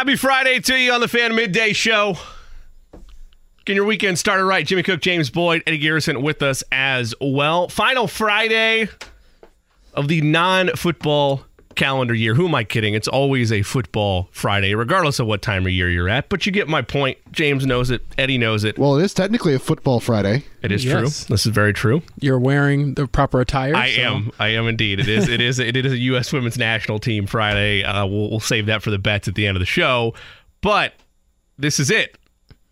Happy Friday to you on the Fan Midday Show. Getting your weekend started right. Jimmy Cook, James Boyd, Eddie Garrison with us as well. Final Friday of the non football calendar year. Who am I kidding? It's always a football Friday, regardless of what time of year you're at. But you get my point. James knows it. Eddie knows it. Well, it is technically a football Friday. It is Yes. true. This is very true. You're wearing the proper attire. I so- am. I am indeed. It is. It is. It is a U.S. Women's National Team Friday. Uh, we'll, we'll save that for the bets at the end of the show. But this is it.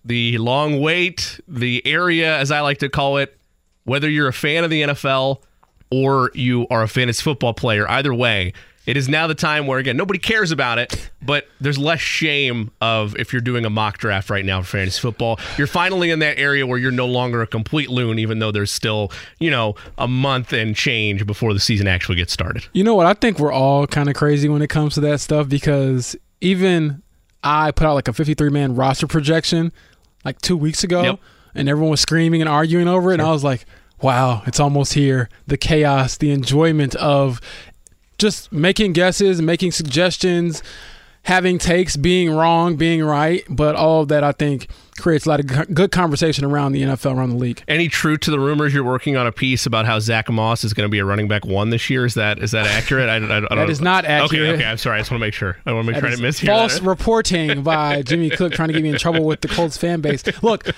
The long wait, the area, as I like to call it. Whether you're a fan of the NFL or you are a fantasy football player, either way, it is now the time where again nobody cares about it, but there's less shame of if you're doing a mock draft right now for fantasy football. You're finally in that area where you're no longer a complete loon, even though there's still you know a month and change before the season actually gets started. You know what? I think we're all kind of crazy when it comes to that stuff because even I put out like a 53 man roster projection like two weeks ago, Yep. and everyone was screaming and arguing over it. And I was like, wow, it's almost here. The chaos, the enjoyment of just making guesses, making suggestions, having takes, being wrong, being right. But all of that, I think, creates a lot of good conversation around the NFL, around the league. Any truth to the rumors you're working on a piece about how Zack Moss is going to be a running back one this year? Is that is that accurate? I, I, I don't That is not accurate. Okay, okay. I'm sorry. I just want to make sure. I want to make That sure I miss you. false reporting by Jimmy Cook trying to get me in trouble with the Colts fan base. Look,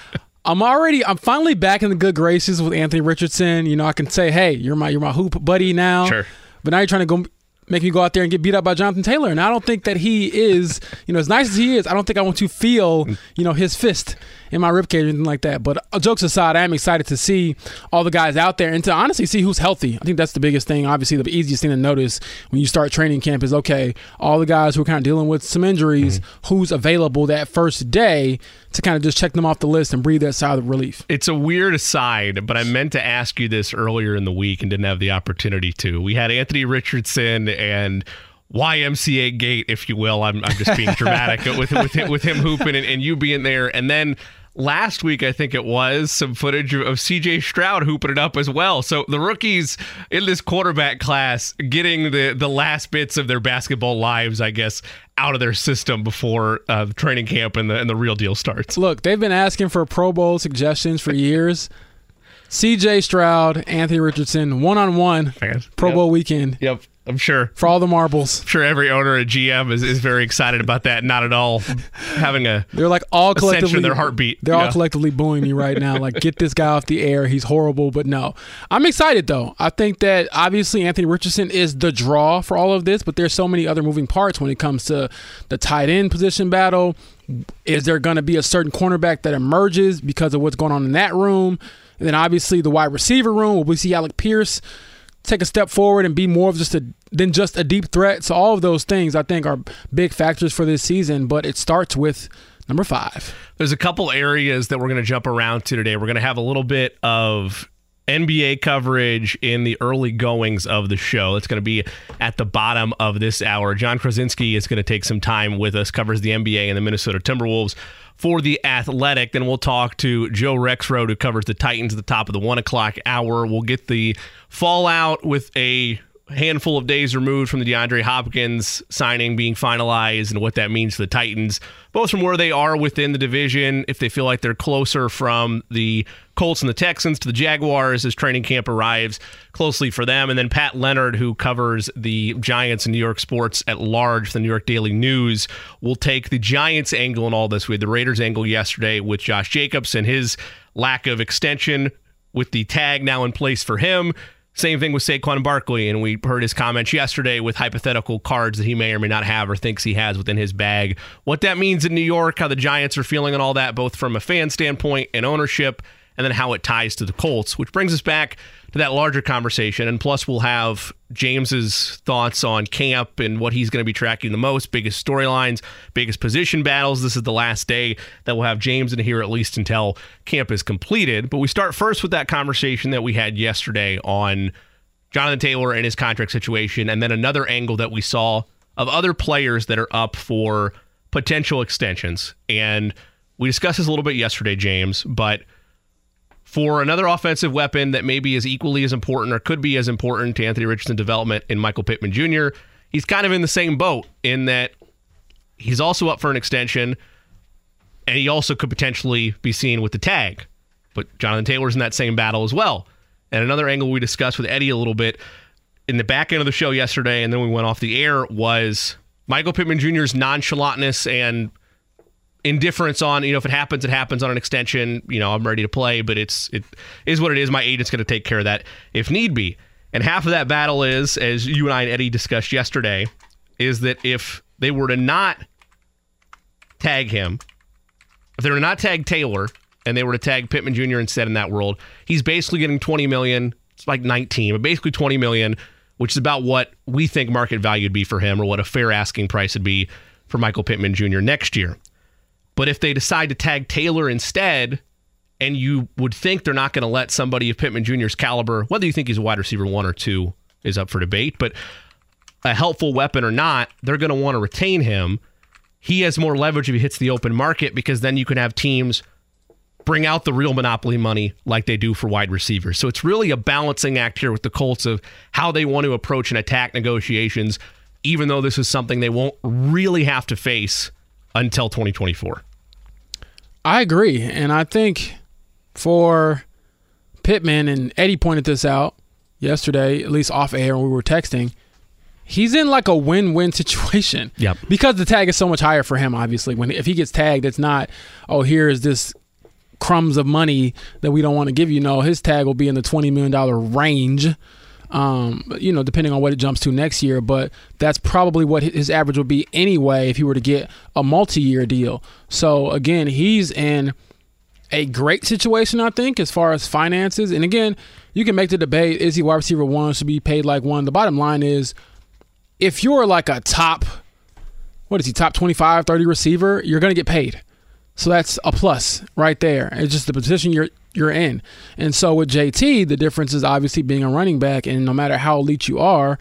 I'm already I'm finally back in the good graces with Anthony Richardson. You know, I can say, hey, you're my you're my hoop buddy now. Sure. But now you're trying to go make me go out there and get beat up by Jonathan Taylor. And I don't think that he is, you know, as nice as he is, I don't think I want to feel, you know, his fist in my ribcage or anything like that. But uh, jokes aside, I am excited to see all the guys out there and to honestly see who's healthy. I think that's the biggest thing. Obviously, the easiest thing to notice when you start training camp is okay, all the guys who are kind of dealing with some injuries, who's available that first day to kind of just check them off the list and breathe that sigh of relief. It's a weird aside, but I meant to ask you this earlier in the week and didn't have the opportunity to. We had Anthony Richardson and YMCA Gate, if you will. I'm, I'm just being dramatic with with him, with him hooping and, and you being there, and then. Last week, I think it was some footage of, of CJ Stroud hooping it up as well. So the rookies in this quarterback class getting the the last bits of their basketball lives, I guess, out of their system before uh, the training camp and the and the real deal starts. Look, they've been asking for Pro Bowl suggestions for years. CJ Stroud, Anthony Richardson, one on one, Pro yep. Bowl weekend Yep, I'm sure. for all the marbles. I'm sure every owner at GM is, is very excited about that. Not at all having a They're like all collectively their heartbeat. They're all collectively booing me right now. Like, get this guy off the air. He's horrible. But no, I'm excited though. I think that obviously Anthony Richardson is the draw for all of this, but there's so many other moving parts when it comes to the tight end position battle. Is there going to be a certain cornerback that emerges because of what's going on in that room? And then obviously the wide receiver room. Will we see Alec Pierce take a step forward and be more of just a than just a deep threat? So all of those things I think are big factors for this season. But it starts with number five. There's a couple areas that we're going to jump around to today. We're going to have a little bit of NBA coverage in the early goings of the show. It's going to be at the bottom of this hour. Jon Krawczynski is going to take some time with us, covers the NBA and the Minnesota Timberwolves for the Athletic. Then we'll talk to Joe Rexrode, who covers the Titans at the top of the one o'clock hour. We'll get the fallout with a handful of days removed from the DeAndre Hopkins signing being finalized and what that means for the Titans, both from where they are within the division, if they feel like they're closer from the Colts and the Texans to the Jaguars as training camp arrives closely for them. And then Pat Leonard, who covers the Giants and New York sports at large for the New York Daily News, will take the Giants angle in all this. We had the Raiders angle yesterday with Josh Jacobs and his lack of extension with the tag now in place for him. Same thing with Saquon Barkley, and we heard his comments yesterday with hypothetical cards that he may or may not have or thinks he has within his bag. What that means in New York, how the Giants are feeling, and all that, both from a fan standpoint and ownership, and then how it ties to the Colts, which brings us back to that larger conversation. And plus, we'll have James's thoughts on camp and what he's going to be tracking the most, biggest storylines, biggest position battles. This is the last day that we'll have James in here at least until camp is completed. But we start first with that conversation that we had yesterday on Jonathan Taylor and his contract situation, and then another angle that we saw of other players that are up for potential extensions. And we discussed this a little bit yesterday, James, but for another offensive weapon that maybe is equally as important or could be as important to Anthony Richardson development in Michael Pittman Jr., he's kind of in the same boat in that he's also up for an extension, and he also could potentially be seen with the tag. But Jonathan Taylor's in that same battle as well. And another angle we discussed with Eddie a little bit in the back end of the show yesterday, and then we went off the air, was Michael Pittman Jr.'s nonchalantness and indifference on you know if it happens it happens on an extension you know i'm ready to play but it's it is what it is. My agent's going to take care of that if need be. And half of that battle is as you and i and eddie discussed yesterday is that if they were to not tag him if they were to not tag taylor and they were to tag pittman jr instead in that world he's basically getting 20 million it's like 19 but basically 20 million which is about what we think market value would be for him or what a fair asking price would be for michael pittman jr next year but if they decide to tag Taylor instead, and you would think they're not going to let somebody of Pittman Jr.'s caliber, whether you think he's a wide receiver one or two is up for debate, but a helpful weapon or not, they're going to want to retain him. He has more leverage if he hits the open market because then you can have teams bring out the real monopoly money like they do for wide receivers. So it's really a balancing act here with the Colts of how they want to approach and attack negotiations, even though this is something they won't really have to face until 2024. I agree. And I think for Pittman, and Eddie pointed this out yesterday, at least off air when we were texting, he's in like a win-win situation. Yep. Because the tag is so much higher for him, obviously. When if he gets tagged, it's not, oh, here is this crumbs of money that we don't want to give you. No, his tag will be in the twenty million dollar range. Um, you know, depending on what it jumps to next year, but that's probably what his average would be anyway if he were to get a multi-year deal. So again, he's in a great situation, I think, as far as finances. And again, you can make the debate: is he wide receiver one? Should be paid like one? The bottom line is, if you're like a top, what is he, top 25, 30 receiver, you're going to get paid. So that's a plus right there. It's just the position you're you're in. And so with JT, the difference is obviously being a running back, and no matter how elite you are,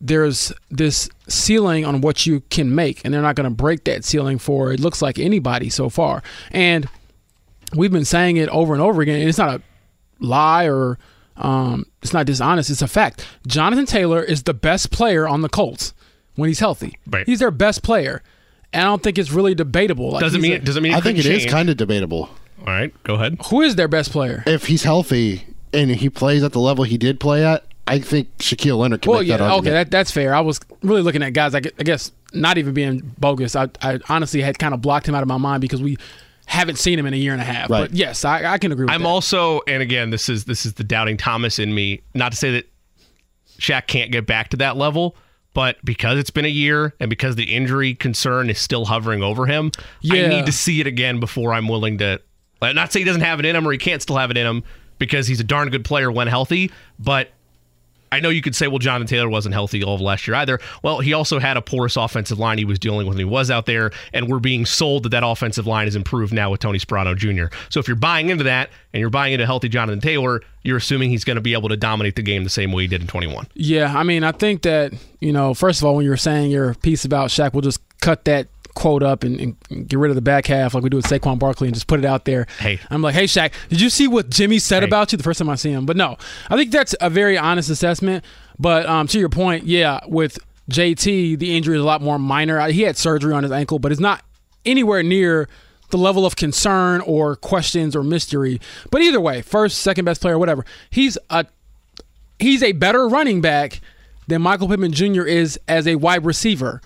there's this ceiling on what you can make, and they're not going to break that ceiling for it looks like anybody so far. And we've been saying it over and over again, and it's not a lie or um, it's not dishonest. It's a fact. Jonathan Taylor is the best player on the Colts when he's healthy. Right. He's their best player. And I don't think it's really debatable. Like, doesn't mean a- doesn't mean I think it is change. kind of debatable. All right, go ahead. who is their best player? If he's healthy and he plays at the level he did play at, I think Shaquille Leonard can Well, make yeah, that argument. okay, that, that's fair. I was really looking at guys. I guess not even being bogus. I, I honestly had kind of blocked him out of my mind because we haven't seen him in a year and a half. Right. But yes, I, I can agree with I'm that. also, and again, this is this is the doubting Thomas in me. Not to say that Shaq can't get back to that level, but because it's been a year and because the injury concern is still hovering over him, I need to see it again before I'm willing to. Not say he doesn't have it in him or he can't still have it in him because he's a darn good player when healthy, but. I know you could say, well, Jonathan Taylor wasn't healthy all of last year either. Well, he also had a porous offensive line he was dealing with when he was out there, and we're being sold that that offensive line is improved now with Tony Sparano Jr. So if you're buying into that and you're buying into healthy Jonathan Taylor, you're assuming he's going to be able to dominate the game the same way he did in 21. Yeah, I mean, I think that you know, first of all, when you're saying your piece about Shaq, we'll just cut that quote up and, and get rid of the back half like we do with Saquon Barkley and just put it out there. Hey. I'm like, hey Shaq, did you see what Jimmy said Hey. about you the first time I see him? But no, I think that's a very honest assessment. But um, to your point, yeah, with JT, the injury is a lot more minor. He had surgery on his ankle, but it's not anywhere near the level of concern or questions or mystery. But either way, first, second best player, whatever. He's a he's a better running back than Michael Pittman Jr. is as a wide receiver.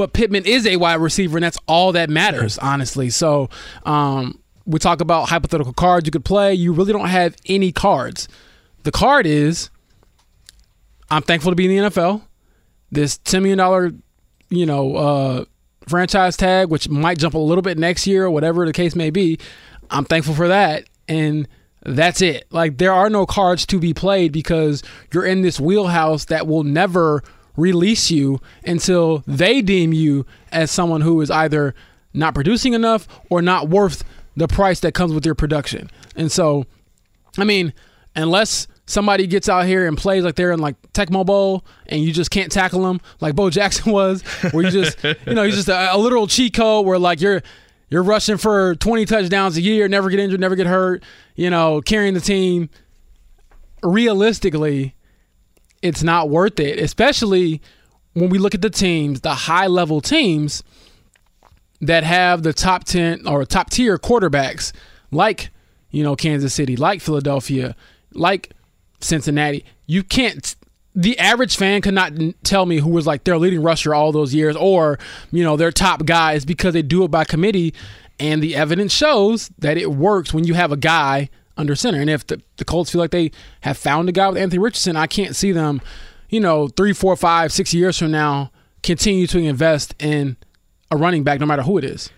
But Pittman is a wide receiver, and that's all that matters, honestly. So um, we talk about hypothetical cards you could play. You really don't have any cards. The card is I'm thankful to be in the NFL. This $10 million, you know, uh, franchise tag, which might jump a little bit next year or whatever the case may be. I'm thankful for that. And that's it. Like there are no cards to be played because you're in this wheelhouse that will never release you until they deem you as someone who is either not producing enough or not worth the price that comes with your production. And so, I mean, unless somebody gets out here and plays like they're in like Tecmo Bowl and you just can't tackle them like Bo Jackson was, where you just, you know, he's just a, a literal cheat code where like you're you're rushing for 20 touchdowns a year, never get injured, never get hurt, you know, carrying the team. Realistically, it's not worth it, especially when we look at the teams, the high level teams that have the top 10 or top tier quarterbacks, like, you know, Kansas City, like Philadelphia, like Cincinnati, you can't. The average fan could not tell me who was like their leading rusher all those years or, you know, their top guys because they do it by committee. And the evidence shows that it works when you have a guy under center. And if the, the Colts feel like they have found a guy with Anthony Richardson, I can't see them, you know, three, four, five, six years from now continue to invest in a running back no matter who it is.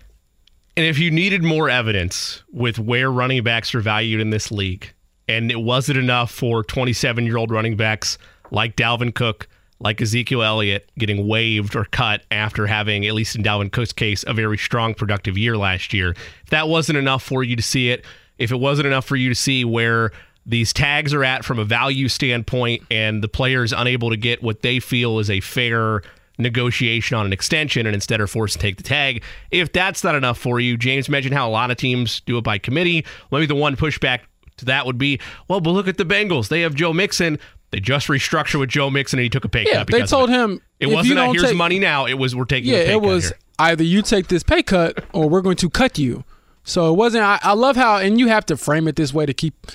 And if you needed more evidence with where running backs are valued in this league, and it wasn't enough for 27 year old running backs like Dalvin Cook, like Ezekiel Elliott getting waived or cut after having, at least in Dalvin Cook's case, a very strong, productive year last year. If that wasn't enough for you to see it, if it wasn't enough for you to see where these tags are at from a value standpoint and the players unable to get what they feel is a fair negotiation on an extension and instead are forced to take the tag. If that's not enough for you, James mentioned how a lot of teams do it by committee. Maybe the one pushback to that would be, well, but look at the Bengals. They have Joe Mixon. They just restructured with Joe Mixon and he took a pay Yeah, cut. they told it. him It if wasn't you a here's take- money now. It was we're taking Yeah, a pay it was here. either you take this pay cut or we're going to cut you. So it wasn't. I, I love how, and you have to frame it this way to keep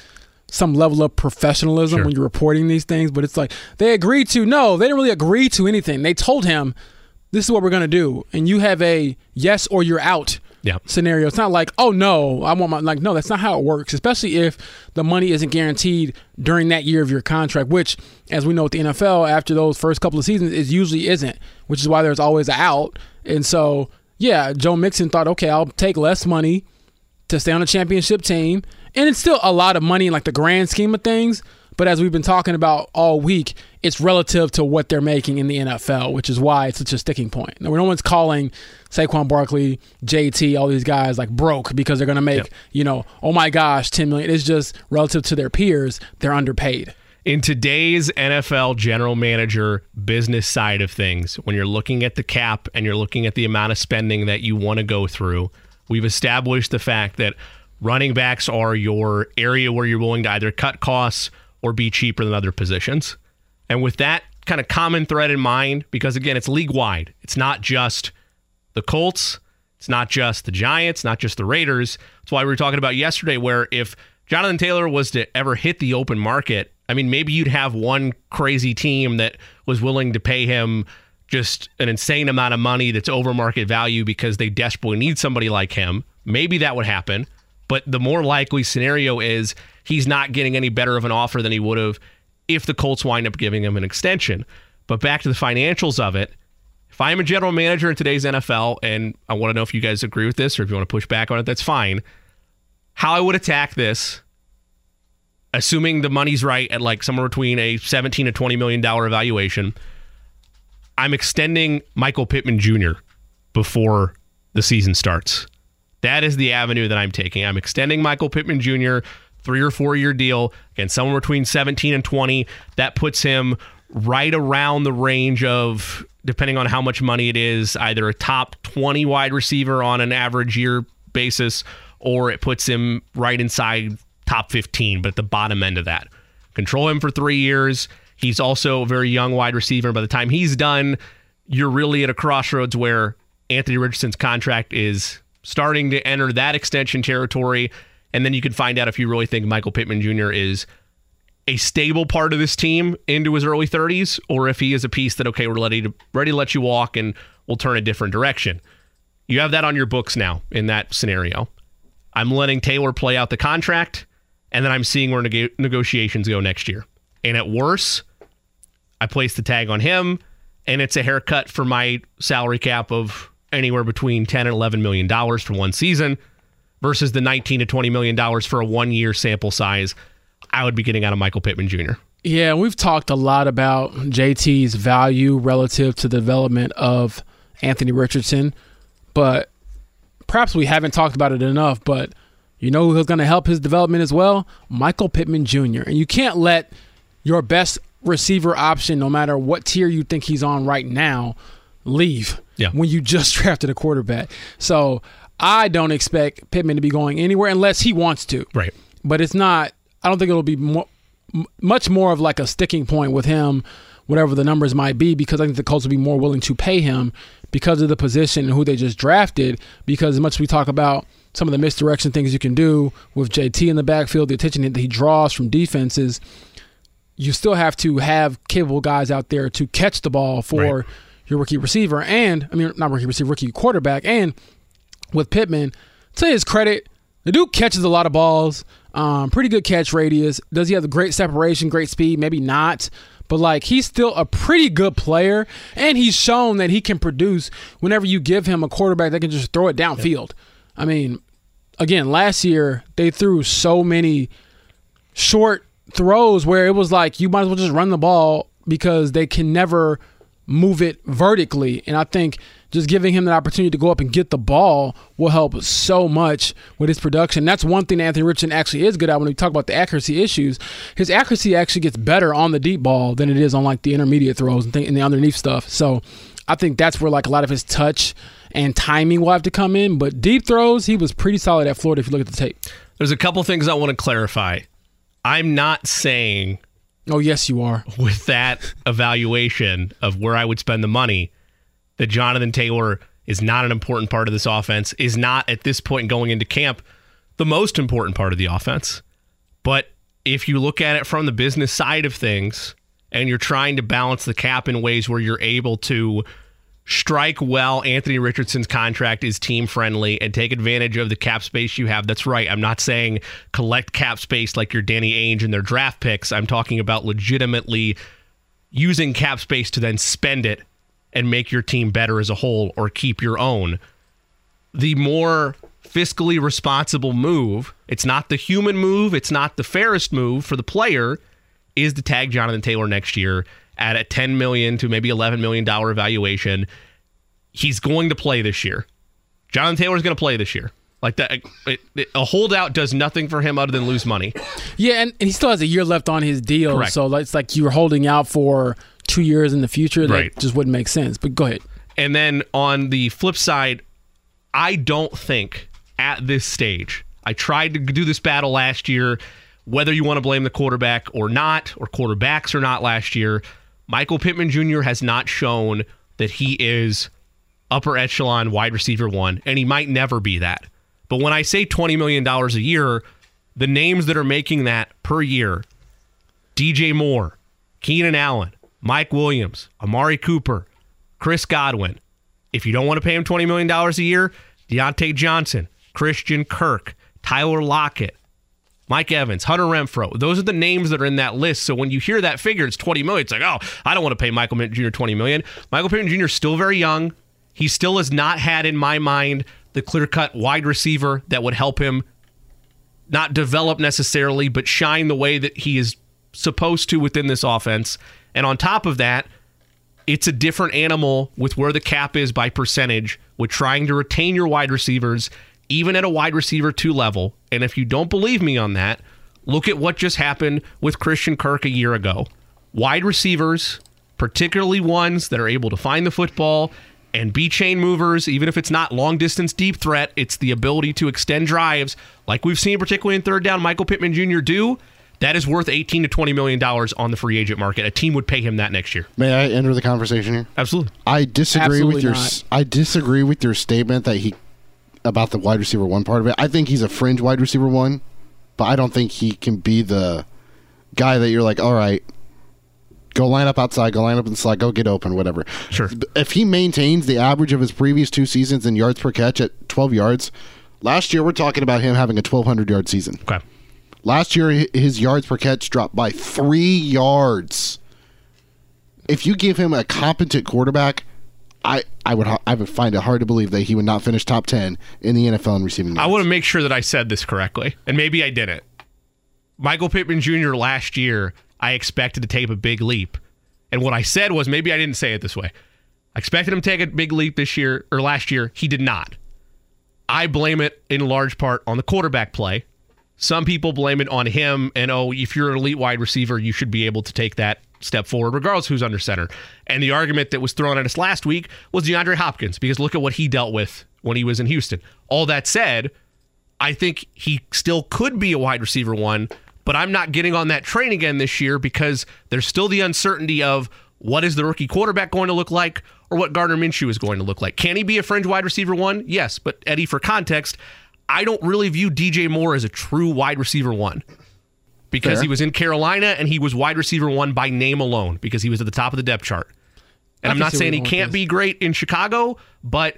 some level of professionalism Sure. when you're reporting these things. But it's like they agreed to. No, they didn't really agree to anything. They told him, "This is what we're going to do," and you have a yes or you're out Yeah. scenario. It's not like, oh no, I want my like no, that's not how it works. Especially if the money isn't guaranteed during that year of your contract, which, as we know with the NFL, after those first couple of seasons, it usually isn't. Which is why there's always an out. And so, yeah, Joe Mixon thought, okay, I'll take less money to stay on a championship team, and it's still a lot of money in like the grand scheme of things. But as we've been talking about all week, it's relative to what they're making in the NFL, which is why it's such a sticking point. No one's calling Saquon Barkley, JT, all these guys like broke because they're going to make, Yep. you know, oh my gosh, 10 million. It's just relative to their peers, they're underpaid. in today's NFL general manager business side of things, when you're looking at the cap and you're looking at the amount of spending that you want to go through, we've established the fact that running backs are your area where you're willing to either cut costs or be cheaper than other positions. And with that kind of common thread in mind, because again, it's league wide, it's not just the Colts. It's not just the Giants, not just the Raiders. That's why we were talking about yesterday, where if Jonathan Taylor was to ever hit the open market, I mean, maybe you'd have one crazy team that was willing to pay him just an insane amount of money that's over market value because they desperately need somebody like him. Maybe that would happen. But the more likely scenario is he's not getting any better of an offer than he would have if the Colts wind up giving him an extension. But back to the financials of it, if I'm a general manager in today's NFL, and I want to know if you guys agree with this or if you want to push back on it, that's fine. How I would attack this, assuming the money's right at like somewhere between a 17 to 20 million dollar evaluation, I'm extending Michael Pittman Jr. before the season starts. That is the avenue that I'm taking. I'm extending Michael Pittman Jr. three or four year deal again, somewhere between 17 and 20. That puts him right around the range of, depending on how much money it is, either a top 20 wide receiver on an average year basis, or it puts him right inside top 15, but at the bottom end of that. Control him for three years. He's also a very young wide receiver. By the time he's done, you're really at a crossroads where Anthony Richardson's contract is starting to enter that extension territory. And then you can find out if you really think Michael Pittman Jr. is a stable part of this team into his early 30s, or if he is a piece that, okay, we're ready to, ready to let you walk and we'll turn a different direction. You have that on your books now in that scenario. I'm letting Taylor play out the contract, and then I'm seeing where neg- negotiations go next year. And at worst, I place the tag on him, and it's a haircut for my salary cap of anywhere between 10 and 11 million dollars for one season versus the 19 to 20 million dollars for a one year sample size I would be getting out of Michael Pittman Jr. Yeah, we've talked a lot about JT's value relative to the development of Anthony Richardson, but perhaps we haven't talked about it enough. But you know who's going to help his development as well? Michael Pittman Jr. And you can't let your best receiver option, no matter what tier you think he's on right now, leave Yeah. when you just drafted a quarterback. So I don't expect Pittman to be going anywhere unless he wants to Right. but it's not. I don't think it'll be mo- m- much more of like a sticking point with him whatever the numbers might be, because I think the Colts will be more willing to pay him because of the position and who they just drafted. Because as much as we talk about some of the misdirection things you can do with JT in the backfield, the attention that he draws from defenses, you still have to have capable guys out there to catch the ball for Right. your rookie receiver and I mean not rookie receiver, rookie quarterback. And with Pittman, to his credit, the dude catches a lot of balls. Um, pretty good catch radius. Does he have the great separation, great speed? Maybe not. But like he's still a pretty good player, and he's shown that he can produce whenever you give him a quarterback that can just throw it downfield. I mean, again, last year they threw so many short throws where it was like you might as well just run the ball because they can never move it vertically. And I think just giving him the opportunity to go up and get the ball will help so much with his production. That's one thing Anthony Richardson actually is good at when we talk about the accuracy issues. His accuracy actually gets better on the deep ball than it is on like the intermediate throws and, th- and the underneath stuff. So I think that's where like a lot of his touch and timing will have to come in. But deep throws, he was pretty solid at Florida if you look at the tape. There's a couple things I want to clarify. I'm not saying Oh, yes, you are. with that evaluation of where I would spend the money that Jonathan Taylor is not an important part of this offense, is not at this point going into camp the most important part of the offense. But if you look at it from the business side of things and you're trying to balance the cap in ways where you're able to strike well Anthony Richardson's contract is team friendly and take advantage of the cap space you have. That's right. I'm not saying collect cap space like your Danny Ainge and their draft picks. I'm talking about legitimately using cap space to then spend it and make your team better as a whole or keep your own. The more fiscally responsible move, it's not the human move, it's not the fairest move for the player, is to tag Jonathan Taylor next year at a 10 million to maybe 11 million dollar evaluation. He's going to play this year. Jonathan Taylor's going to play this year. Like that, it, it- a holdout does nothing for him other than lose money. Yeah, and, and he still has a year left on his deal. Correct. So it's like you're holding out for two years in the future. That Right. just wouldn't make sense. But go ahead. And then on the flip side, I don't think at this stage, I tried to do this battle last year, whether you want to blame the quarterback or not, or quarterbacks or not last year. Michael Pittman Jr. has not shown that he is upper echelon wide receiver one, and he might never be that. But when I say $20 million a year, the names that are making that per year DJ Moore, Keenan Allen, Mike Williams, Amari Cooper, Chris Godwin. If you don't want to pay him $20 million a year, Diontae Johnson, Christian Kirk, Tyler Lockett, Mike Evans, Hunter Renfrow. Those are the names that are in that list. So when you hear that figure, it's 20 million. It's like, oh, I don't want to pay Michael Pittman Jr. 20 million. Michael Pittman Jr. is still very young. He still has not had, in my mind, the clear cut wide receiver that would help him not develop necessarily, but shine the way that he is supposed to within this offense. And on top of that, it's a different animal with where the cap is by percentage with trying to retain your wide receivers, even at a wide receiver two level. And if you don't believe me on that, look at what just happened with Christian Kirk a year ago. Wide receivers, particularly ones that are able to find the football and be chain movers, even if it's not long distance deep threat, it's the ability to extend drives, like we've seen particularly in third down, Michael Pittman Jr. do. That is worth 18 to 20 million dollars on the free agent market. A team would pay him that next year. May I enter the conversation here? Absolutely. I disagree Absolutely with your not. s- I disagree with your statement that he about the wide receiver one part of it. I think he's a fringe wide receiver one, but I don't think he can be the guy that you're like, all right, go line up outside, go line up in the slot, go get open, whatever. Sure. If he maintains the average of his previous two seasons in yards per catch at 12 yards, last year we're talking about him having a 1200 yard season. Okay. Last year, his yards per catch dropped by three yards. If you give him a competent quarterback, I, I would I would find it hard to believe that he would not finish top ten in the NFL in receiving I want to make sure that I said this correctly, and maybe I didn't. Michael Pittman Jr. last year, I expected to take a big leap. And what I said was maybe I didn't say it this way. I expected him to take a big leap this year or last year. He did not. I blame it in large part on the quarterback play. Some people blame it on him, and oh, if you're an elite wide receiver, you should be able to take that step forward, regardless who's under center. And the argument that was thrown at us last week was DeAndre Hopkins, because look at what he dealt with when he was in Houston. All that said, I think he still could be a wide receiver one, but I'm not getting on that train again this year because there's still the uncertainty of what is the rookie quarterback going to look like or what Gardner Minshew is going to look like. Can he be a fringe wide receiver one? Yes, but Eddie, for context, I don't really view DJ Moore as a true wide receiver one because Fair. he was in Carolina and he was wide receiver one by name alone because he was at the top of the depth chart. And I I'm not saying he you're going with can't be great in Chicago, but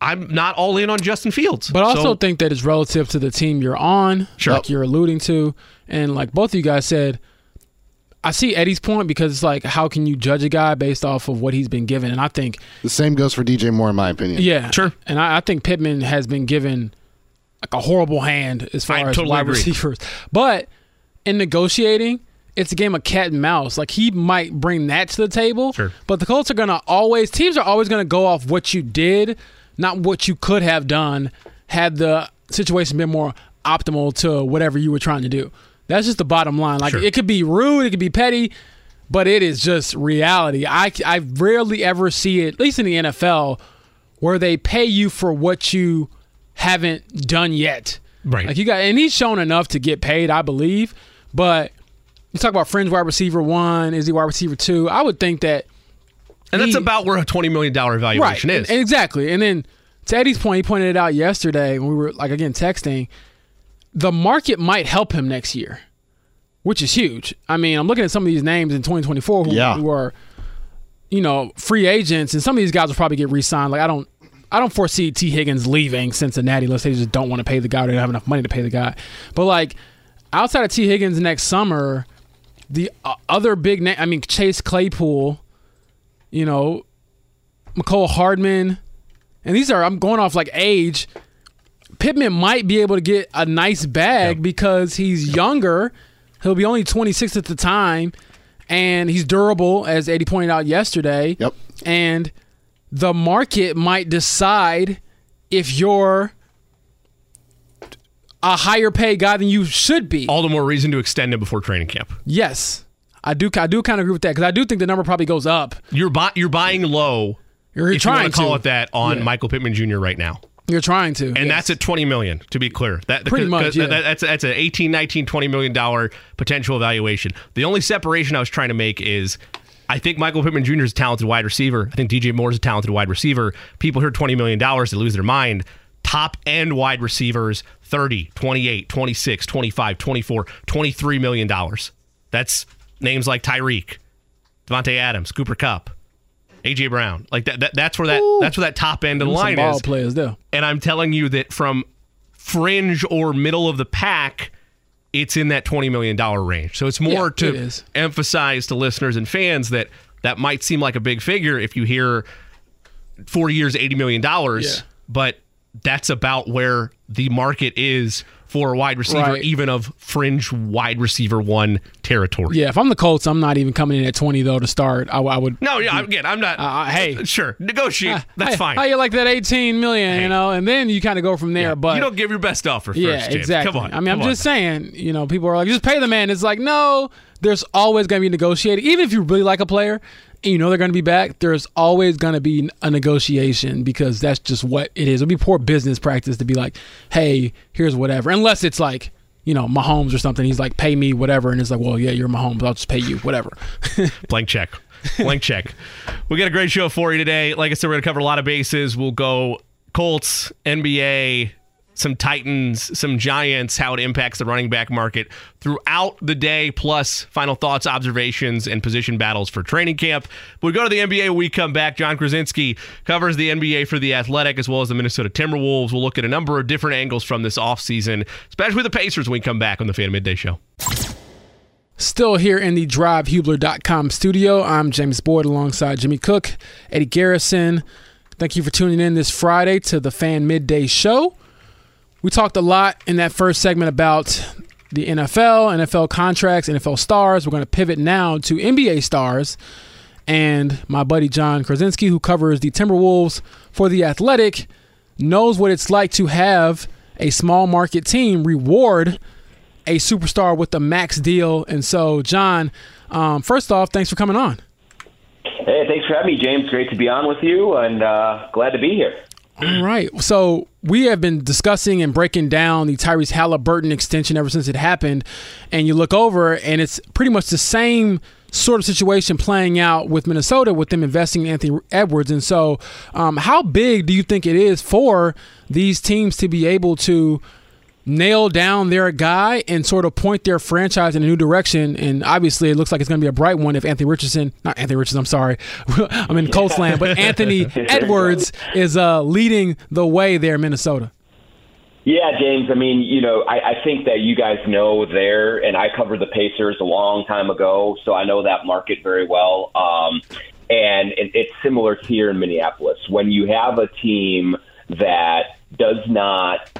I'm not all in on Justin Fields. But I also So- think that it's relative to the team you're on, Sure. like you're alluding to. And like both of you guys said, I see Eddie's point because it's like, how can you judge a guy based off of what he's been given? And I think, The same goes for DJ Moore, in my opinion. yeah. Sure. And I, I think Pittman has been given like a horrible hand as far I as totally wide agree. receivers. But in negotiating, it's a game of cat and mouse. Like he might bring that to the table. Sure. But the Colts are gonna always teams are always gonna go off what you did, not what you could have done had the situation been more optimal to whatever you were trying to do. That's just the bottom line. Like Sure. it could be rude, it could be petty, but it is just reality. I I rarely ever see it, at least in the NFL, where they pay you for what you haven't done yet. Right. Like you got, and he's shown enough to get paid, I believe. But you talk about fringe wide receiver one, is he wide receiver two? I would think that and that's about where a $20 million evaluation right, is. and- exactly. And then to Eddie's point, he pointed it out yesterday when we were like again texting. The market might help him next year, which is huge. I mean, I'm looking at some of these names in 2024 who, Yeah. who are, you know, free agents, and some of these guys will probably get re-signed. Like I don't, I don't foresee Tee Higgins leaving Cincinnati unless they just don't want to pay the guy or they don't have enough money to pay the guy. But like outside of Tee Higgins next summer, the uh, other big name, I mean Chase Claypool, you know, Mecole Hardman, and these are I'm going off like age. Pittman might be able to get a nice bag Yep. because he's younger. He'll be only 26 at the time, and he's durable, as Eddie pointed out yesterday. Yep. And the market might decide if you're a higher pay guy than you should be. All the more reason to extend him before training camp. Yes, I do. I do kind of agree with that because I do think the number probably goes up. You're, bu- you're buying low You're if trying want to call it that on Yeah. Michael Pittman Jr. right now. You're trying to, And that's at 20 million to be clear. That Pretty much, yeah. that- that's that's an 18, 19, 20 million dollar potential evaluation. The only separation I was trying to make is I think Michael Pittman Jr. is a talented wide receiver. I think DJ Moore is a talented wide receiver. People hear 20 million dollars, they lose their mind. Top end wide receivers 30, 28, 26, 25, 24, 23 million dollars. That's names like Tyreek, Davante Adams, Cooper Kupp, AJ Brown. Like that, that that's where that that's where that top end of the line ball is. players there. And I'm telling you that from fringe or middle of the pack, it's in that $20 million range. So it's more Yeah, to is. emphasize to listeners and fans that that might seem like a big figure if you hear four years, $80 million, Yeah. but that's about where the market is for a wide receiver, Right. even of fringe wide receiver one territory. Yeah, if I'm the Colts, I'm not even coming in at 20 though to start. I, I would. No, yeah, again, I'm not. Uh, hey. sure, negotiate. That's Hey, fine. How you like that 18 million? You know, and then you kind of go from there. But you don't give your best offer first, yeah, James. exactly. Come on. I mean, I'm on. just saying. You know, people are like, just pay the man. It's like, no, there's always going to be negotiating. Even if you really like a player, and you know they're going to be back. There's always going to be a negotiation because that's just what it is. It'd be poor business practice to be like, hey, here's whatever. Unless it's like. You know, Mahomes or something. He's like, pay me whatever, and it's like, well, yeah, you're Mahomes. I'll just pay you whatever. blank check blank check we got a great show for you today like i said we're going to cover a lot of bases we'll go colts nba some titans some giants how it impacts the running back market throughout the day plus final thoughts observations and position battles for training camp we go to the nba we come back Jon Krawczynski covers the nba for the athletic as well as the minnesota timberwolves we'll look at a number of different angles from this offseason especially the pacers when we come back on the fan midday show Still here in the drivehubler.com studio. I'm James Boyd alongside Jimmy Cook, Eddie Garrison. Thank you for tuning in this Friday to the Fan Midday Show. We talked a lot in that first segment about the NFL, NFL contracts, NFL stars. We're going to pivot now to NBA stars. And my buddy Jon Krawczynski, who covers the Timberwolves for The Athletic, knows what it's like to have a small market team reward a superstar with a max deal. And so, Jon, um, first off, thanks for coming on. Hey, thanks for having me, James. Great to be on with you, and uh, glad to be here. All right. So we have been discussing and breaking down the Tyrese Halliburton extension ever since it happened. And you look over, and it's pretty much the same sort of situation playing out with Minnesota with them investing in Anthony Edwards. And so, um, how big do you think it is for these teams to be able to nail down their guy and sort of point their franchise in a new direction. And obviously, it looks like it's going to be a bright one if Anthony Richardson, not Anthony Richardson, I'm sorry, I'm in Coltsland, but Anthony Edwards is uh, leading the way there in Minnesota. Yeah, James. I mean, you know, I, I think that you guys know there, and I covered the Pacers a long time ago, so I know that market very well. Um, and it, it's similar here in Minneapolis. When you have a team that does not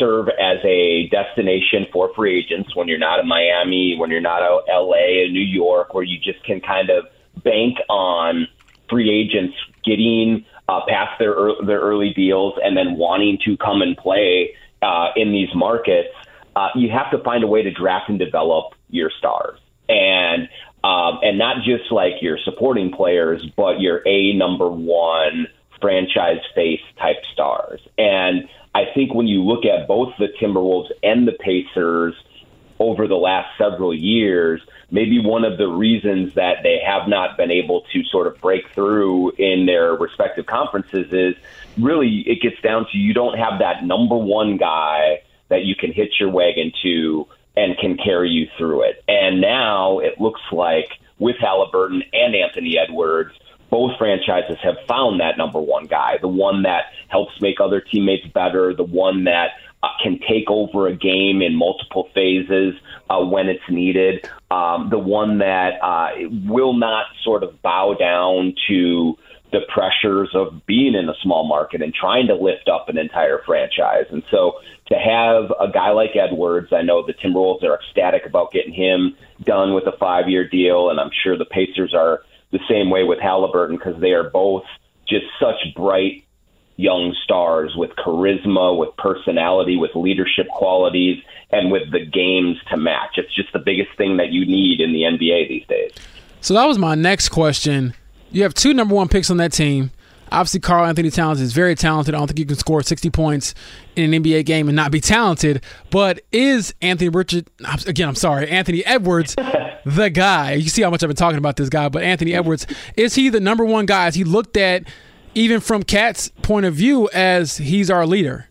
serve as a destination for free agents when you're not in Miami, when you're not out LA and New York, where you just can kind of bank on free agents getting uh, past their their early deals and then wanting to come and play uh, in these markets. Uh, you have to find a way to draft and develop your stars, and um, and not just like your supporting players, but your a number one franchise face type stars. And I think when you look at both the Timberwolves and the Pacers over the last several years, maybe one of the reasons that they have not been able to sort of break through in their respective conferences is really it gets down to you don't have that number one guy that you can hitch your wagon to and can carry you through it. And now it looks like with Halliburton and Anthony Edwards, both franchises have found that number one guy, the one that helps make other teammates better, the one that uh, can take over a game in multiple phases uh, when it's needed, um, the one that uh, will not sort of bow down to the pressures of being in a small market and trying to lift up an entire franchise. And so to have a guy like Edwards, I know the Timberwolves are ecstatic about getting him done with a five year deal, and I'm sure the Pacers are the same way with Halliburton because they are both just such bright young stars with charisma, with personality, with leadership qualities, and with the games to match. It's just the biggest thing that you need in the NBA these days. So that was my next question. You have two number one picks on that team. Obviously, Karl Anthony Towns is very talented. I don't think you can score 60 points in an NBA game and not be talented. But is Anthony Richard again? I'm sorry, Anthony Edwards, the guy? You see how much I've been talking about this guy, but Anthony Edwards is he the number one guy? Is he looked at even from KAT's point of view as he's our leader?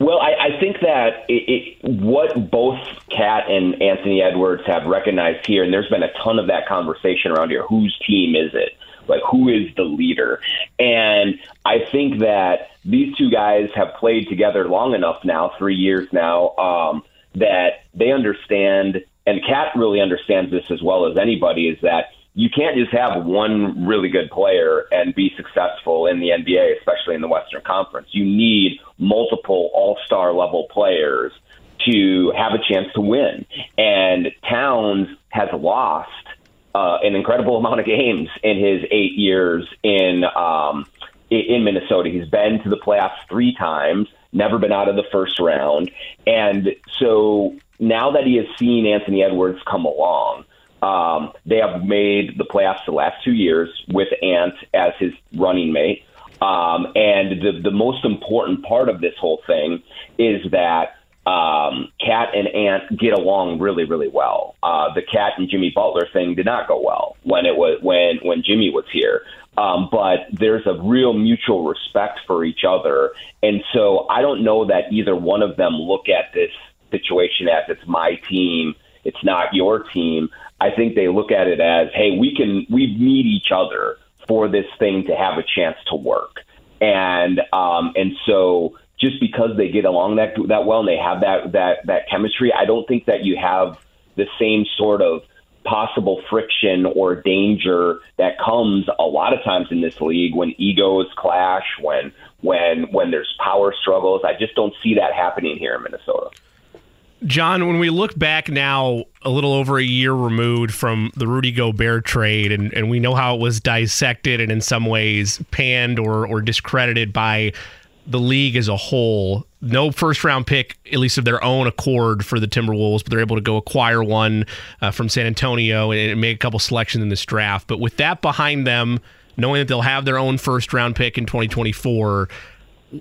Well, I, I think that it, it, what both KAT and Anthony Edwards have recognized here, and there's been a ton of that conversation around here. Whose team is it? Like, who is the leader? And I think that these two guys have played together long enough now, three years now, um, that they understand, and KAT really understands this as well as anybody, is that you can't just have one really good player and be successful in the NBA, especially in the Western Conference. You need multiple all star level players to have a chance to win. And Towns has lost uh, an incredible amount of games in his eight years in um, in Minnesota. He's been to the playoffs three times, never been out of the first round, and so now that he has seen Anthony Edwards come along. Um, they have made the playoffs the last two years with Ant as his running mate. Um, and the, the most important part of this whole thing is that um, KAT and Ant get along really, really well. Uh, the KAT and Jimmy Butler thing did not go well when it was when when Jimmy was here. Um, but there's a real mutual respect for each other, and so I don't know that either one of them look at this situation as it's my team, it's not your team. I think they look at it as, hey, we can we need each other for this thing to have a chance to work, and um, and so just because they get along that that well and they have that that that chemistry, I don't think that you have the same sort of possible friction or danger that comes a lot of times in this league when egos clash, when when when there's power struggles. I just don't see that happening here in Minnesota. Jon, when we look back now, a little over a year removed from the Rudy Gobert trade, and, and we know how it was dissected and in some ways panned or, or discredited by the league as a whole. No first round pick, at least of their own accord, for the Timberwolves, but they're able to go acquire one uh, from San Antonio and, make a couple selections in this draft. But with that behind them, knowing that they'll have their own first round pick in 2024,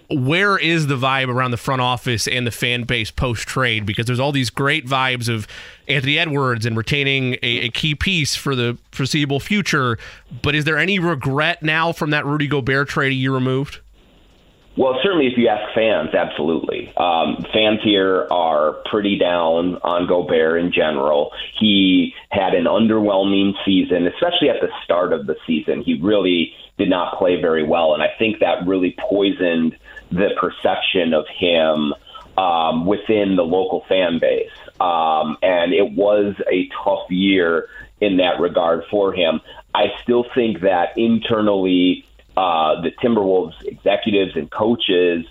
where is the vibe around the front office and the fan base post trade? Because there's all these great vibes of Anthony Edwards and retaining a, a, key piece for the foreseeable future. But is there any regret now from that Rudy Gobert trade a year removed? Well, certainly if you ask fans, absolutely. Um, fans here are pretty down on Gobert in general. He had an underwhelming season, especially at the start of the season. He really did not play very well, and I think that really poisoned the perception of him um, within the local fan base. Um, and it was a tough year in that regard for him. I still think that internally, uh, the Timberwolves executives and coaches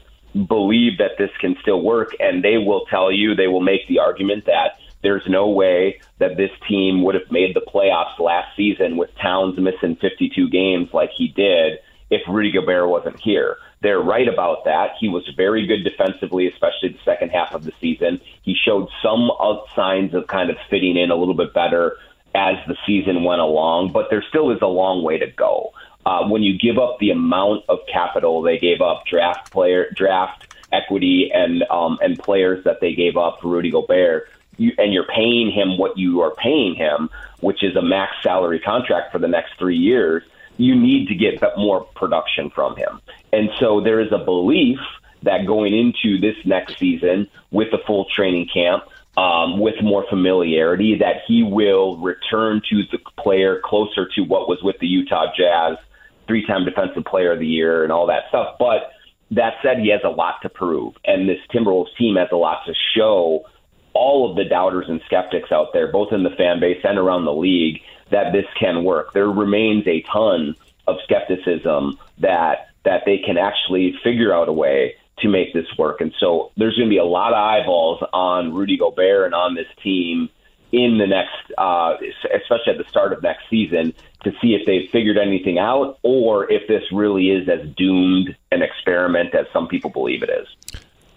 believe that this can still work, and they will tell you, they will make the argument that there's no way that this team would have made the playoffs last season with Towns missing 52 games like he did if Rudy Gobert wasn't here. They're right about that. He was very good defensively, especially the second half of the season. He showed some signs of kind of fitting in a little bit better as the season went along, but there still is a long way to go uh, when you give up the amount of capital they gave up, draft player, draft equity, and um, and players that they gave up for Rudy Gobert, you, and you're paying him what you are paying him, which is a max salary contract for the next three years. You need to get more production from him, and so there is a belief that going into this next season with the full training camp. Um, with more familiarity, that he will return to the player closer to what was with the Utah Jazz three time defensive player of the year and all that stuff. But that said, he has a lot to prove. And this Timberwolves team has a lot to show all of the doubters and skeptics out there, both in the fan base and around the league, that this can work. There remains a ton of skepticism that that they can actually figure out a way to make this work. And so there's going to be a lot of eyeballs on Rudy Gobert and on this team in the next, uh, especially at the start of next season, to see if they've figured anything out or if this really is as doomed an experiment as some people believe it is.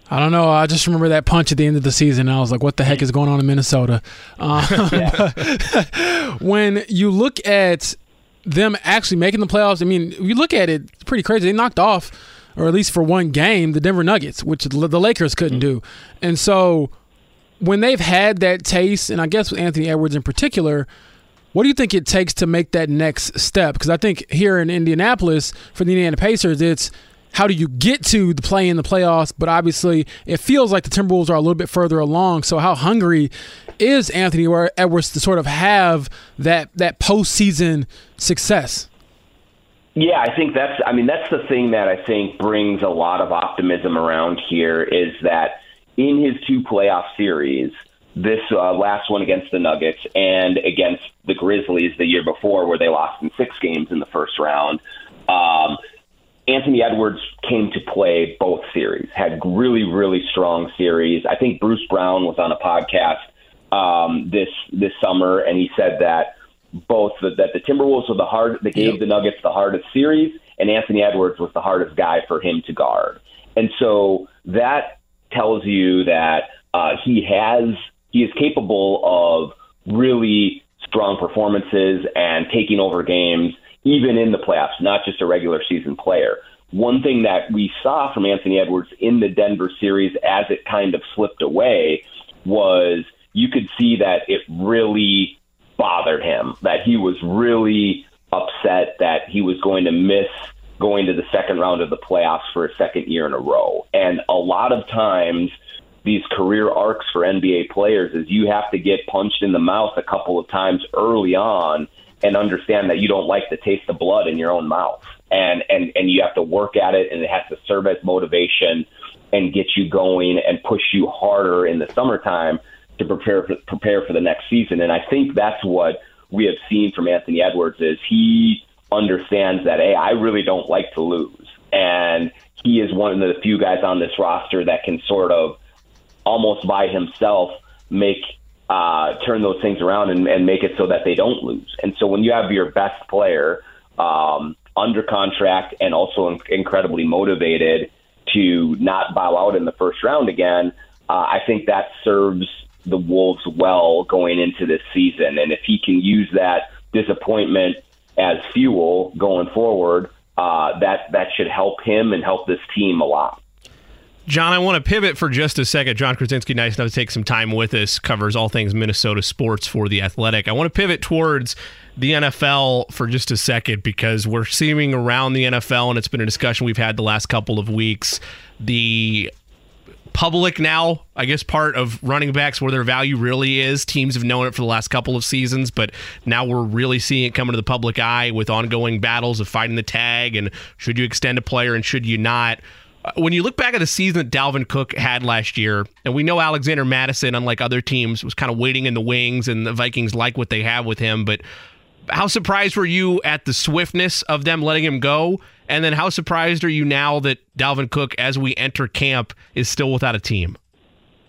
I don't know. I just remember that punch at the end of the season. I was like, "What the heck is going on in Minnesota?" Um, when you look at them actually making the playoffs, I mean, if you look at it, it's pretty crazy. They knocked off, or at least for one game, the Denver Nuggets, which the Lakers couldn't mm-hmm. do, and so when they've had that taste, and I guess with Anthony Edwards in particular, what do you think it takes to make that next step? Because I think here in Indianapolis for the Indiana Pacers, it's how do you get to the play in the playoffs? But obviously, it feels like the Timberwolves are a little bit further along. So, how hungry is Anthony Edwards to sort of have that that postseason success? Yeah, I think that's. I mean, that's the thing that I think brings a lot of optimism around here is that in his two playoff series, this uh, last one against the Nuggets and against the Grizzlies the year before, where they lost in six games in the first round. Um, Anthony Edwards came to play both series, had really, really strong series. I think Bruce Brown was on a podcast um, this this summer, and he said that both the, that the Timberwolves were the hard, that gave the Nuggets the hardest series, and Anthony Edwards was the hardest guy for him to guard. And so that tells you that uh, he has he is capable of really strong performances and taking over games, even in the playoffs, not just a regular season player. One thing that we saw from Anthony Edwards in the Denver series as it kind of slipped away was you could see that it really bothered him, that he was really upset that he was going to miss going to the second round of the playoffs for a second year in a row. And a lot of times, these career arcs for NBA players is you have to get punched in the mouth a couple of times early on and understand that you don't like the taste of blood in your own mouth. And and and you have to work at it and it has to serve as motivation and get you going and push you harder in the summertime to prepare for, prepare for the next season. And I think that's what we have seen from Anthony Edwards is he understands that hey, I really don't like to lose. And he is one of the few guys on this roster that can sort of almost by himself make uh, turn those things around and, and make it so that they don't lose. And so when you have your best player um, under contract and also in- incredibly motivated to not bow out in the first round again, uh, I think that serves the Wolves well going into this season. And if he can use that disappointment as fuel going forward, uh, that that should help him and help this team a lot. Jon, I want to pivot for just a second. Jon Krawczynski, nice enough to take some time with us, covers all things Minnesota sports for The Athletic. I want to pivot towards the NFL for just a second because we're seeing around the NFL, and it's been a discussion we've had the last couple of weeks. The public now, I guess, part of running backs where their value really is. Teams have known it for the last couple of seasons, but now we're really seeing it come into the public eye with ongoing battles of fighting the tag and should you extend a player and should you not. Uh, when you look back at the season that Dalvin Cook had last year, and we know Alexander Mattison, unlike other teams, was kind of waiting in the wings, and the Vikings like what they have with him. But how surprised were you at the swiftness of them letting him go? And then how surprised are you now that Dalvin Cook, as we enter camp, is still without a team?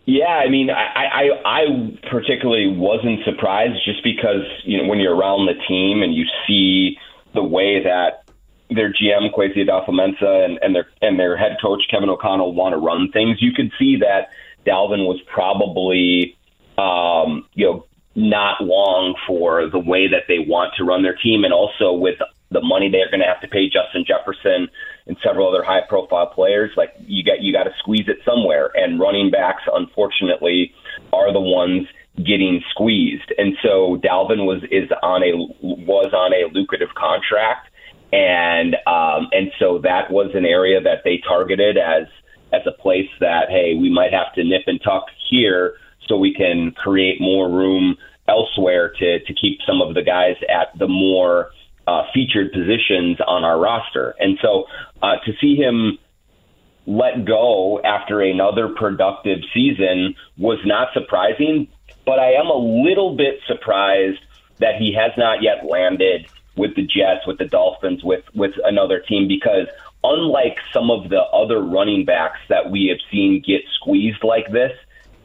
Yeah, I mean, I, I, I particularly wasn't surprised just because, you know, when you're around the team and you see the way that their GM Kwesi Adofo-Mensah and, and their and their head coach Kevin O'Connell want to run things, you could see that Dalvin was probably um, you know not long for the way that they want to run their team, and also with the money they're going to have to pay Justin Jefferson and several other high profile players. Like you got you got to squeeze it somewhere, and running backs unfortunately are the ones getting squeezed. And so Dalvin was is on a was on a lucrative contract and um, and so that was an area that they targeted as as a place that hey we might have to nip and tuck here so we can create more room elsewhere to to keep some of the guys at the more uh, featured positions on our roster and so uh, to see him let go after another productive season was not surprising but I am a little bit surprised that he has not yet landed with the Jets, with the Dolphins, with with another team because unlike some of the other running backs that we have seen get squeezed like this,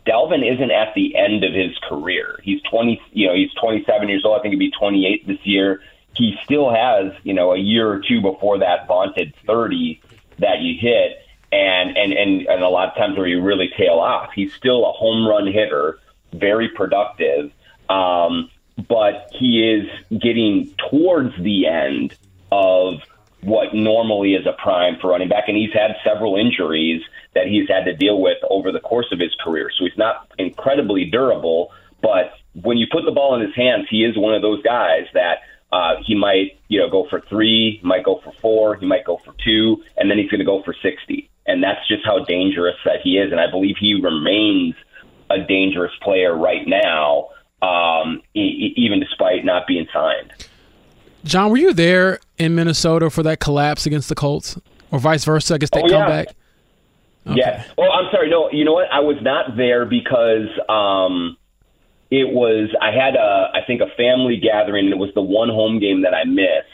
Dalvin isn't at the end of his career. He's 20, you know, he's 27 years old. I think he'd be 28 this year. He still has, you know, a year or two before that vaunted 30 that you hit, and and and, and a lot of times where you really tail off. He's still a home run hitter, very productive. Um, but he is getting towards the end of what normally is a prime for running back, and he's had several injuries that he's had to deal with over the course of his career. So he's not incredibly durable, but when you put the ball in his hands, he is one of those guys that uh, he might, you know, go for three, might go for four, he might go for two, and then he's going to go for sixty. And that's just how dangerous that he is. And I believe he remains a dangerous player right now um, e- even despite not being signed. Jon, were you there in Minnesota for that collapse against the Colts, or vice versa? I guess they oh, come yeah. back. Okay. Yeah. Well, I'm sorry. No, you know what? I was not there because um, it was. I had a, I think, a family gathering. And it was the one home game that I missed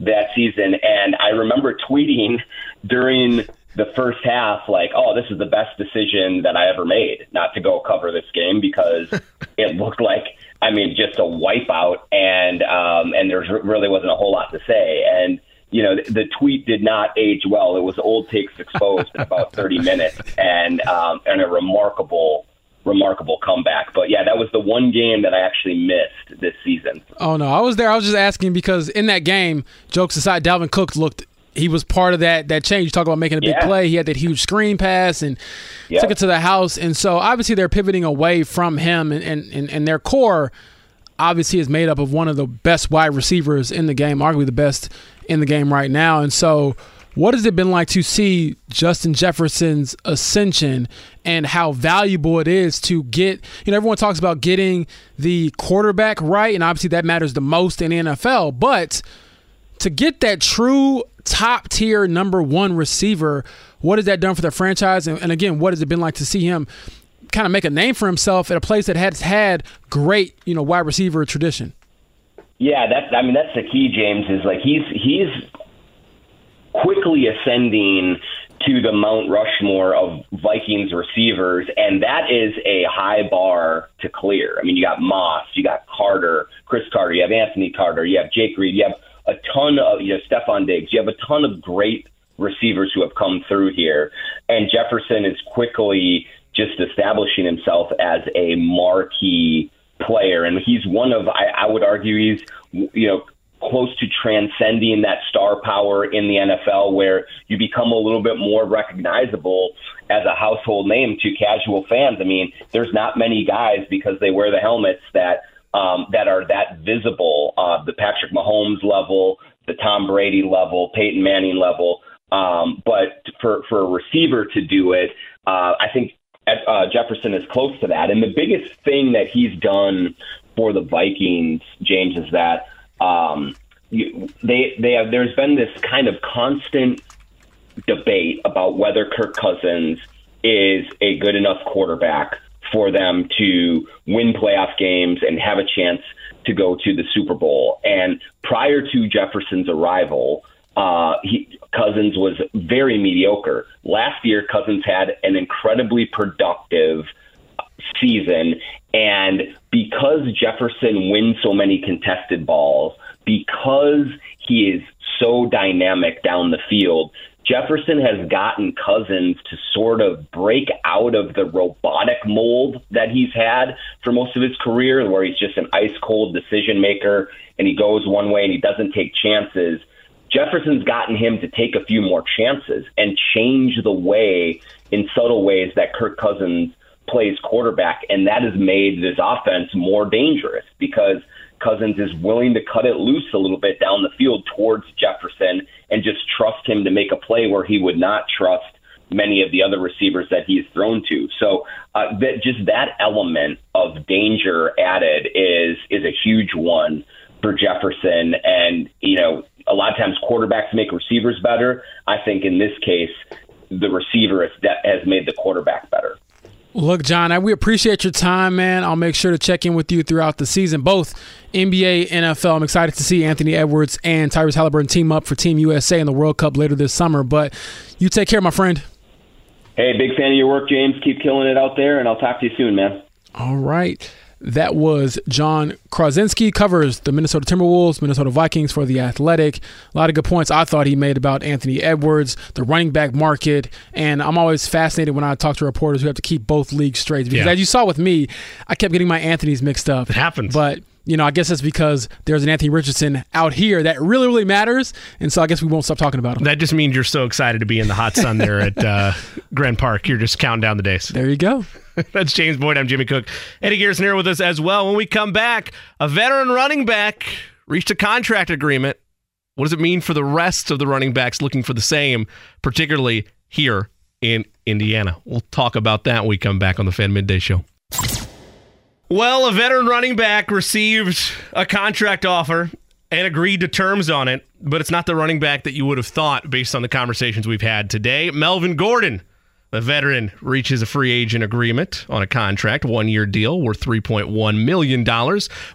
that season, and I remember tweeting during the first half like, oh, this is the best decision that I ever made not to go cover this game because it looked like, I mean, just a wipeout, and um, and there really wasn't a whole lot to say, and you know, the, tweet did not age well. It was old takes exposed in about 30 minutes, and um, and a remarkable remarkable comeback. But yeah, that was the one game that I actually missed this season. Oh no, I was there. I was just asking because in that game, jokes aside, Dalvin Cook looked he was part of that that change. You talk about making a big Yeah. play. He had that huge screen pass and Yeah. took it to the house. And so obviously they're pivoting away from him and, and, and, and their core obviously is made up of one of the best wide receivers in the game, arguably the best in the game right now. And so what has it been like to see Justin Jefferson's ascension and how valuable it is to get, you know, everyone talks about getting the quarterback right, and obviously that matters the most in the NFL, but to get that true top tier number one receiver, what has that done for the franchise? And, and again, what has it been like to see him kind of make a name for himself at a place that has had great, you know, wide receiver tradition? Yeah, that's. I mean, that's the key. James is like he's he's quickly ascending to the Mount Rushmore of Vikings receivers, and that is a high bar to clear. I mean, you got Moss, you got Carter, Cris Carter, you have Anthony Carter, you have Jake Reed, you have a ton of you know Stefon Diggs, you have a ton of great receivers who have come through here, and Jefferson is quickly just establishing himself as a marquee player, and he's one of I, I would argue he's you know close to transcending that star power in the NFL where you become a little bit more recognizable as a household name to casual fans. I mean, there's not many guys because they wear the helmets that um, that are that visible. Uh, the Patrick Mahomes level, the Tom Brady level, Peyton Manning level. Um, but for for a receiver to do it, uh, I think uh, Jefferson is close to that. And the biggest thing that he's done for the Vikings, James, is that um, you, they they have. There's been this kind of constant debate about whether Kirk Cousins is a good enough quarterback for them to win playoff games and have a chance to go to the Super Bowl. And prior to Jefferson's arrival, uh, he, Cousins was very mediocre. Last year, Cousins had an incredibly productive season. And because Jefferson wins so many contested balls, because he is so dynamic down the field, Jefferson has gotten Cousins to sort of break out of the robotic mold that he's had for most of his career, where he's just an ice cold decision maker and he goes one way and he doesn't take chances. Jefferson's gotten him to take a few more chances and change the way, in subtle ways, that Kirk Cousins plays quarterback. And that has made this offense more dangerous because Cousins is willing to cut it loose a little bit down the field towards Jefferson and just trust him to make a play where he would not trust many of the other receivers that he's thrown to. So uh, that just that element of danger added is is a huge one for Jefferson. And you know, a lot of times quarterbacks make receivers better. I think in this case, the receiver has, has made the quarterback better. Look, Jon, we appreciate your time, man. I'll make sure to check in with you throughout the season, both NBA, NFL. I'm excited to see Anthony Edwards and Tyrese Halliburton team up for Team USA in the World Cup later this summer. But you take care, my friend. Hey, big fan of your work, James. Keep killing it out there, and I'll talk to you soon, man. All right. That was Jon Krawczynski covers the Minnesota Timberwolves, Minnesota Vikings for The Athletic. A lot of good points I thought he made about Anthony Edwards, the running back market. And I'm always fascinated when I talk to reporters who have to keep both leagues straight. Because Yeah. as you saw with me, I kept getting my Anthony's mixed up. It happens. But you know, I guess that's because there's an Anthony Richardson out here that really, really matters, and so I guess we won't stop talking about him. That just means you're so excited to be in the hot sun there at uh, Grand Park. You're just counting down the days. There you go. That's James Boyd. I'm Jimmy Cook. Eddie Garrison here with us as well. When we come back, a veteran running back reached a contract agreement. What does it mean for the rest of the running backs looking for the same, particularly here in Indiana? We'll talk about that when we come back on the Fan Midday Show. Well, a veteran running back received a contract offer and agreed to terms on it, but it's not the running back that you would have thought based on the conversations we've had today. Melvin Gordon, the veteran, reaches a free agent agreement on a contract, one year deal worth $3.1 million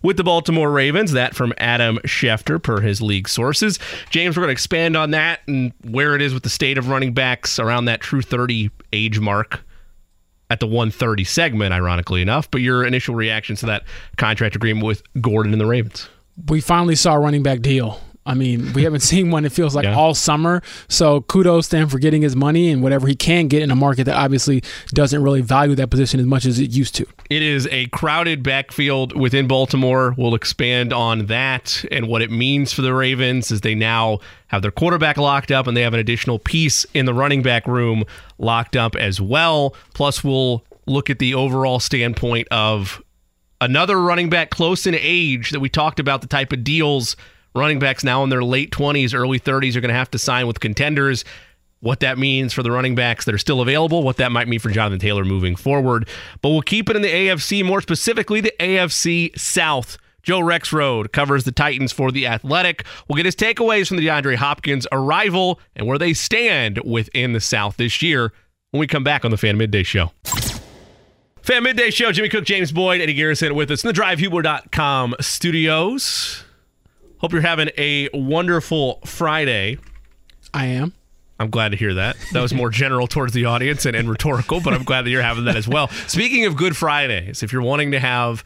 with the Baltimore Ravens. That from Adam Schefter, per his league sources. James, we're going to expand on that and where it is with the state of running backs around that true 30 age mark at the 130 segment, ironically enough. But your initial reaction to that contract agreement with Gordon and the Ravens? we finally saw a running back deal. I mean, we haven't seen one, it feels like Yeah. all summer. So kudos to him for getting his money and whatever he can get in a market that obviously doesn't really value that position as much as it used to. It is a crowded backfield within Baltimore. We'll expand on that and what it means for the Ravens as they now have their quarterback locked up and they have an additional piece in the running back room locked up as well. Plus, we'll look at the overall standpoint of another running back close in age that we talked about the type of deals running backs now in their late 20s, early 30s are going to have to sign with contenders. What that means for the running backs that are still available, what that might mean for Jonathan Taylor moving forward. But we'll keep it in the AFC, more specifically the AFC South. Joe Rexrode covers the Titans for the Athletic. We'll get his takeaways from the DeAndre Hopkins arrival and where they stand within the South this year when we come back on the Fan Midday Show. Fan Midday Show, Jimmy Cook, James Boyd, Eddie Garrison with us in the DriveHubler.com studios. Hope you're having a wonderful Friday. I am. I'm glad to hear that. That was more general towards the audience and, and rhetorical, but I'm glad that you're having that as well. Speaking of Good Fridays, if you're wanting to have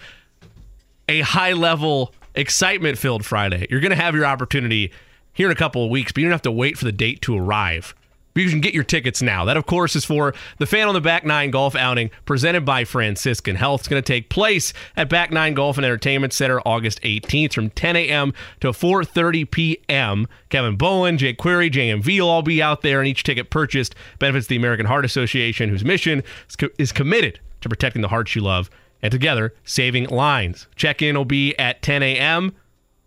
a high level, excitement filled Friday, you're going to have your opportunity here in a couple of weeks, but you don't have to wait for the date to arrive. You can get your tickets now. That, of course, is for the Fan on the Back Nine Golf Outing presented by Franciscan Health. It's going to take place at Back Nine Golf and Entertainment Center August 18th from 10 a.m. to 4.30 p.m. Kevin Bowen, Jake Query, JMV will all be out there, and each ticket purchased benefits the American Heart Association, whose mission is, co- is committed to protecting the hearts you love and together saving lives. Check-in will be at 10 a.m.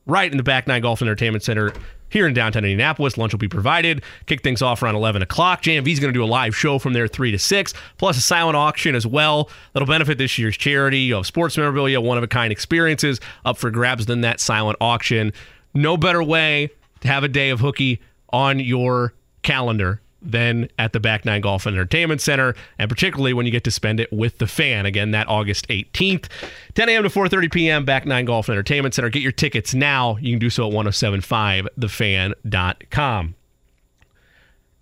right in the Back Nine Golf and Entertainment Center here in downtown Indianapolis. Lunch will be provided. Kick things off around 11 o'clock. JMV is going to do a live show from there 3 to 6, plus a silent auction as well. That'll benefit this year's charity. You have sports memorabilia, one of a kind experiences up for grabs than that silent auction. No better way to have a day of hooky on your calendar than at the Back Nine Golf and Entertainment Center, and particularly when you get to spend it with the fan. Again, that August 18th, 10 a.m. to 4:30 p.m. Back Nine Golf and Entertainment Center. Get your tickets now. You can do so at 1075thefan.com.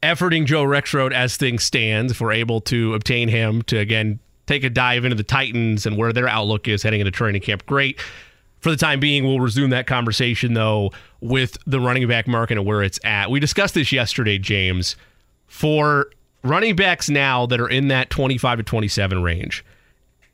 Efforting Joe Rexrode as things stand, if we're able to obtain him to again take a dive into the Titans and where their outlook is heading into training camp, great. For the time being, we'll resume that conversation though with the running back market and where it's at. We discussed this yesterday, James for running backs now that are in that 25 to 27 range,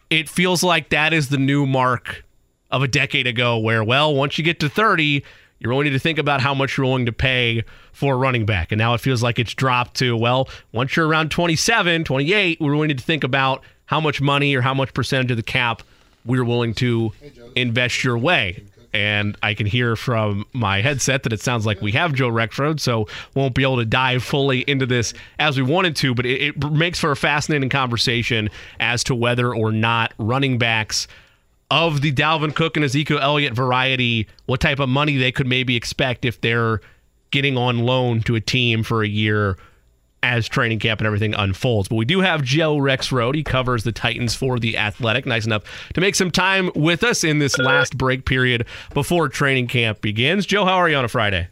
it feels like that is the new mark of a decade ago where, well, once you get to 30, you're only need to think about how much you're willing to pay for a running back. And now it feels like it's dropped to, well, once you're around 27, 28, we really need to think about how much money or how much percentage of the cap we're willing to invest your way and I can hear from my headset that it sounds like we have Joe Rexrode, so won't be able to dive fully into this as we wanted to. But it, it makes for a fascinating conversation as to whether or not running backs of the Dalvin Cook and Ezekiel Elliott variety, what type of money they could maybe expect if they're getting on loan to a team for a year as training camp and everything unfolds. But we do have Joe Rexrode. He covers the Titans for the Athletic. Nice enough to make some time with us in this last break period before training camp begins. Joe, how are you on a Friday?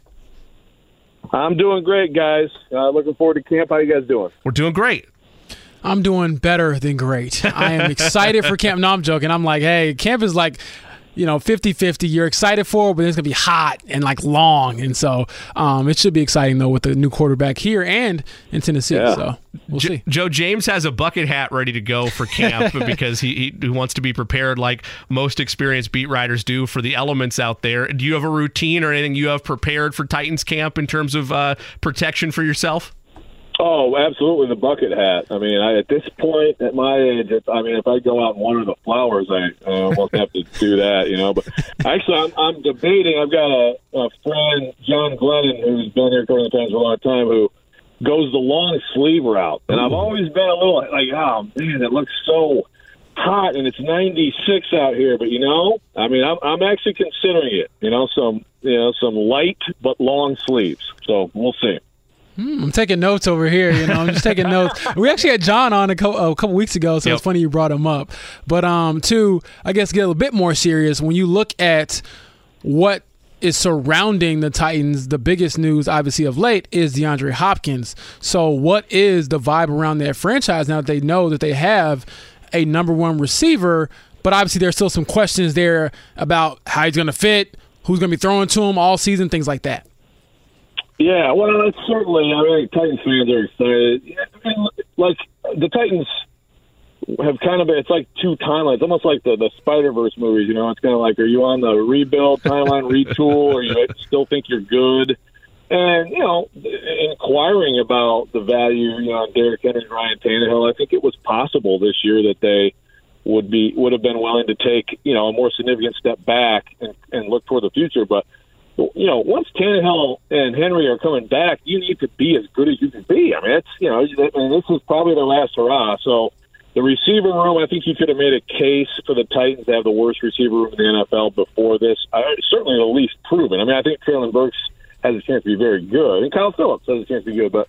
I'm doing great, guys. Uh, looking forward to camp. How you guys doing? We're doing great. I'm doing better than great. I am excited for camp. No, I'm joking. I'm like, hey, camp is like you know 50-50 you're excited for but it's going to be hot and like long. And so um, it should be exciting though with the new quarterback here and in tennessee. Yeah. so we'll jo- see. Joe james has a bucket hat ready to go for camp because he, he wants to be prepared like most experienced beat writers do for the elements out there. Do you have a routine or anything you have prepared for titans camp in terms of uh, protection for yourself Oh, absolutely, the bucket hat. I mean, I, at this point, at my age, if, I mean, if I go out and water the flowers, I, I almost have to do that, you know. But actually, I'm, I'm debating. I've got a, a friend, John Glennon, who's been here covering the Titans for a long time, who goes the long sleeve route, and I've always been a little like, oh man, it looks so hot, and it's 96 out here. But you know, I mean, I'm, I'm actually considering it. You know, some you know some light but long sleeves. So we'll see. Hmm, I'm taking notes over here. You know, I'm just taking notes. We actually had John on a, co- a couple weeks ago, so yep. it's funny you brought him up. But um, to I guess get a little bit more serious when you look at what is surrounding the Titans. The biggest news, obviously, of late is DeAndre Hopkins. So, what is the vibe around that franchise now that they know that they have a number one receiver? But obviously, there's still some questions there about how he's going to fit, who's going to be throwing to him all season, things like that. Yeah, well, it's certainly. I mean, Titans fans are excited. I mean, like the Titans have kind of. It's like two timelines, almost like the the Spider Verse movies. You know, it's kind of like, are you on the rebuild timeline, retool, or you still think you're good? And you know, inquiring about the value, you know, Derrick Henry, and Ryan Tannehill, I think it was possible this year that they would be would have been willing to take you know a more significant step back and, and look toward the future, but you know, once Tannehill and Henry are coming back, you need to be as good as you can be. I mean, it's you know, and this is probably their last hurrah. So the receiver room, I think you could have made a case for the Titans to have the worst receiver room in the NFL before this. Uh, certainly the least proven. I mean, I think Treylon Burks has a chance to be very good, and Kyle Philips has a chance to be good, but.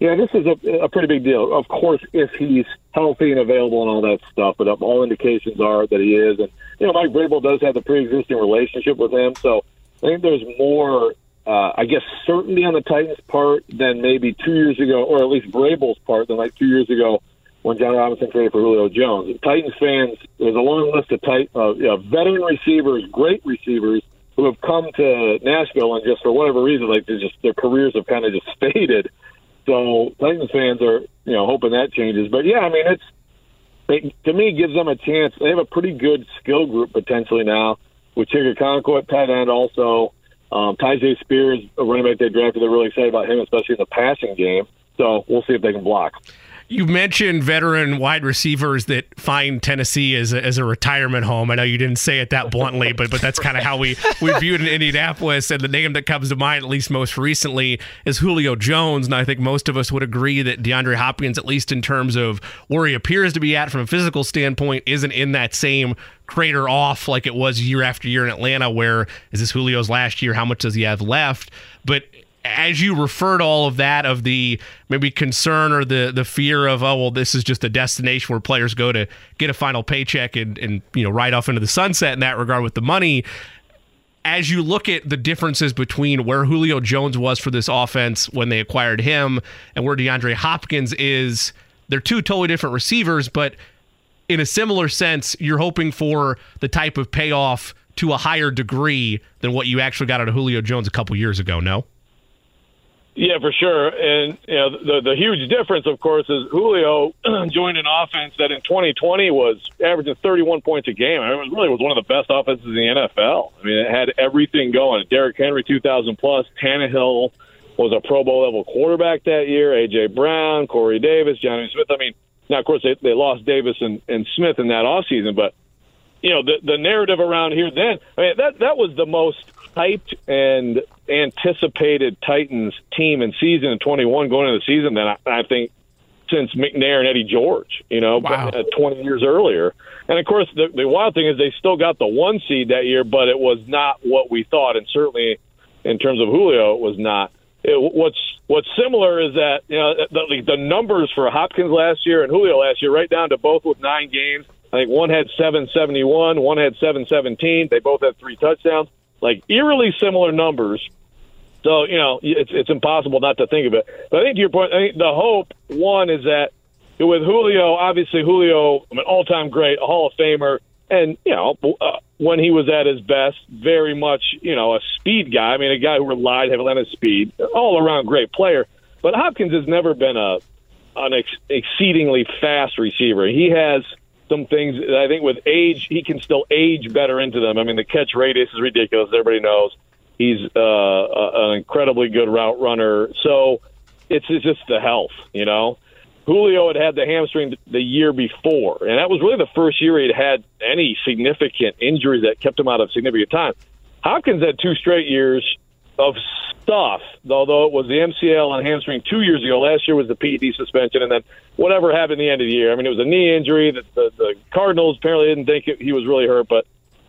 Yeah, this is a, a pretty big deal. Of course, if he's healthy and available and all that stuff, but all indications are that he is. And you know, Mike Vrabel does have the pre-existing relationship with him, so I think there's more, uh, I guess, certainty on the Titans' part than maybe two years ago, or at least Vrabel's part than like two years ago when Jon Robinson traded for Julio Jones. Titans fans, there's a long list of tight, uh, you know, veteran receivers, great receivers who have come to Nashville and just for whatever reason, like they just their careers have kind of just faded. So Titans fans are you know hoping that changes. But yeah, I mean it's it, to me it gives them a chance. They have a pretty good skill group potentially now with Chig Okonkwo at tight end also. Um, Tyjae Spears, a running back they drafted, they're really excited about him, especially in the passing game. So we'll see if they can block. You mentioned veteran wide receivers that find Tennessee as a, as a retirement home. I know you didn't say it that bluntly, but but that's kind of how we we viewed in Indianapolis. And the name that comes to mind, at least most recently, is Julio Jones. And I think most of us would agree that DeAndre Hopkins, at least in terms of where he appears to be at from a physical standpoint, isn't in that same crater off like it was year after year in Atlanta. Where is this Julio's last year? How much does he have left? But as you refer to all of that of the maybe concern or the the fear of oh well this is just a destination where players go to get a final paycheck and and you know ride off into the sunset in that regard with the money. As you look at the differences between where Julio Jones was for this offense when they acquired him and where DeAndre Hopkins is they're two totally different receivers but in a similar sense you're hoping for the type of payoff to a higher degree than what you actually got out of Julio Jones a couple years ago no yeah, for sure. And you know, the the huge difference, of course, is Julio joined an offense that in 2020 was averaging 31 points a game. I mean, it really was one of the best offenses in the NFL. I mean, it had everything going. Derrick Henry 2,000 plus. Tannehill was a Pro Bowl level quarterback that year. AJ Brown, Corey Davis, Jonnu Smith. I mean, now of course they they lost Davis and, and Smith in that offseason, but you know the the narrative around here then. I mean, that that was the most hyped and anticipated Titans team and season in 21 going into the season than I, I think since McNair and Eddie George, you know, wow. Uh, 20 years earlier. And of course, the, the wild thing is they still got the one seed that year, but it was not what we thought. And certainly in terms of Julio, it was not. It, what's what's similar is that you know the, the numbers for Hopkins last year and Julio last year, right down to both with nine games. I think one had 771, one had 717. They both had three touchdowns like eerily similar numbers. So you know, it's it's impossible not to think of it. But I think to your point, I think the hope one is that with Julio, obviously Julio, I mean, all-time great, a Hall of Famer, and you know, uh, when he was at his best, very much you know a speed guy. I mean, a guy who relied heavily on his speed, all-around great player. But Hopkins has never been a an ex- exceedingly fast receiver. He has some things. I think with age, he can still age better into them. I mean, the catch radius is ridiculous. Everybody knows he's uh, an incredibly good route runner. So it's, it's just the health, you know. Julio had had the hamstring the year before, and that was really the first year he'd had any significant injuries that kept him out of significant time. Hopkins had two straight years of stuff, although it was the MCL and hamstring two years ago. Last year was the PED suspension, and then whatever happened at the end of the year. I mean, it was a knee injury that the, the Cardinals apparently didn't think he was really hurt, but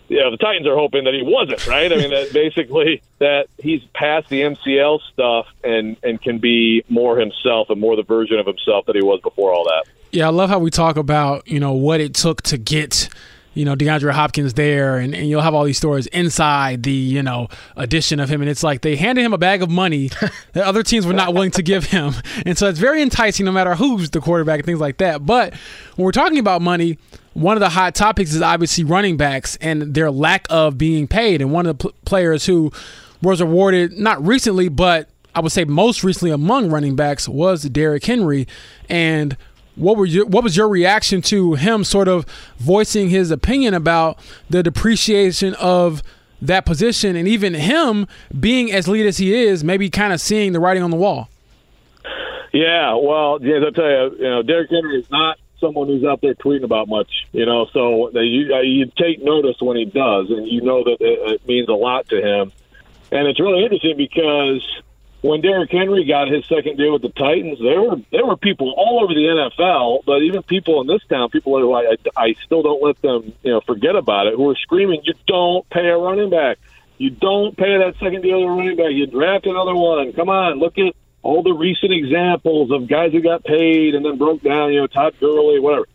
know, the Titans are hoping that he wasn't, right? I mean, that basically that he's past the MCL stuff and and can be more himself and more the version of himself that he was before all that. Yeah, I love how we talk about you know what it took to get you know, DeAndre Hopkins there, and, and you'll have all these stories inside the, you know, addition of him. And it's like they handed him a bag of money that other teams were not willing to give him. And so it's very enticing no matter who's the quarterback and things like that. But when we're talking about money, one of the hot topics is obviously running backs and their lack of being paid. And one of the players who was awarded, not recently, but I would say most recently among running backs was Derrick Henry. And what were your, what was your reaction to him sort of voicing his opinion about the depreciation of that position and even him being as lead as he is, maybe kind of seeing the writing on the wall? Yeah, well, James, I'll tell you, you know, Derrick Henry is not someone who's out there tweeting about much, you know, so you, uh, you take notice when he does, and you know that it means a lot to him. And it's really interesting because when Derrick Henry got his second deal with the Titans, there were there were people all over the NFL, but even people in this town, people who I, I still don't let them you know forget about it, who are screaming, "You don't pay a running back, you don't pay that second deal to a running back, you draft another one. Come on, look at all the recent examples of guys who got paid and then broke down. You know, Todd Gurley, whatever."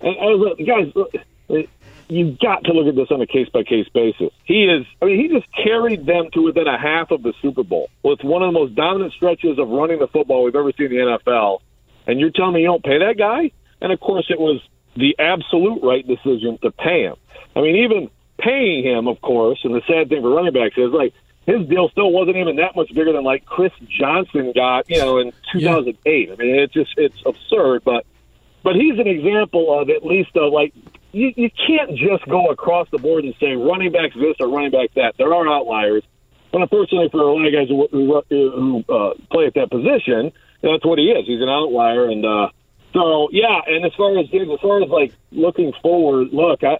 And I was like, guys, you've got to look at this on a case by case basis. He is, I mean, he just carried them to within a half of the Super Bowl. It's one of the most dominant stretches of running the football we've ever seen in the NFL. And you're telling me you don't pay that guy? And of course, it was the absolute right decision to pay him. I mean, even paying him, of course, and the sad thing for running backs is like, his deal still wasn't even that much bigger than like Chris Johnson got, you know, in 2008. I mean, it's just it's absurd, but but he's an example of at least a like you, you can't just go across the board and say running backs this or running back that. There are outliers, but unfortunately for a lot of guys who, who, who uh, play at that position, that's what he is. He's an outlier, and uh, so yeah. And as far as as far as like looking forward, look, I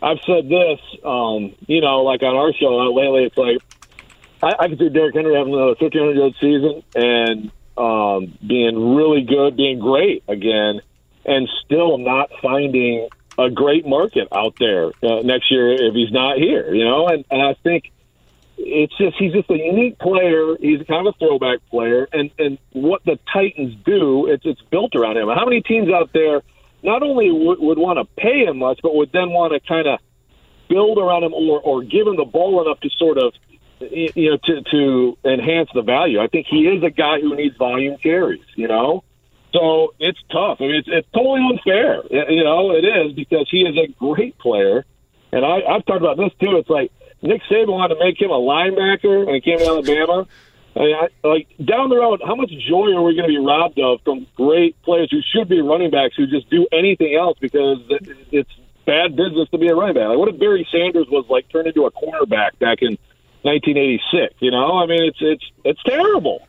I've said this, um, you know, like on our show uh, lately, it's like I, I can see Derrick Henry having a 1,500 yard season and um, being really good, being great again, and still not finding a great market out there uh, next year if he's not here, you know. And, and I think it's just he's just a unique player. He's kind of a throwback player, and and what the Titans do, it's it's built around him. How many teams out there? not only would, would want to pay him much, but would then want to kind of build around him or, or give him the ball enough to sort of you know to to enhance the value. I think he is a guy who needs volume carries. You know, so it's tough. I mean, it's, it's totally unfair. You know, it is because he is a great player, and I, I've talked about this too. It's like Nick Saban wanted to make him a linebacker when he came to Alabama. I mean, I, like down the road, how much joy are we going to be robbed of from great players who should be running backs who just do anything else because it's bad business to be a running back? Like, what if Barry Sanders was like turned into a cornerback back in 1986? You know, I mean, it's it's it's terrible.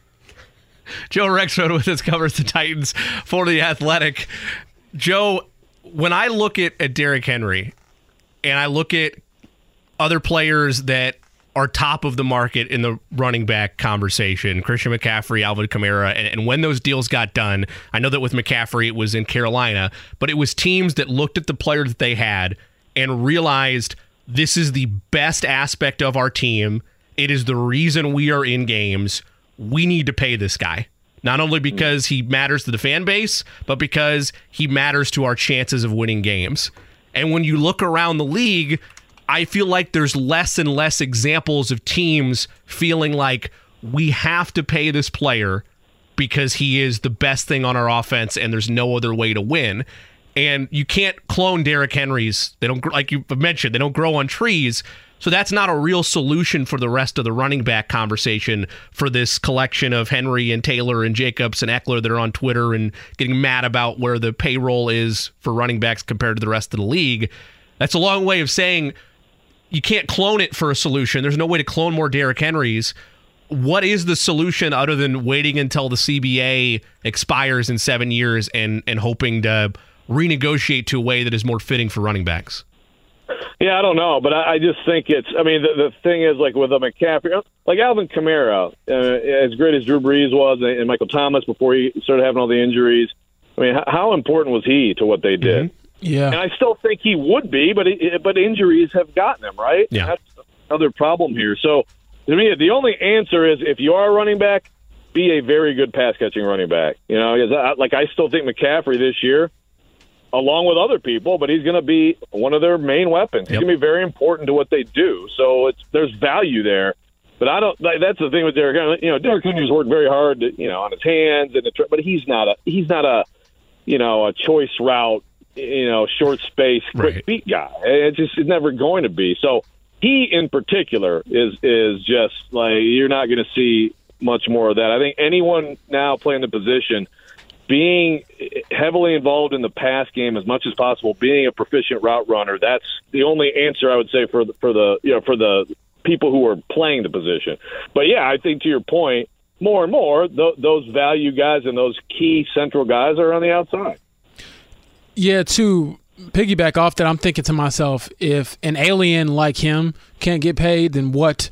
Joe Rexrode with us covers the Titans for the Athletic. Joe, when I look at at Derrick Henry, and I look at other players that are top of the market in the running back conversation. Christian McCaffrey, Alvin Kamara, and, and, when those deals got done, I know that with McCaffrey it was in Carolina, but it was teams that looked at the player that they had and realized this is the best aspect of our team. It is the reason we are in games. We need to pay this guy. Not only hmm. because he matters to the fan base, but because he matters to our chances of winning games. And when you look around the league, I feel like there's less and less examples of teams feeling like we have to pay this player because he is the best thing on our offense and there's no other way to win. And you can't clone Derrick Henry's. They don't like you mentioned, they don't grow on trees. So that's not a real solution for the rest of the running back conversation for this collection of Henry and Taylor and Jacobs and Ekeler that are on Twitter and getting mad about where the payroll is for running backs compared to the rest of the league. That's a long way of saying you can't clone it for a solution. There's no way to clone more Derrick Henrys. What is the solution other than waiting until the CBA expires in seven years and and hoping to renegotiate to a way that is more fitting for running backs? Yeah, I don't know, but I, I just think it's. I mean, the, the thing is, like with a McCaffrey, like Alvin Kamara, uh, as great as Drew Brees was, and, and Michael Thomas before he started having all the injuries. I mean, how, how important was he to what they did? Mm-hmm. Yeah, and I still think he would be, but it, but injuries have gotten him right. Yeah, that's another problem here. So to me, the only answer is if you are a running back, be a very good pass catching running back. You know, I, like I still think McCaffrey this year, along with other people, but he's going to be one of their main weapons. He's yep. going to be very important to what they do. So it's there's value there. But I don't. That's the thing with Derrick. Henry. You know, Derrick Henry's worked very hard, to, you know, on his hands and the, but he's not a he's not a you know a choice route you know, short space, quick right. feet guy. It's just it's never going to be. So he in particular is is just like you're not going to see much more of that. I think anyone now playing the position, being heavily involved in the pass game as much as possible, being a proficient route runner, that's the only answer I would say for the, for the you know for the people who are playing the position. But yeah, I think to your point, more and more th- those value guys and those key central guys are on the outside. Yeah, to piggyback off that, I'm thinking to myself, if an alien like him can't get paid, then what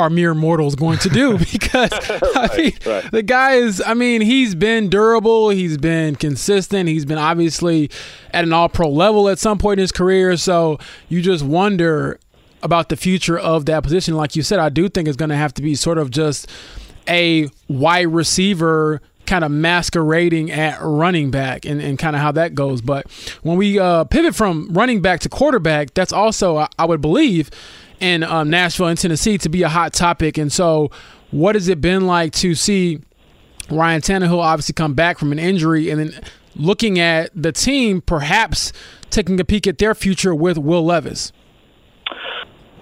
are mere mortals going to do? Because I mean, right. the guy is, I mean, he's been durable, he's been consistent, he's been obviously at an all pro level at some point in his career. So you just wonder about the future of that position. Like you said, I do think it's going to have to be sort of just a wide receiver kind of masquerading at running back and, and kind of how that goes. But when we uh, pivot from running back to quarterback, that's also, I, I would believe, in um, Nashville and Tennessee to be a hot topic. And so, what has it been like to see Ryan Tannehill obviously come back from an injury and then looking at the team perhaps taking a peek at their future with Will Levis?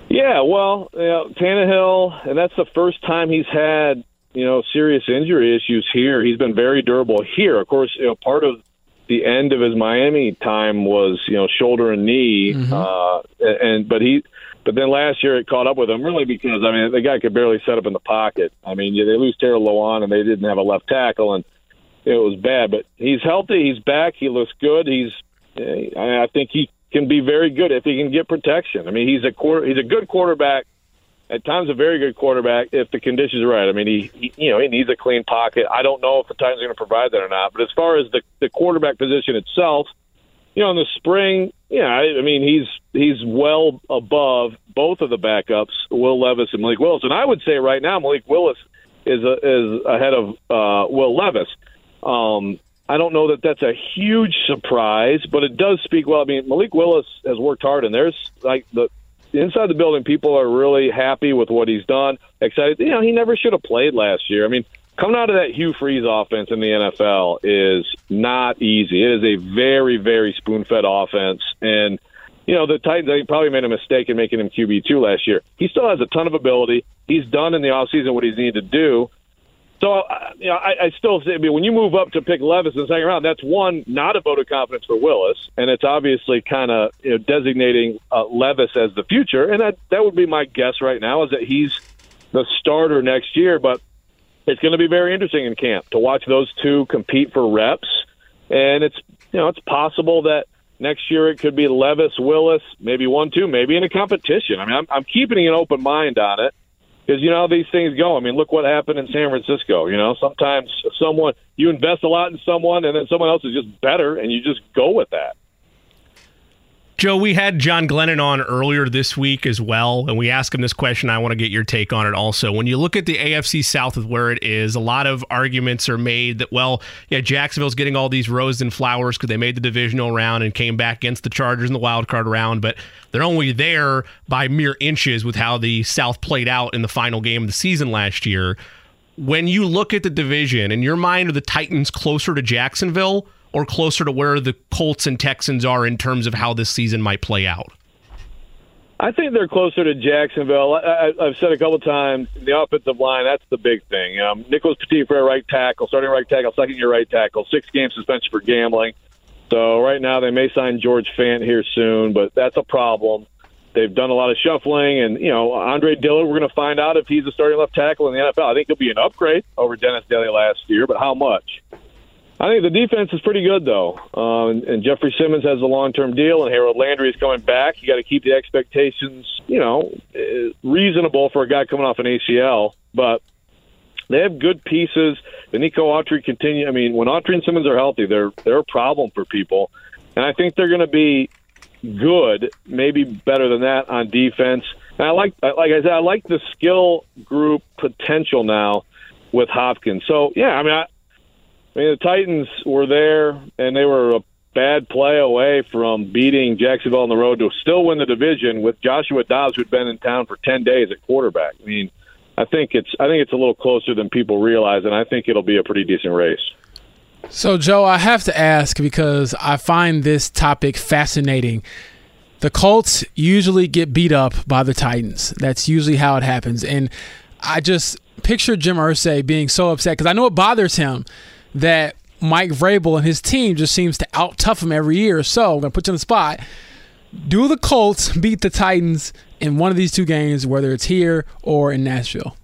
Yeah, well, you know, Tannehill, and that's the first time he's had you know serious injury issues here. He's been very durable here. Of course, you know, part of the end of his Miami time was you know shoulder and knee, mm-hmm. uh, and but he. But then last year it caught up with him really because I mean the guy could barely set up in the pocket. I mean they lose Taylor Lewan and they didn't have a left tackle and it was bad. But he's healthy. He's back. He looks good. He's eh, I think he can be very good if he can get protection. I mean, he's a quarter, he's a good quarterback. At times, a very good quarterback if the conditions are right. I mean, he, he you know he needs a clean pocket. I don't know if the Titans are going to provide that or not. But as far as the the quarterback position itself, you know, in the spring, yeah, I, I mean, he's he's well above both of the backups, Will Levis and Malik Willis. And I would say right now, Malik Willis is a, is ahead of uh, Will Levis. Um, I don't know that that's a huge surprise, but it does speak well. I mean, Malik Willis has worked hard, and there's like the inside the building, people are really happy with what he's done. Excited, you know, he never should have played last year. I mean, coming out of that Hugh Freeze offense in the NFL is not easy. It is a very, very spoon-fed offense, and you know the Titans. They probably made a mistake in making him QB two last year. He still has a ton of ability. He's done in the offseason what he's needed to do. So, uh, you know, I, I still say, I mean, when you move up to pick Levis in the second round, that's one, not a vote of confidence for Willis, and it's obviously kind of you know, designating uh, Levis as the future, and that that would be my guess right now is that he's the starter next year. But it's going to be very interesting in camp to watch those two compete for reps, and it's you know it's possible that next year it could be Levis, Willis, maybe one, two, maybe in a competition. I mean, I'm, I'm keeping an open mind on it because you know how these things go. I mean, look what happened in San Francisco. You know, sometimes someone you invest a lot in someone, and then someone else is just better, and you just go with that. Joe, we had John Glennon on earlier this week as well, and we asked him this question. I want to get your take on it also. When you look at the AFC South with where it is, a lot of arguments are made that, well, yeah, Jacksonville's getting all these roses and flowers because they made the divisional round and came back against the Chargers in the wild card round, but they're only there by mere inches with how the South played out in the final game of the season last year. When you look at the division, in your mind, are the Titans closer to Jacksonville? Or closer to where the Colts and Texans are in terms of how this season might play out? I think they're closer to Jacksonville. I, have said a couple times the offensive line. That's the big thing. Um, Nicholas Petit-Frere a right tackle, starting right tackle, second year right tackle, six game suspension for gambling. So right now they may sign George Fant here soon, but that's a problem. They've done a lot of shuffling, and you know Andre Dillard. We're going to find out if he's a starting left tackle in the NFL. I think he'll be an upgrade over Dennis Daley last year, but how much? I think the defense is pretty good, though. Uh, and, and Jeffrey Simmons has a long-term deal, and Harold Landry is coming back. You got to keep the expectations, you know, uh, reasonable for a guy coming off an ACL. But they have good pieces. Denico Autry continue. I mean, when Autry and Simmons are healthy, they're they're a problem for people, and I think they're going to be good, maybe better than that on defense. And I like, like I said, I like the skill group potential now with Hopkins. So yeah, I mean, I, I mean, the Titans were there, and they were a bad play away from beating Jacksonville on the road to still win the division with Joshua Dobbs, who'd been in town for ten days at quarterback. I mean, I think it's I think it's a little closer than people realize, and I think it'll be a pretty decent race. So, Joe, I have to ask because I find this topic fascinating. The Colts usually get beat up by the Titans. That's usually how it happens, and I just picture Jim Irsay being so upset because I know it bothers him that Mike Vrabel and his team just seems to out tough him every year. So I'm gonna put you on the spot. Do the Colts beat the Titans in one of these two games, whether it's here or in Nashville?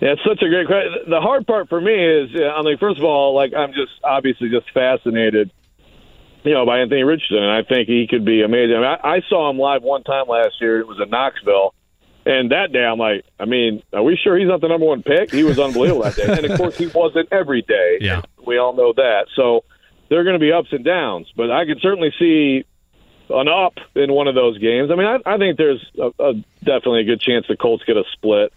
Yeah, it's such a great question. The hard part for me is, I mean, first of all, like I'm just obviously just fascinated, you know, by Anthony Richardson, and I think he could be amazing. I, mean, I, I saw him live one time last year. It was in Knoxville and that day, I'm like, I mean, are we sure he's not the number one pick? He was unbelievable that day. And of course, he wasn't every day. Yeah. We all know that. So there are going to be ups and downs, but I can certainly see an up in one of those games. I mean, I, I think there's a, a, definitely a good chance the Colts get a split.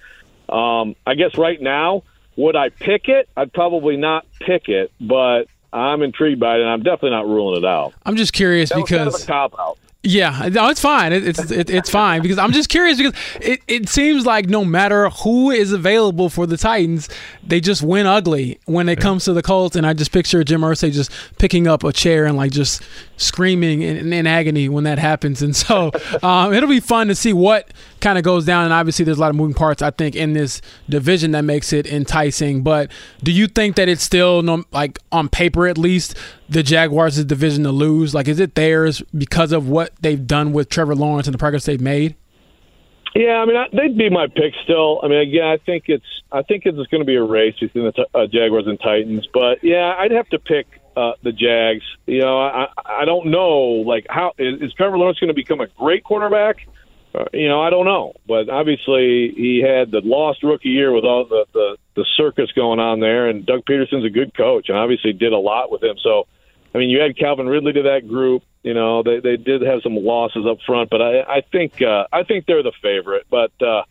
Um, I guess right now, would I pick it? I'd probably not pick it, but I'm intrigued by it, and I'm definitely not ruling it out. I'm just curious because kind of a cop out. Yeah, no, it's fine. It, it's it, it's fine because I'm just curious because it, it seems like no matter who is available for the Titans, they just win ugly when it comes to the Colts. And I just picture Jim Irsay just picking up a chair and like just screaming in, in agony when that happens. And so um, it'll be fun to see what kind of goes down. And obviously, there's a lot of moving parts I think in this division that makes it enticing. But do you think that it's still no, like on paper at least the Jaguars' division to lose? Like, is it theirs because of what they've done with Trevor Lawrence and the progress they've made? Yeah, I mean I, they'd be my pick still. I mean, again, I think it's I think it's going to be a race between the t- uh, Jaguars and Titans. But yeah, I'd have to pick uh, the Jags. You know, I I don't know like how is, is Trevor Lawrence going to become a great quarterback? Uh, you know, I don't know, but obviously he had the lost rookie year with all the, the the circus going on there, and Doug Pederson's a good coach, and obviously did a lot with him. So, I mean, you had Calvin Ridley to that group. You know, they they did have some losses up front, but I I think uh, I think they're the favorite. But uh,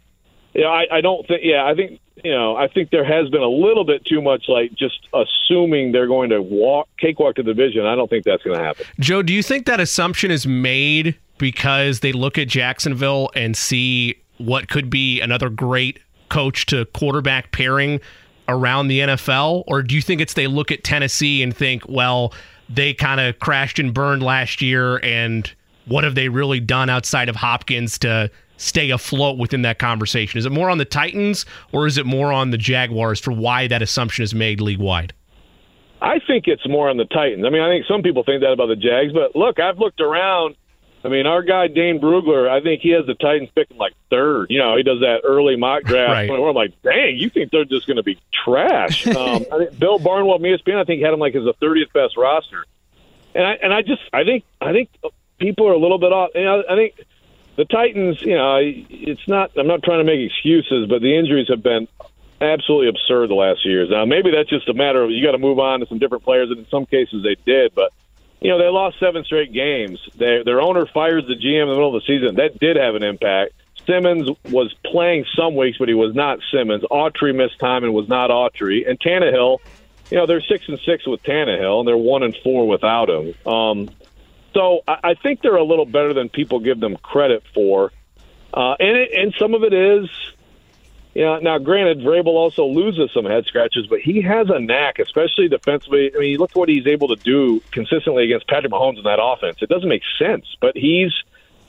yeah, I, I don't think. Yeah, I think you know, I think there has been a little bit too much like just assuming they're going to walk cakewalk to the division. I don't think that's going to happen. Joe, do you think that assumption is made because they look at Jacksonville and see what could be another great coach to quarterback pairing around the NFL? Or do you think it's they look at Tennessee and think, well, they kind of crashed and burned last year, and what have they really done outside of Hopkins to stay afloat within that conversation? Is it more on the Titans or is it more on the Jaguars for why that assumption is made league wide? I think it's more on the Titans. I mean, I think some people think that about the Jags, but look, I've looked around. I mean, our guy Dane Brugler, I think he has the Titans picking like third. You know, he does that early mock draft. Right. Where I'm like, dang, you think they're just going to be trash? um, I think Bill Barnwell ESPN, I think had him like as the 30th best roster. And I and I just I think I think people are a little bit off. You know, I think the Titans. You know, it's not. I'm not trying to make excuses, but the injuries have been absolutely absurd the last few years. Now, maybe that's just a matter of you got to move on to some different players, and in some cases they did, but you know, they lost seven straight games. They, their owner fires the GM in the middle of the season. That did have an impact. Simmons was playing some weeks, but he was not Simmons. Autry missed time and was not Autry. And Tannehill, you know, they're six and six with Tannehill, and they're one and four without him. Um, so I, I think they're a little better than people give them credit for. Uh, and it, and some of it is, you know, now granted, Vrabel also loses some head scratches, but he has a knack, especially defensively. I mean, look at what he's able to do consistently against Patrick Mahomes in that offense. It doesn't make sense, but he's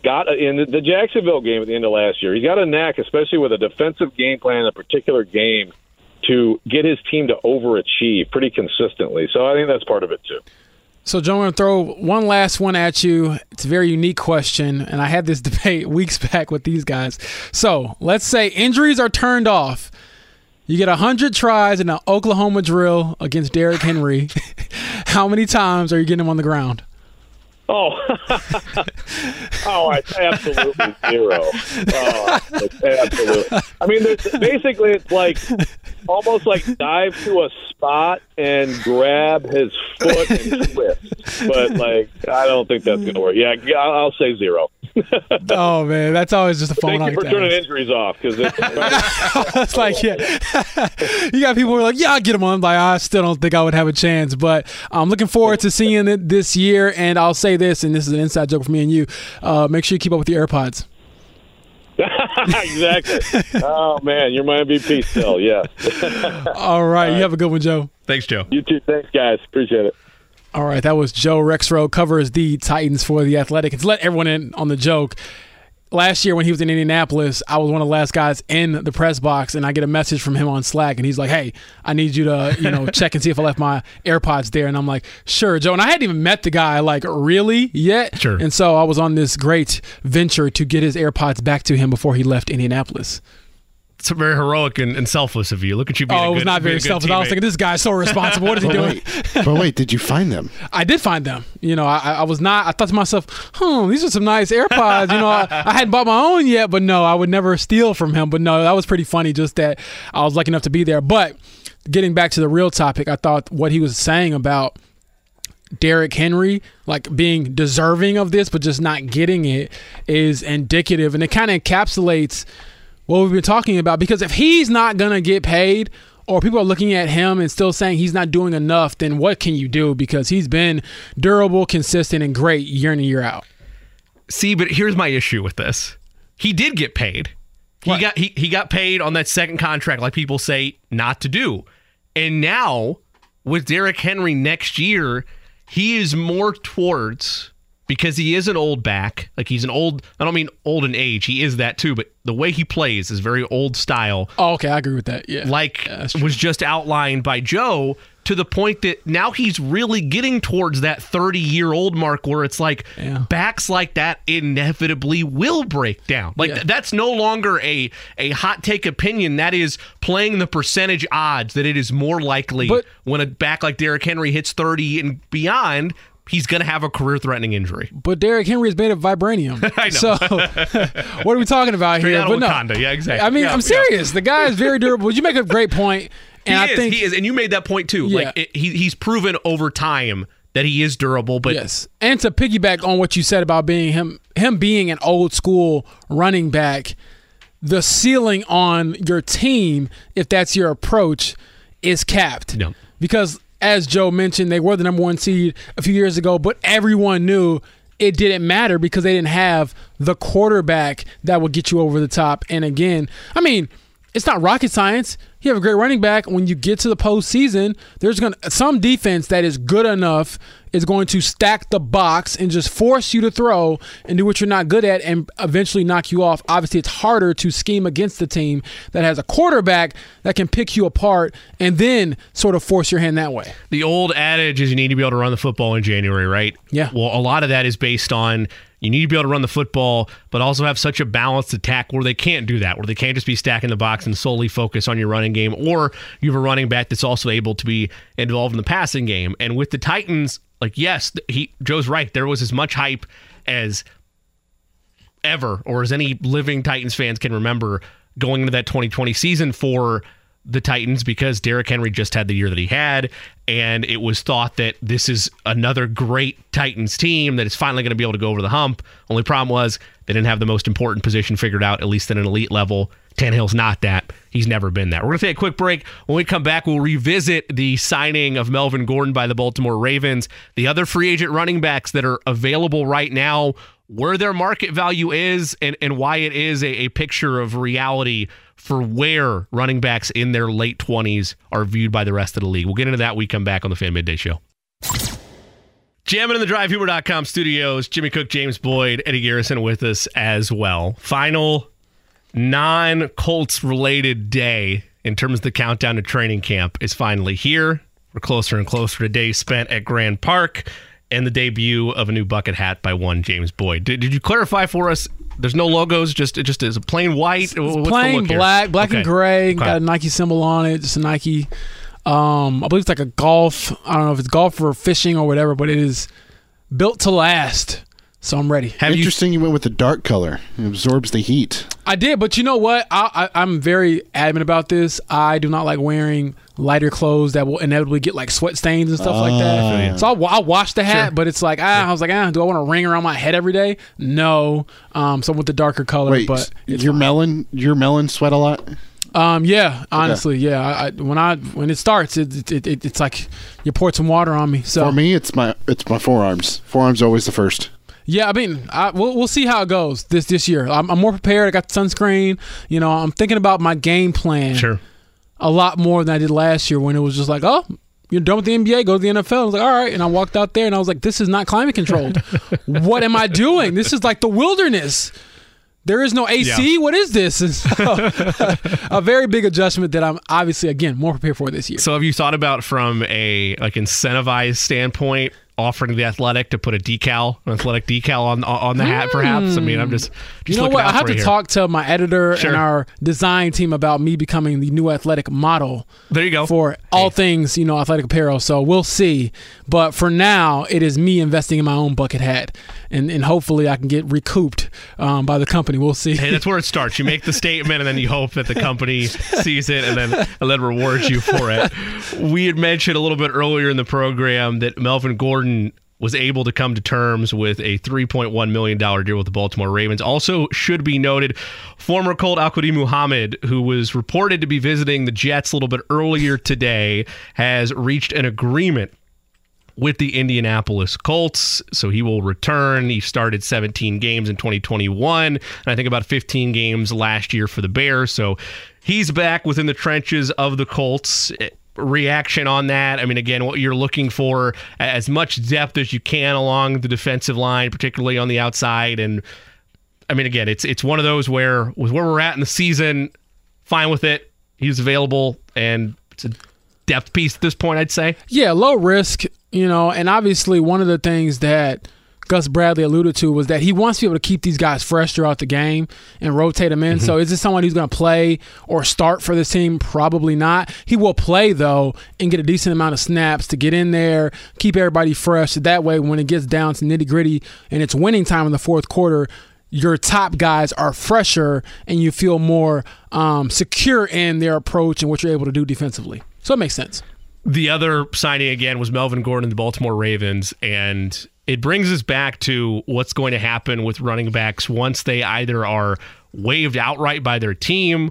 got in the Jacksonville game at the end of last year. He's got a knack, especially with a defensive game plan in a particular game, to get his team to overachieve pretty consistently. So I think that's part of it too. So, Joe, I'm going to throw one last one at you. It's a very unique question, and I had this debate weeks back with these guys. So, let's say injuries are turned off. You get 100 tries in an Oklahoma drill against Derrick Henry. How many times are you getting him on the ground? Oh, oh, it's absolutely zero. Oh, it's absolutely. I mean, there's, basically, it's like almost like dive to a spot and grab his foot and twist. But like, I don't think that's going to work. Yeah, I'll say zero. oh man, that's always just a phone. Thank you for turning injuries off because it's, it's like yeah, you got people who are like, yeah, I'll get them on. I'm like, I still don't think I would have a chance, but I'm looking forward to seeing it this year. And I'll say this, and this is an inside joke for me and you. Uh, make sure you keep up with the AirPods. exactly. Oh man, you're my MVP still. Yeah. All right, you have a good one, Joe. Thanks, Joe. You too. Thanks, guys. Appreciate it. All right, that was Joe Rexrode covers the Titans for the Athletic. And to let everyone in on the joke, last year when he was in Indianapolis, I was one of the last guys in the press box, and I get a message from him on Slack, and he's like, "Hey, I need you to, you know, check and see if I left my AirPods there." And I'm like, "Sure, Joe." And I hadn't even met the guy, like, really yet. Sure. And so I was on this great venture to get his AirPods back to him before he left Indianapolis. It's very heroic and, and selfless of you. Look at you being Oh, a it was good- not very selfless. good. I was thinking, this guy's so responsible. What is he doing? wait, but wait, did you find them? I did find them. You know, I, I was not. I thought to myself, "Hmm, these are some nice AirPods." You know, I, I hadn't bought my own yet, but no, I would never steal from him. But no, that was pretty funny. Just that I was lucky enough to be there. But getting back to the real topic, I thought what he was saying about Derrick Henry, like being deserving of this, but just not getting it, is indicative, and it kind of encapsulates what we've been talking about. Because if he's not gonna get paid, or people are looking at him and still saying he's not doing enough, then what can you do? Because he's been durable, consistent, and great year in and year out. See, but here's my issue with this. He did get paid. He got he, he got paid on that second contract, like people say not to do. And now with Derrick Henry next year, he is more towards because he is an old back. Like he's an old I don't mean old in age, he is that too, but the way he plays is very old style Oh, okay, I agree with that. Yeah. like true. was just outlined by Joe to the point that now he's really getting towards that 30 year old mark where it's like Yeah. backs like that inevitably will break down. Like Yeah. th- that's no longer a a hot take opinion. That is playing the percentage odds that it is more likely But- when a back like Derrick Henry hits 30 and beyond, he's going to have a career threatening injury. But Derrick Henry is made of vibranium. I know. So, what are we talking about Straight here? But no, Yeah, exactly. I mean, Yeah, I'm yeah. serious. The guy is very durable. You make a great point, and he I is, think he is, and you made that point too. Yeah. Like it, he, he's proven over time that he is durable, but yes. And to piggyback on what you said about being him, him being an old school running back, the ceiling on your team, if that's your approach, is capped. No. Because as Joe mentioned, they were the number one seed a few years ago, but everyone knew it didn't matter because they didn't have the quarterback that would get you over the top. And again, I mean, it's not rocket science. You have a great running back. When you get to the postseason, there's going to some defense that is good enough is going to stack the box and just force you to throw and do what you're not good at and eventually knock you off. Obviously, it's harder to scheme against the team that has a quarterback that can pick you apart and then sort of force your hand that way. the old adage is you need to be able to run the football in January, right? Yeah. Well, a lot of that is based on you need to be able to run the football, but also have such a balanced attack where they can't do that, where they can't just be stacking the box and solely focus on your running game, or you have a running back that's also able to be involved in the passing game. And with the Titans, like yes, he Joe's right. There was as much hype as ever, or as any living Titans fans can remember going into that 2020 season for the Titans because Derrick Henry just had the year that he had. And it was thought that this is another great Titans team that is finally going to be able to go over the hump. Only problem was they didn't have the most important position figured out, at least at an elite level. Tannehill's not that. He's never been that. We're going to take a quick break. When we come back, we'll revisit the signing of Melvin Gordon by the Baltimore Ravens, the other free agent running backs that are available right now, where their market value is, and, and why it is a, a picture of reality for where running backs in their late 20s are viewed by the rest of the league. We'll get into that when we come back on the Fan Midday Show. Jamming in the drivehumor.com studios, Jimmy Cook, James Boyd, Eddie Garrison with us as well. Final non Colts related day in terms of the countdown to training camp is finally here. We're closer and closer to days spent at Grand Park and the debut of a new bucket hat by one James Boyd. Did, did you clarify for us? There's no logos, just it just is a plain white. What's the plain black, black Okay. and gray. Okay. Got a Nike symbol on it. Just a Nike. Um, I believe it's like a golf. I don't know if it's golf or fishing or whatever, but it is built to last. So I'm ready. Have Interesting you went with the dark color. It absorbs the heat. I did, but you know what? I, I, I'm very adamant about this. I do not like wearing lighter clothes that will inevitably get like sweat stains and stuff like that. So I'll, I'll wash the hat, Sure. but it's like ah, I was like, ah, do I want to ring around my head every day? No. Um, so with the darker color, Wait, but it's your melon, your melon sweat a lot. Um, yeah, honestly, yeah. I, I, when I when it starts, it, it, it it's like you poured some water on me. So For me, it's my it's my forearms. Forearms are always the first. Yeah, I mean, I, we'll we'll see how it goes this this year. I'm, I'm more prepared. I got sunscreen. You know, I'm thinking about my game plan sure? a lot more than I did last year when it was just like, oh. You're done with the NBA, go to the NFL. I was like, all right. And I walked out there and I was like, this is not climate controlled. what am I doing? This is like the wilderness. There is no AC. Yeah. What is this? And so, a very big adjustment that I'm obviously, again, more prepared for this year. So have you thought about from a like incentivized standpoint offering the athletic to put a decal, an athletic decal on on the hat perhaps? I mean, I'm just, just You know what? I have to here. talk to my editor Sure. and our design team about me becoming the new athletic model There you go. for all things, you know, athletic apparel. So we'll see. But for now, it is me investing in my own bucket hat, and and hopefully I can get recouped um, by the company. We'll see. Hey, that's where it starts. You make the statement, and then you hope that the company sees it, and then and then rewards you for it. We had mentioned a little bit earlier in the program that Melvin Gordon was able to come to terms with a $3.1 million deal with the Baltimore Ravens. Also, should be noted, former Colt Al Muhammad, who was reported to be visiting the Jets a little bit earlier today, has reached an agreement with the Indianapolis Colts. So he will return. He started 17 games in 2021, and I think about 15 games last year for the Bears. So he's back within the trenches of the Colts. Reaction on that. I mean, again, what you're looking for as much depth as you can along the defensive line, particularly on the outside. And I mean, again, it's it's one of those where with where we're at in the season, fine with it. He's available, and it's a depth piece at this point, I'd say. Yeah, low risk, you know, and obviously one of the things that Gus Bradley alluded to was that he wants to be able to keep these guys fresh throughout the game and rotate them in. Mm-hmm. So is this someone who's going to play or start for this team? Probably not. He will play though and get a decent amount of snaps to get in there, keep everybody fresh. That way, when it gets down to nitty gritty and it's winning time in the fourth quarter, your top guys are fresher and you feel more um, secure in their approach and what you're able to do defensively. So it makes sense. The other signing again was Melvin Gordon, the Baltimore Ravens, and it brings us back to what's going to happen with running backs once they either are waived outright by their team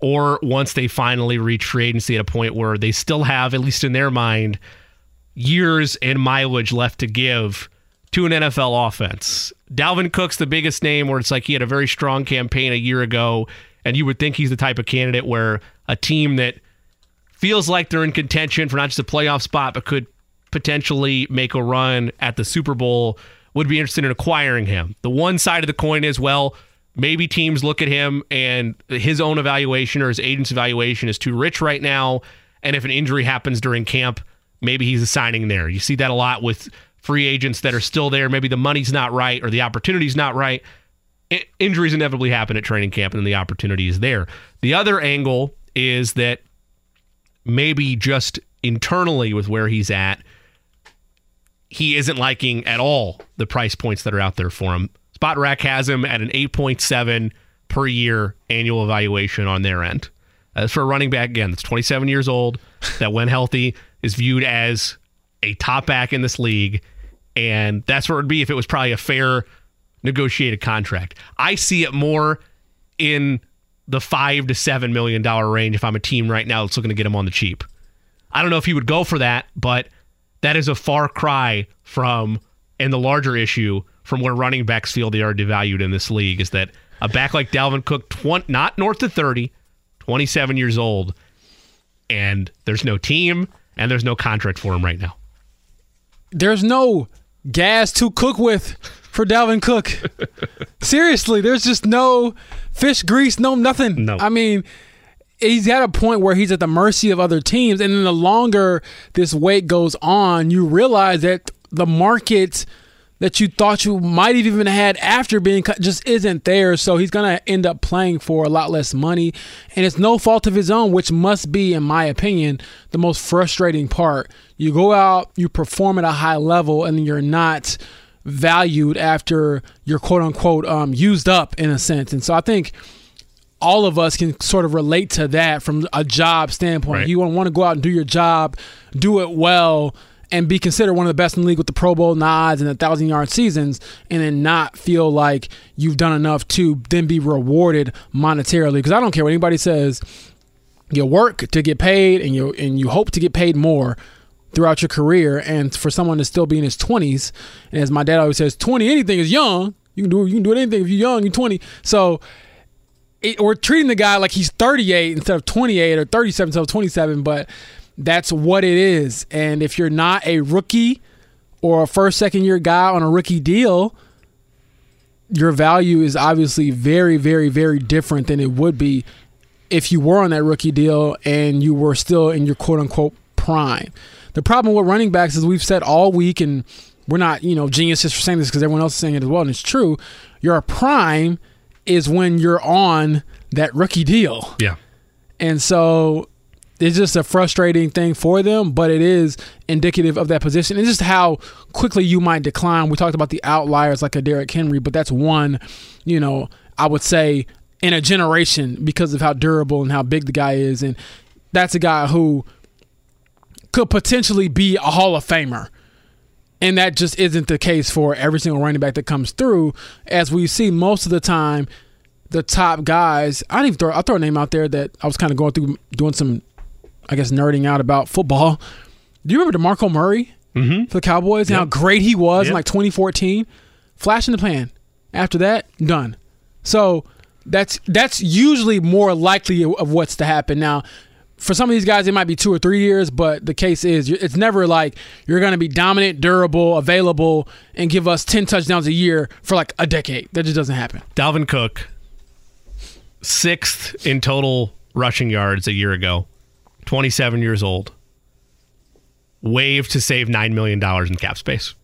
or once they finally reach free agency at a point where they still have, at least in their mind, years and mileage left to give to an NFL offense. Dalvin Cook's the biggest name where it's like he had a very strong campaign a year ago, and you would think he's the type of candidate where a team that feels like they're in contention for not just a playoff spot, but could potentially make a run at the Super Bowl would be interested in acquiring him. The one side of the coin is, well, maybe teams look at him and his own evaluation or his agent's evaluation is too rich right now. And if an injury happens during camp, maybe he's assigning there. You see that a lot with free agents that are still there. Maybe the money's not right or the opportunity's not right. Injuries inevitably happen at training camp and the opportunity is there. The other angle is that maybe just internally with where he's at, he isn't liking at all the price points that are out there for him. Spotrac has him at an 8.7 per year annual evaluation on their end. As for a running back, again, that's 27 years old, that when healthy is viewed as a top back in this league. And that's what it would be if it was probably a fair negotiated contract. I see it more in the five to seven million dollar range if I'm a team right now that's looking to get him on the cheap. I don't know if he would go for that, but that is a far cry from and the larger issue from where running backs feel they are devalued in this league is that a back like Dalvin Cook, 20, not north of 30, 27 years old, and there's no team and there's no contract for him right now. There's no gas to cook with for Dalvin Cook. Seriously, there's just no fish grease, no nothing. No. I mean, he's at a point where he's at the mercy of other teams, and then the longer this wait goes on, you realize that the market that you thought you might have even had after being cut just isn't there. So he's going to end up playing for a lot less money. And it's no fault of his own, which must be, in my opinion, the most frustrating part. You go out, you perform at a high level, and you're not valued after you're quote unquote um, used up in a sense. And so I think all of us can sort of relate to that from a job standpoint. Right. You want to go out and do your job, do it well, and be considered one of the best in the league with the Pro Bowl nods and the thousand yard seasons, and then not feel like you've done enough to then be rewarded monetarily. Because I don't care what anybody says, you work to get paid, and you and you hope to get paid more throughout your career. And for someone to still be in his twenties, and as my dad always says, twenty anything is young. You can do you can do anything if you're young. You're twenty, so. It, we're treating the guy like he's 38 instead of 28 or 37 instead of 27, but that's what it is. And if you're not a rookie or a first, second year guy on a rookie deal, your value is obviously very, very, very different than it would be if you were on that rookie deal and you were still in your quote unquote prime. The problem with running backs is we've said all week, and we're not, you know, geniuses for saying this because everyone else is saying it as well, and it's true. Your prime is when you're on that rookie deal. Yeah. And so it's just a frustrating thing for them, but it is indicative of that position and just how quickly you might decline. We talked about the outliers like a Derrick Henry, but that's one, you know, I would say in a generation because of how durable and how big the guy is. And that's a guy who could potentially be a Hall of Famer. And that just isn't the case for every single running back that comes through. As we see most of the time, the top guys, I didn't even throw, I'll throw a name out there that I was kind of going through doing some, I guess, nerding out about football. Do you remember DeMarco Murray? Mm-hmm. for the Cowboys and how great he was in like 2014. Flash in the pan. After that, done. So that's that's usually more likely of what's to happen. Now, for some of these guys, it might be two or three years, but the case is it's never like you're going to be dominant, durable, available, and give us 10 touchdowns a year for like a decade. That just doesn't happen. Dalvin Cook, sixth in total rushing yards a year ago, 27 years old, waived to save $9 million in cap space.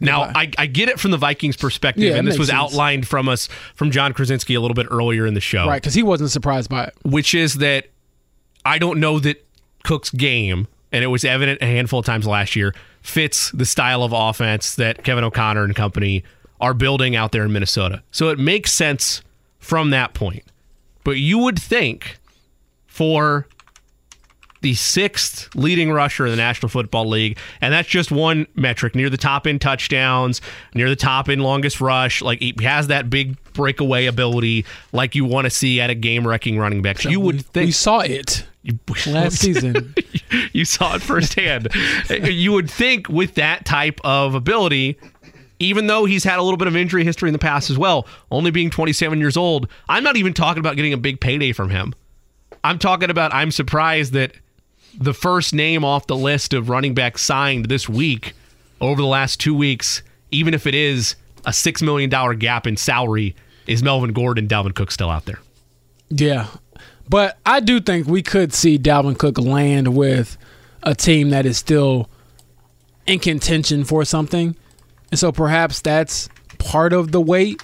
Now, I, I get it from the Vikings' perspective, Yeah, and this was sense. outlined from us from Jon Krawczynski a little bit earlier in the show, Right, because he wasn't surprised by it. which is that I don't know that Cook's game, and it was evident a handful of times last year, fits the style of offense that Kevin O'Connell and company are building out there in Minnesota. So it makes sense from that point. But you would think for the sixth leading rusher in the National Football League, and that's just one metric near the top in touchdowns, near the top in longest rush. Like he has that big breakaway ability, like you want to see at a game wrecking running back. So you would we, think we saw it you, last season. you saw it firsthand. you would think with that type of ability, even though he's had a little bit of injury history in the past as well, only being 27 years old, I'm not even talking about getting a big payday from him. I'm talking about I'm surprised that the first name off the list of running backs signed this week over the last two weeks, even if it is a $6 million gap in salary, is Melvin Gordon, Dalvin Cook still out there. Yeah. But I do think we could see Dalvin Cook land with a team that is still in contention for something. And so perhaps that's part of the weight.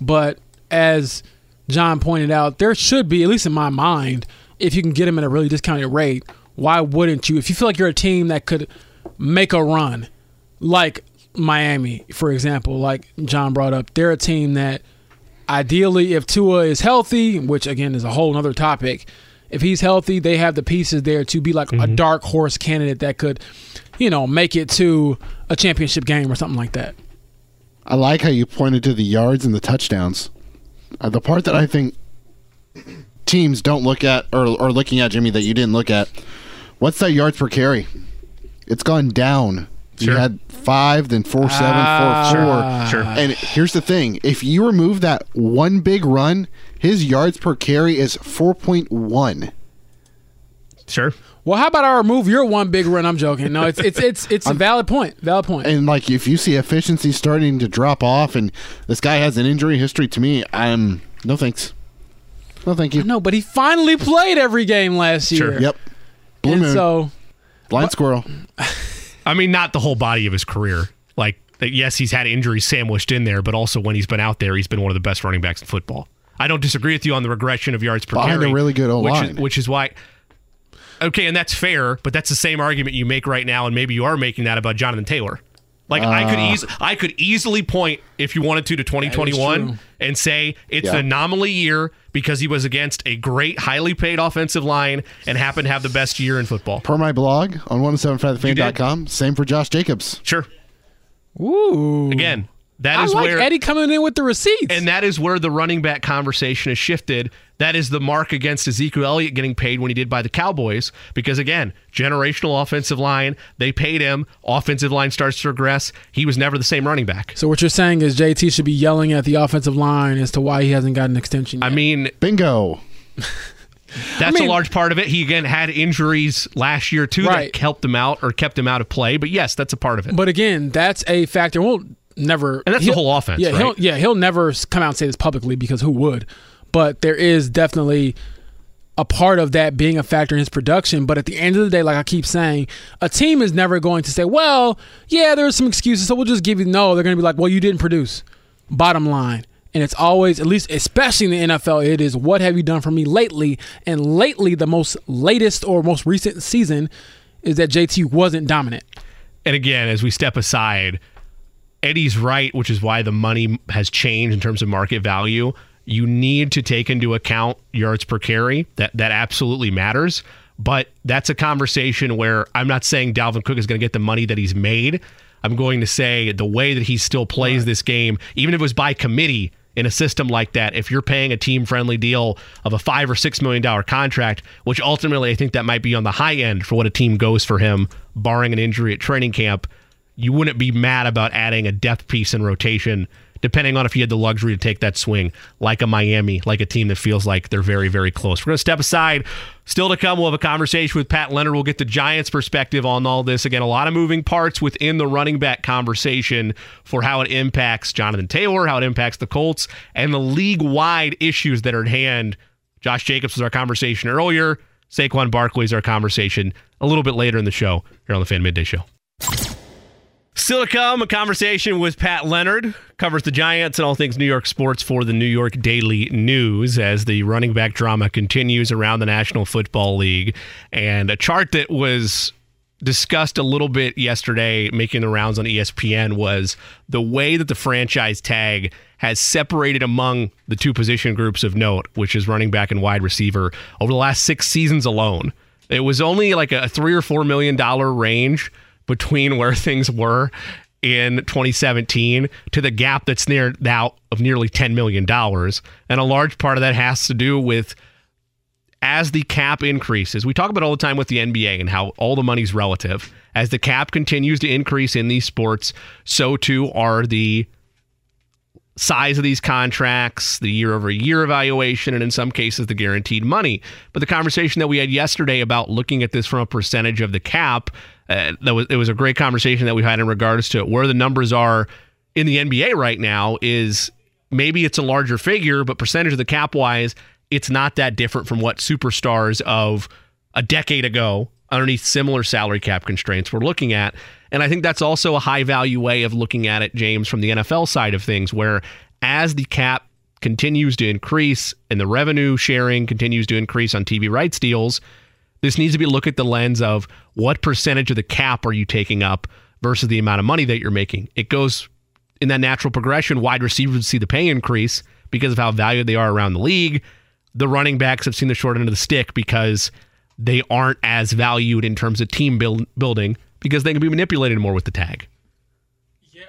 But as John pointed out, there should be, at least in my mind, if you can get him at a really discounted rate, why wouldn't you? If you feel like you're a team that could make a run, like Miami, for example, like John brought up, they're a team that ideally if Tua is healthy, which again is a whole other topic, if he's healthy, they have the pieces there to be like a dark horse candidate that could, you know, make it to a championship game or something like that. I like how you pointed to the yards and the touchdowns. Uh, the part that I think teams don't look at or or looking at Jimmy that you didn't look at. What's that yards per carry? It's gone down. You had five, then four seven, Ah. four four. Sure. And here's the thing: if you remove that one big run, his yards per carry is four point one. Sure. Well, how about I remove your one big run? I'm joking. No, it's it's it's it's a valid point. Valid point. And like, if you see efficiency starting to drop off, and this guy has an injury history, to me, I'm no thanks. No, thank you. no, but he finally played every game last year. Sure. Yep. Blue And moon. so Blind squirrel. I mean, not the whole body of his career. Like, yes, he's had injuries sandwiched in there, but also when he's been out there, he's been one of the best running backs in football. I don't disagree with you on the regression of yards per Behind carry, a really good which O-line. is, which is why. Okay, and that's fair, but that's the same argument you make right now, and maybe you are making that about Jonathan Taylor. Like I Uh. could eas- I could easily point if you wanted to to 2021 and say it's Yeah. an anomaly year because he was against a great, highly paid offensive line and happened to have the best year in football. Per my blog on 1075thefan.com. Same for Josh Jacobs. Sure. ooh, Again, that I is like where Eddie coming in with the receipts. And that is where the running back conversation has shifted. That is the mark against Ezekiel Elliott getting paid when he did by the Cowboys. Because again, generational offensive line, they paid him. Offensive line starts to regress. He was never the same running back. so what you're saying is JT should be yelling at the offensive line as to why he hasn't got an extension. Yet. I mean, Bingo. that's mean- a large part of it. He again had injuries last year too Right. that helped him out or kept him out of play. But yes, that's a part of it. But again, that's a factor. We'll never. And that's the whole offense, Yeah, right? he'll yeah he'll never come out and say this publicly because who would? But there is definitely a part of that being a factor in his production. But at the end of the day, like I keep saying, a team is never going to say, "Well, yeah, there's some excuses, so we'll just give you." No, they're going to be like, "Well, you didn't produce." Bottom line. And it's always, at least, especially in the NFL, it is what have you done for me lately? And lately, the most latest or most recent season is that JT wasn't dominant. And again, as we step aside, Eddie's right, which is why the money has changed in terms of market value. You need to take into account yards per carry. That that absolutely matters. But that's a conversation where I'm not saying Dalvin Cook is going to get the money that he's made. I'm going to say the way that he still plays this game, even if it was by committee in a system like that if you're paying a team friendly deal of a five or six million dollar contract, which ultimately I think that might be on the high end for what a team goes for him, barring an injury at training camp. You wouldn't be mad about adding a depth piece in rotation depending on if you had the luxury to take that swing, like a Miami, like a team that feels like they're very, very close. We're going to step aside. Still to come, we'll have a conversation with Pat Leonard. We'll get the Giants' perspective on all this. Again, a lot of moving parts within the running back conversation for how it impacts Jonathan Taylor, how it impacts the Colts, and the league wide issues that are at hand. Josh Jacobs was our conversation earlier. Saquon Barkley is our conversation a little bit later in the show here on the Fan Midday Show. Still to come, a conversation with Pat Leonard, covers the Giants and all things New York sports for the New York Daily News as the running back drama continues around the National Football League. And a chart that was discussed a little bit yesterday, making the rounds on ESPN, was the way that the franchise tag has separated among the two position groups of note, which is running back and wide receiver, over the last six seasons alone. It was only like a three or four million dollar range between where things were in 2017 to the gap that's near now of nearly $10 million. And a large part of that has to do with as the cap increases, we talk about all the time with the NBA and how all the money's relative. As the cap continues to increase in these sports, so too are the size of these contracts, the year over year evaluation, and in some cases, the guaranteed money. But the conversation that we had yesterday about looking at this from a percentage of the cap, uh, that was it was a great conversation that we had in regards to where the numbers are in the NBA right now. Is maybe it's a larger figure, but percentage of the cap wise, it's not that different from what superstars of a decade ago underneath similar salary cap constraints we're looking at. And I think that's also a high value way of looking at it, James, from the NFL side of things, where as the cap continues to increase and the revenue sharing continues to increase on TV rights deals, this needs to be looked at the lens of what percentage of the cap are you taking up versus the amount of money that you're making. It goes in that natural progression. Wide receivers see the pay increase because of how valued they are around the league. The running backs have seen the short end of the stick because they aren't as valued in terms of team build, building because they can be manipulated more with the tag. Yeah,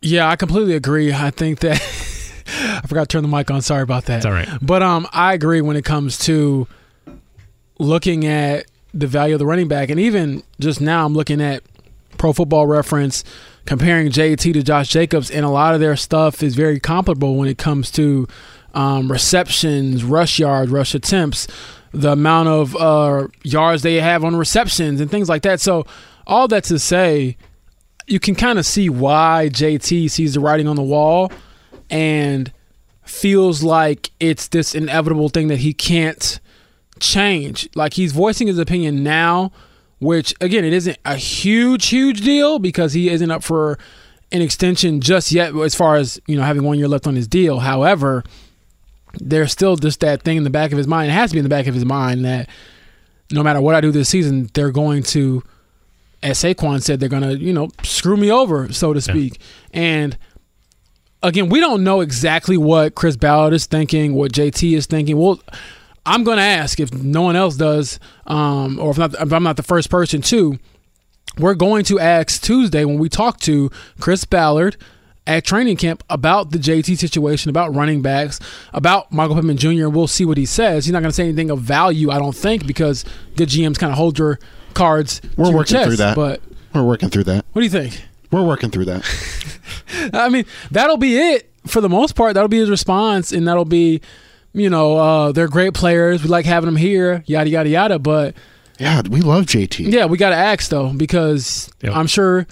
yeah, I completely agree. I think that I forgot to turn the mic on. Sorry about that. It's all right. But um, I agree when it comes to looking at the value of the running back, and even just now, I'm looking at Pro Football Reference comparing JT to Josh Jacobs, and a lot of their stuff is very comparable when it comes to um, receptions, rush yards, rush attempts, the amount of uh, yards they have on receptions, and things like that. So, all that to say, you can kind of see why JT sees the writing on the wall and feels like it's this inevitable thing that he can't change. Like he's voicing his opinion now, which again, it isn't a huge, huge deal because he isn't up for an extension just yet as far as, you know, having one year left on his deal. However, there's still just that thing in the back of his mind. It has to be in the back of his mind that no matter what I do this season, they're going to, as Saquon said, they're going to, you know, screw me over, so to speak. Yeah. And again, we don't know exactly what Chris Ballard is thinking, what JT is thinking. Well, I'm going to ask if no one else does, um, or if, not, if I'm not the first person to. We're going to ask Tuesday when we talk to Chris Ballard at training camp about the JT situation, about running backs, about Michael Pittman Jr. We'll see what he says. He's not going to say anything of value, I don't think, because good GMs kind of hold your cards. We're working chest, through that. But we're working through that. What do you think? We're working through that. I mean, that'll be it for the most part. That'll be his response, and that'll be, you know, uh, they're great players. We like having them here, yada yada yada. But yeah, we love JT. Yeah, we got to ask though because yep. I'm sure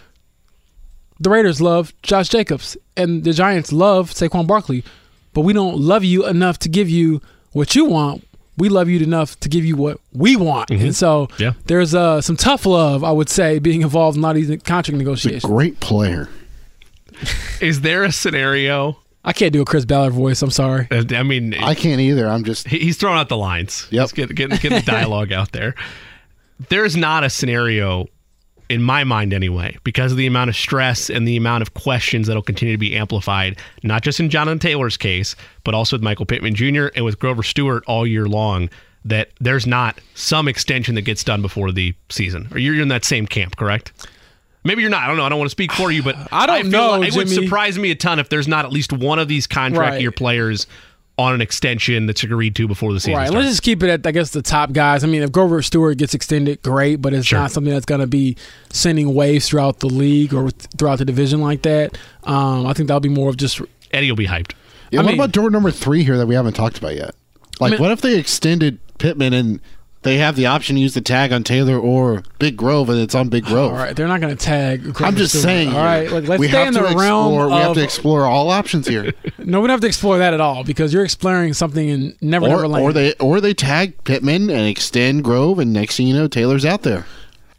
the Raiders love Josh Jacobs and the Giants love Saquon Barkley, but we don't love you enough to give you what you want. We love you enough to give you what we want, mm-hmm. and so yeah. there's uh, some tough love, I would say, being involved in a lot of these contract negotiations. great player. Is there a scenario? I can't do a Chris Ballard voice. I'm sorry. Uh, I mean, I can't either. I'm just he's throwing out the lines. Yep, He's getting get, get the dialogue out there. There's not a scenario in my mind anyway, because of the amount of stress and the amount of questions that'll continue to be amplified, not just in Jonathan Taylor's case, but also with Michael Pittman Jr. and with Grover Stewart all year long, that there's not some extension that gets done before the season. Or you're in that same camp, correct? Maybe you're not. I don't know. I don't want to speak for you, but I don't feel know, like it would surprise me a ton if there's not at least one of these contract Right. year players on an extension that's agreed to before the season Right. starts. Let's just keep it at I guess the top guys. I mean, if Grover Stewart gets extended, great, but it's Sure. not something that's going to be sending waves throughout the league or throughout the division like that. Um, I think that'll be more of just Eddie will be hyped. Yeah, I what mean- about door number three here that we haven't talked about yet? Like, mean- what if they extended Pittman and they have the option to use the tag on Taylor or Big Grove, and it's on Big Grove? all right. They're not going to tag. Grover I'm just Stewart. saying. All right. Like, let's we stay have in the realm explore. We have to explore all options here, no, we don't have to explore that at all because you're exploring something in Never or, Never Land. or they or they tag Pittman and extend Grove, and next thing you know, Taylor's out there.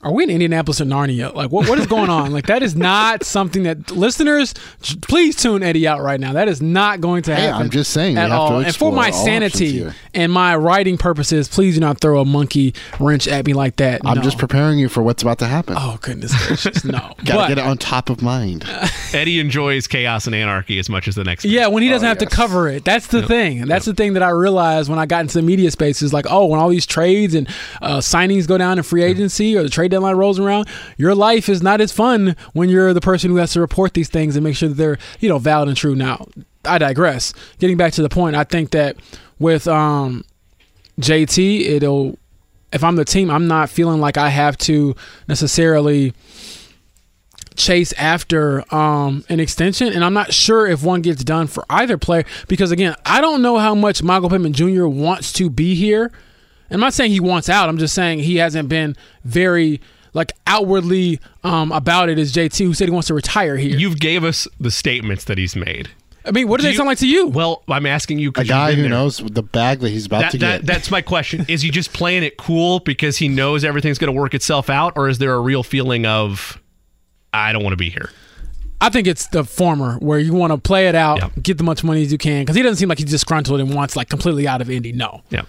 Are we in Indianapolis or Narnia? Like, what, what is going on? Like, that is not something that listeners, please tune Eddie out right now. That is not going to Hey, happen. I'm just saying, we at have to all. and for my sanity and my writing purposes, please do not throw a monkey wrench at me like that. I'm No. just preparing you for what's about to happen. Oh goodness gracious, no. Got But- to get it on top of mind. Eddie enjoys chaos and anarchy as much as the next. Yeah, when he doesn't Oh, have yes. to cover it. That's the thing. That's the thing that I realized when I got into the media space is like, oh, when all these trades and uh, signings go down in free agency or the trade deadline rolls around, your life is not as fun when you're the person who has to report these things and make sure that they're, you know, valid and true. Now, I digress. Getting back to the point, I think that with um, JT, it'll if I'm the team, I'm not feeling like I have to necessarily chase after um, an extension, and I'm not sure if one gets done for either player because again, I don't know how much Michael Pittman Jr. wants to be here. I'm not saying he wants out. I'm just saying he hasn't been very like outwardly um, about it as JT, who said he wants to retire here. You've gave us the statements that he's made. I mean, what does Do they you- sound like to you? Well, I'm asking you A because guy who knows the bag that he's about That, to that, get. that's my question. Is he just playing it cool because he knows everything's going to work itself out, or is there a real feeling of I don't want to be here? I think it's the former, where you want to play it out, Yeah. get the much money as you can, because he doesn't seem like he's disgruntled and wants like completely out of Indy. No, Yeah.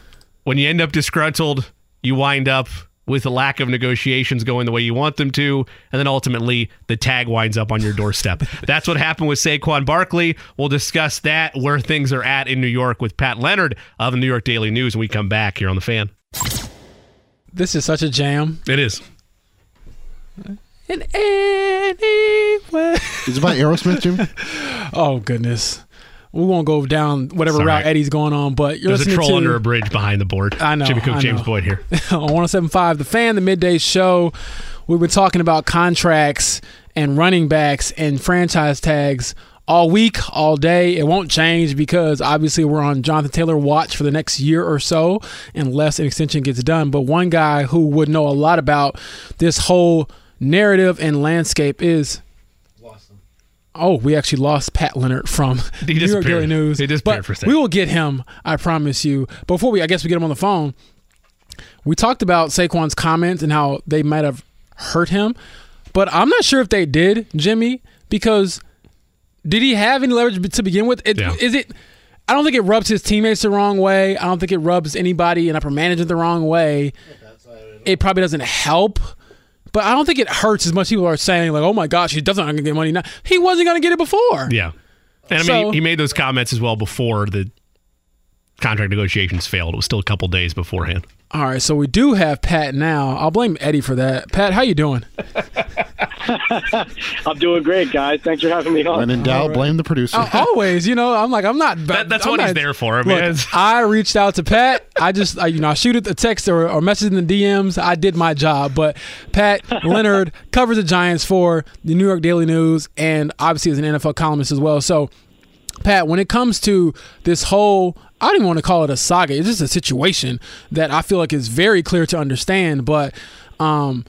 When you end up disgruntled, you wind up with a lack of negotiations going the way you want them to, and then ultimately the tag winds up on your doorstep. That's what happened with Saquon Barkley. We'll discuss that, where things are at in New York with Pat Leonard of the New York Daily News when we come back here on the fan. this is such a jam. It is. In any way. Is it by Aerosmith, Jimmy? Oh goodness. We won't go down whatever all route. Eddie's going on, but you're There's a listening troll to under a bridge behind the board. I know, Jimmy Cook, I James. Boyd here. on 1075 The Fan, the midday show. We've been talking about contracts and running backs and franchise tags all week, all day. It won't change because obviously we're on Jonathan Taylor watch for the next year or so unless an extension gets done. But one guy who would know a lot about this whole narrative and landscape is Oh, we actually lost Pat Leonard from He New York. Daily News. He disappeared but for a second. We will get him, I promise you. Before we, I guess we get him on the phone. We talked about Saquon's comments and how they might have hurt him, but I'm not sure if they did, Jimmy, because did he have any leverage to begin with? It, Yeah. Is it? I don't think it rubs his teammates the wrong way. I don't think it rubs anybody in upper management the wrong way. It probably doesn't help, but I don't think it hurts as much. People are saying like, "Oh my gosh, he doesn't gonna get money now." He wasn't gonna get it before. Yeah. And I mean, So- he, he made those comments as well before the contract negotiations failed. It was still a couple days beforehand. All right, so we do have Pat now. I'll blame Eddie for that. Pat, how you doing? I'm doing great, guys. Thanks for having me on. When in doubt, blame the producer. Uh, always, you know, I'm like, I'm not. That- that's I'm what he's there for. I mean, Look, I reached out to Pat. I just, I, you know, I shoot it a text or, or message in the DMs. I did my job, but Pat Leonard covers the Giants for the New York Daily News, and obviously is an NFL columnist as well. So, Pat, when it comes to this whole, I don't even want to call it a saga. It's just a situation that I feel like is very clear to understand. But um,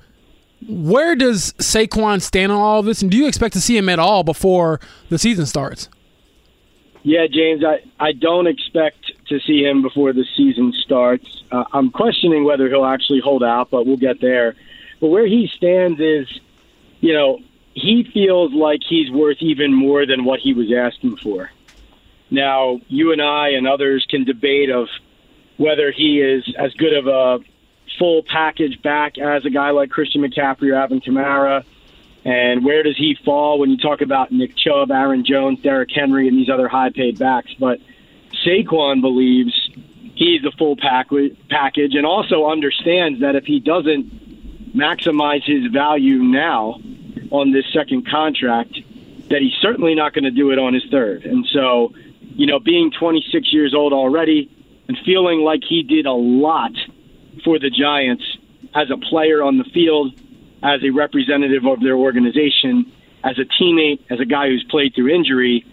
where does Saquon stand on all of this, and do you expect to see him at all before the season starts? Yeah, James, I, I don't expect to see him before the season starts. Uh, I'm questioning whether he'll actually hold out, but we'll get there. But where he stands is, you know, he feels like he's worth even more than what he was asking for. Now, you and I and others can debate of whether he is as good of a full package back as a guy like Christian McCaffrey or Alvin Kamara. And where does he fall when you talk about Nick Chubb, Aaron Jones, Derrick Henry, and these other high paid backs? But Saquon believes he's the full pack- package and also understands that if he doesn't maximize his value now, on this second contract, that he's certainly not going to do it on his third. And so, you know, being 26 years old already and feeling like he did a lot for the Giants as a player on the field, as a representative of their organization, as a teammate, as a guy who's played through injury.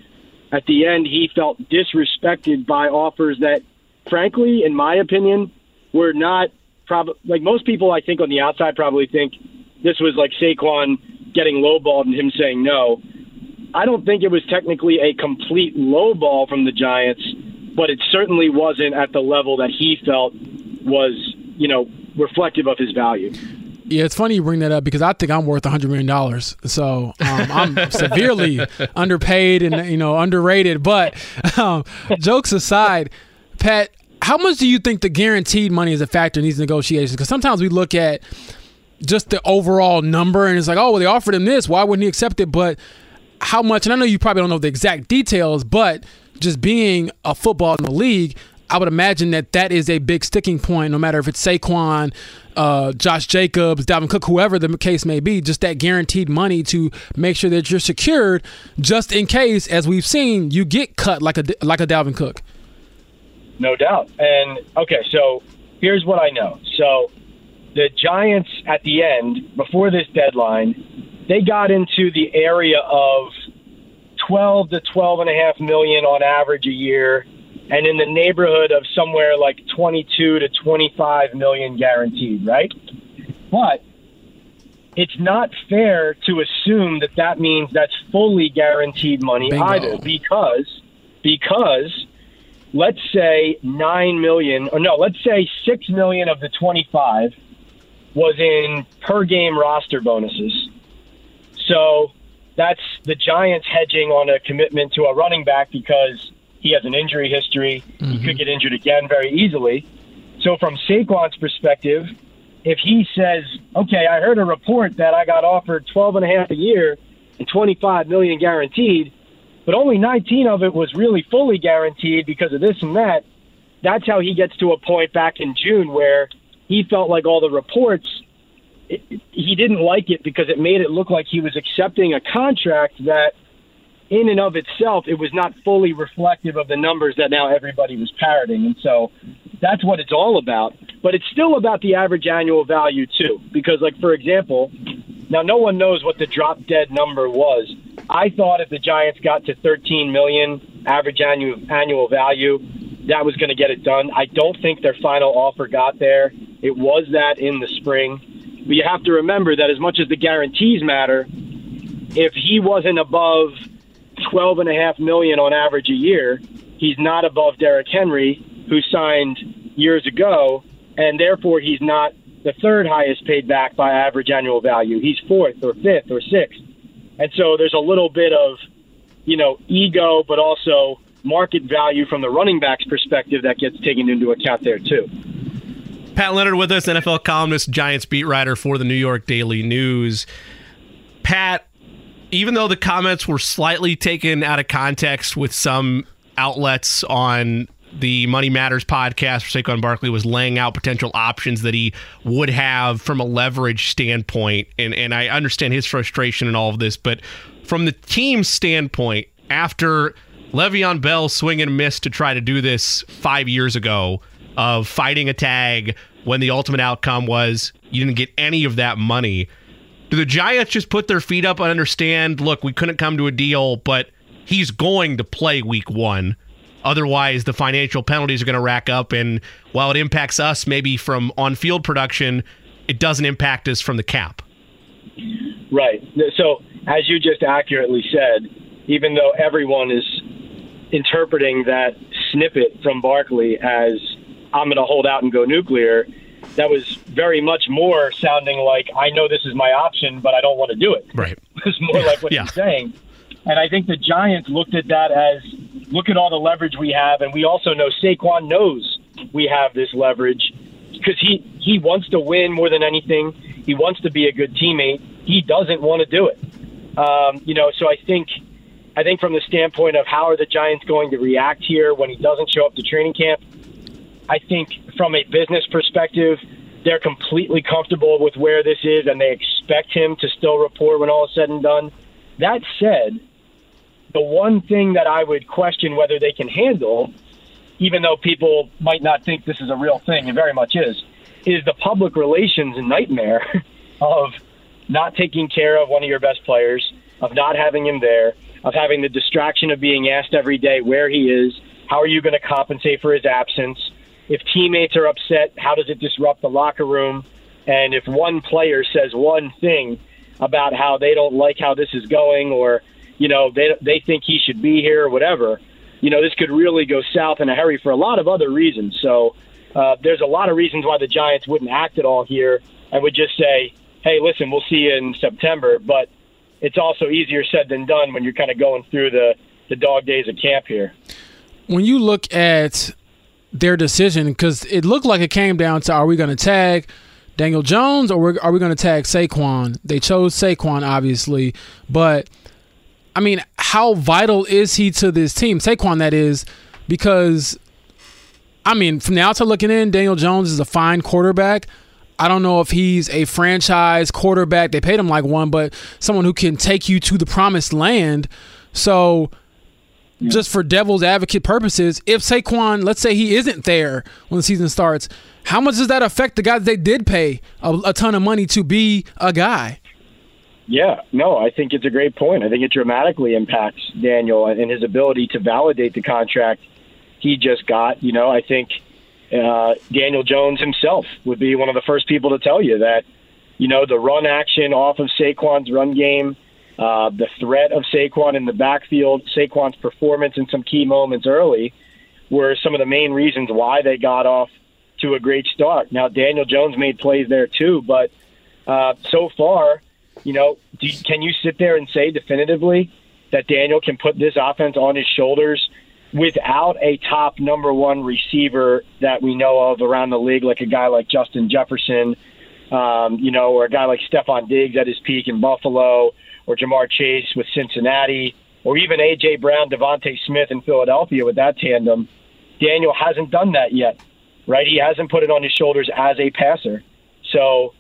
At the end, he felt disrespected by offers that, frankly, in my opinion, were not probably like most people. I think on the outside probably think this was like Saquon getting lowballed and him saying no. I don't think it was technically a complete lowball from the Giants, but it certainly wasn't at the level that he felt was, you know, reflective of his value. Yeah, it's funny you bring that up because I think I'm worth hundred million dollars. So um, I'm severely underpaid and you know underrated. But um, jokes aside, Pat, how much do you think the guaranteed money is a factor in these negotiations? Because sometimes we look at just the overall number and it's like, oh, well, they offered him this. Why wouldn't he accept it? But how much? And I know you probably don't know the exact details, but just being a football in the league, I would imagine that that is a big sticking point, no matter if it's Saquon, uh, Josh Jacobs, Dalvin Cook, whoever the case may be, just that guaranteed money to make sure that you're secured, just in case, as we've seen, you get cut like a like a Dalvin Cook. No doubt. And okay, so here's what I know. So the Giants at the end, before this deadline, they got into the area of 12 to 12 and a half million on average a year and in the neighborhood of somewhere like 22 to 25 million guaranteed, right? But it's not fair to assume that that means that's fully guaranteed money Bingo. either because because let's say 9 million or no, let's say 6 million of the 25 was in per game roster bonuses. So that's the Giants hedging on a commitment to a running back because he has an injury history. He could mm-hmm. get injured again very easily. So, from Saquon's perspective, if he says, "Okay, I heard a report that I got offered twelve and a half a year and twenty five million guaranteed, but only nineteen of it was really fully guaranteed because of this and that," that's how he gets to a point back in June where he felt like all the reports. It, he didn't like it because it made it look like he was accepting a contract that in and of itself, it was not fully reflective of the numbers that now everybody was parroting. And so that's what it's all about. But it's still about the average annual value, too. Because, like, for example, now no one knows what the drop dead number was. I thought if the Giants got to 13 million average annual annual value, that was going to get it done. I don't think their final offer got there. It was that in the spring. But you have to remember that as much as the guarantees matter, if he wasn't above twelve and a half million on average a year. He's not above Derrick Henry, who signed years ago, and therefore he's not the third highest paid back by average annual value. He's fourth or fifth or sixth. And so there's a little bit of, you know, ego, but also market value from the running back's perspective that gets taken into account there too. Pat Leonard with us, NFL columnist, Giants beat writer for the New York Daily News. Pat, even though the comments were slightly taken out of context with some outlets on the Money Matters podcast, Saquon Barkley was laying out potential options that he would have from a leverage standpoint. And, and I understand his frustration and all of this, but from the team's standpoint, after Le'Veon Bell swing and miss to try to do this five years ago of fighting a tag when the ultimate outcome was you didn't get any of that money. Do the Giants just put their feet up and understand, look, we couldn't come to a deal, but he's going to play week one. Otherwise, the financial penalties are going to rack up. And while it impacts us maybe from on field production, it doesn't impact us from the cap. Right. So, as you just accurately said, even though everyone is interpreting that snippet from Barkley as I'm going to hold out and go nuclear, that was very much more sounding like I know this is my option, but I don't want to do it. Right. It was more like what Yeah. he's saying. And I think the Giants looked at that as look at all the leverage we have, and we also know Saquon knows we have this leverage because he he wants to win more than anything. He wants to be a good teammate. He doesn't want to do it. Um, you know, so I think I think from the standpoint of how are the Giants going to react here when he doesn't show up to training camp, I think from a business perspective, they're completely comfortable with where this is, and they expect him to still report when all is said and done. That said, the one thing that I would question whether they can handle, even though people might not think this is a real thing, it very much is, is the public relations nightmare of not taking care of one of your best players, of not having him there, of having the distraction of being asked every day where he is, how are you going to compensate for his absence? If teammates are upset, how does it disrupt the locker room? And if one player says one thing about how they don't like how this is going or, you know, they, they think he should be here or whatever, you know, this could really go south in a hurry for a lot of other reasons. So uh, there's a lot of reasons why the Giants wouldn't act at all here and would just say, hey, listen, we'll see you in September. But it's also easier said than done when you're kind of going through the, the dog days of camp here when you look at their decision, because it looked like it came down to are we going to tag Daniel Jones or are we going to tag Saquon? They chose Saquon, obviously, but I mean, how vital is he to this team? Saquon, that is, because I mean, from the outside looking in, Daniel Jones is a fine quarterback. I don't know if he's a franchise quarterback. They paid him like one, but someone who can take you to the promised land. So yeah. just for devil's advocate purposes, if Saquon, let's say he isn't there when the season starts, how much does that affect the guys they did pay a, a ton of money to be a guy? Yeah, no, I think it's a great point. I think it dramatically impacts Daniel and his ability to validate the contract he just got. You know, I think uh, Daniel Jones himself would be one of the first people to tell you that, you know, the run action off of Saquon's run game – uh, the threat of Saquon in the backfield, Saquon's performance in some key moments early were some of the main reasons why they got off to a great start. Now, Daniel Jones made plays there too, but uh, so far, you know, you, can you sit there and say definitively that Daniel can put this offense on his shoulders without a top number one receiver that we know of around the league, like a guy like Justin Jefferson, um, you know, or a guy like Stefon Diggs at his peak in Buffalo, or Ja'Marr Chase with Cincinnati, or even A.J. Brown, DeVonta Smith in Philadelphia with that tandem. Daniel hasn't done that yet, right? He hasn't put it on his shoulders as a passer. So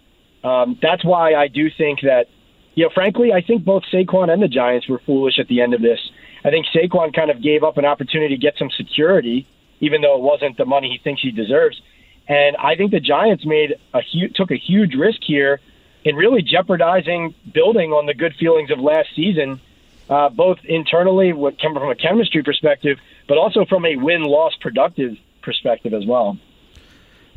um, that's why I do think that, you know, frankly, I think both Saquon and the Giants were foolish at the end of this. I think Saquon kind of gave up an opportunity to get some security, even though it wasn't the money he thinks he deserves. And I think the Giants made a hu- took a huge risk here and really jeopardizing building on the good feelings of last season, uh, both internally, what from a chemistry perspective, but also from a win loss productive perspective as well.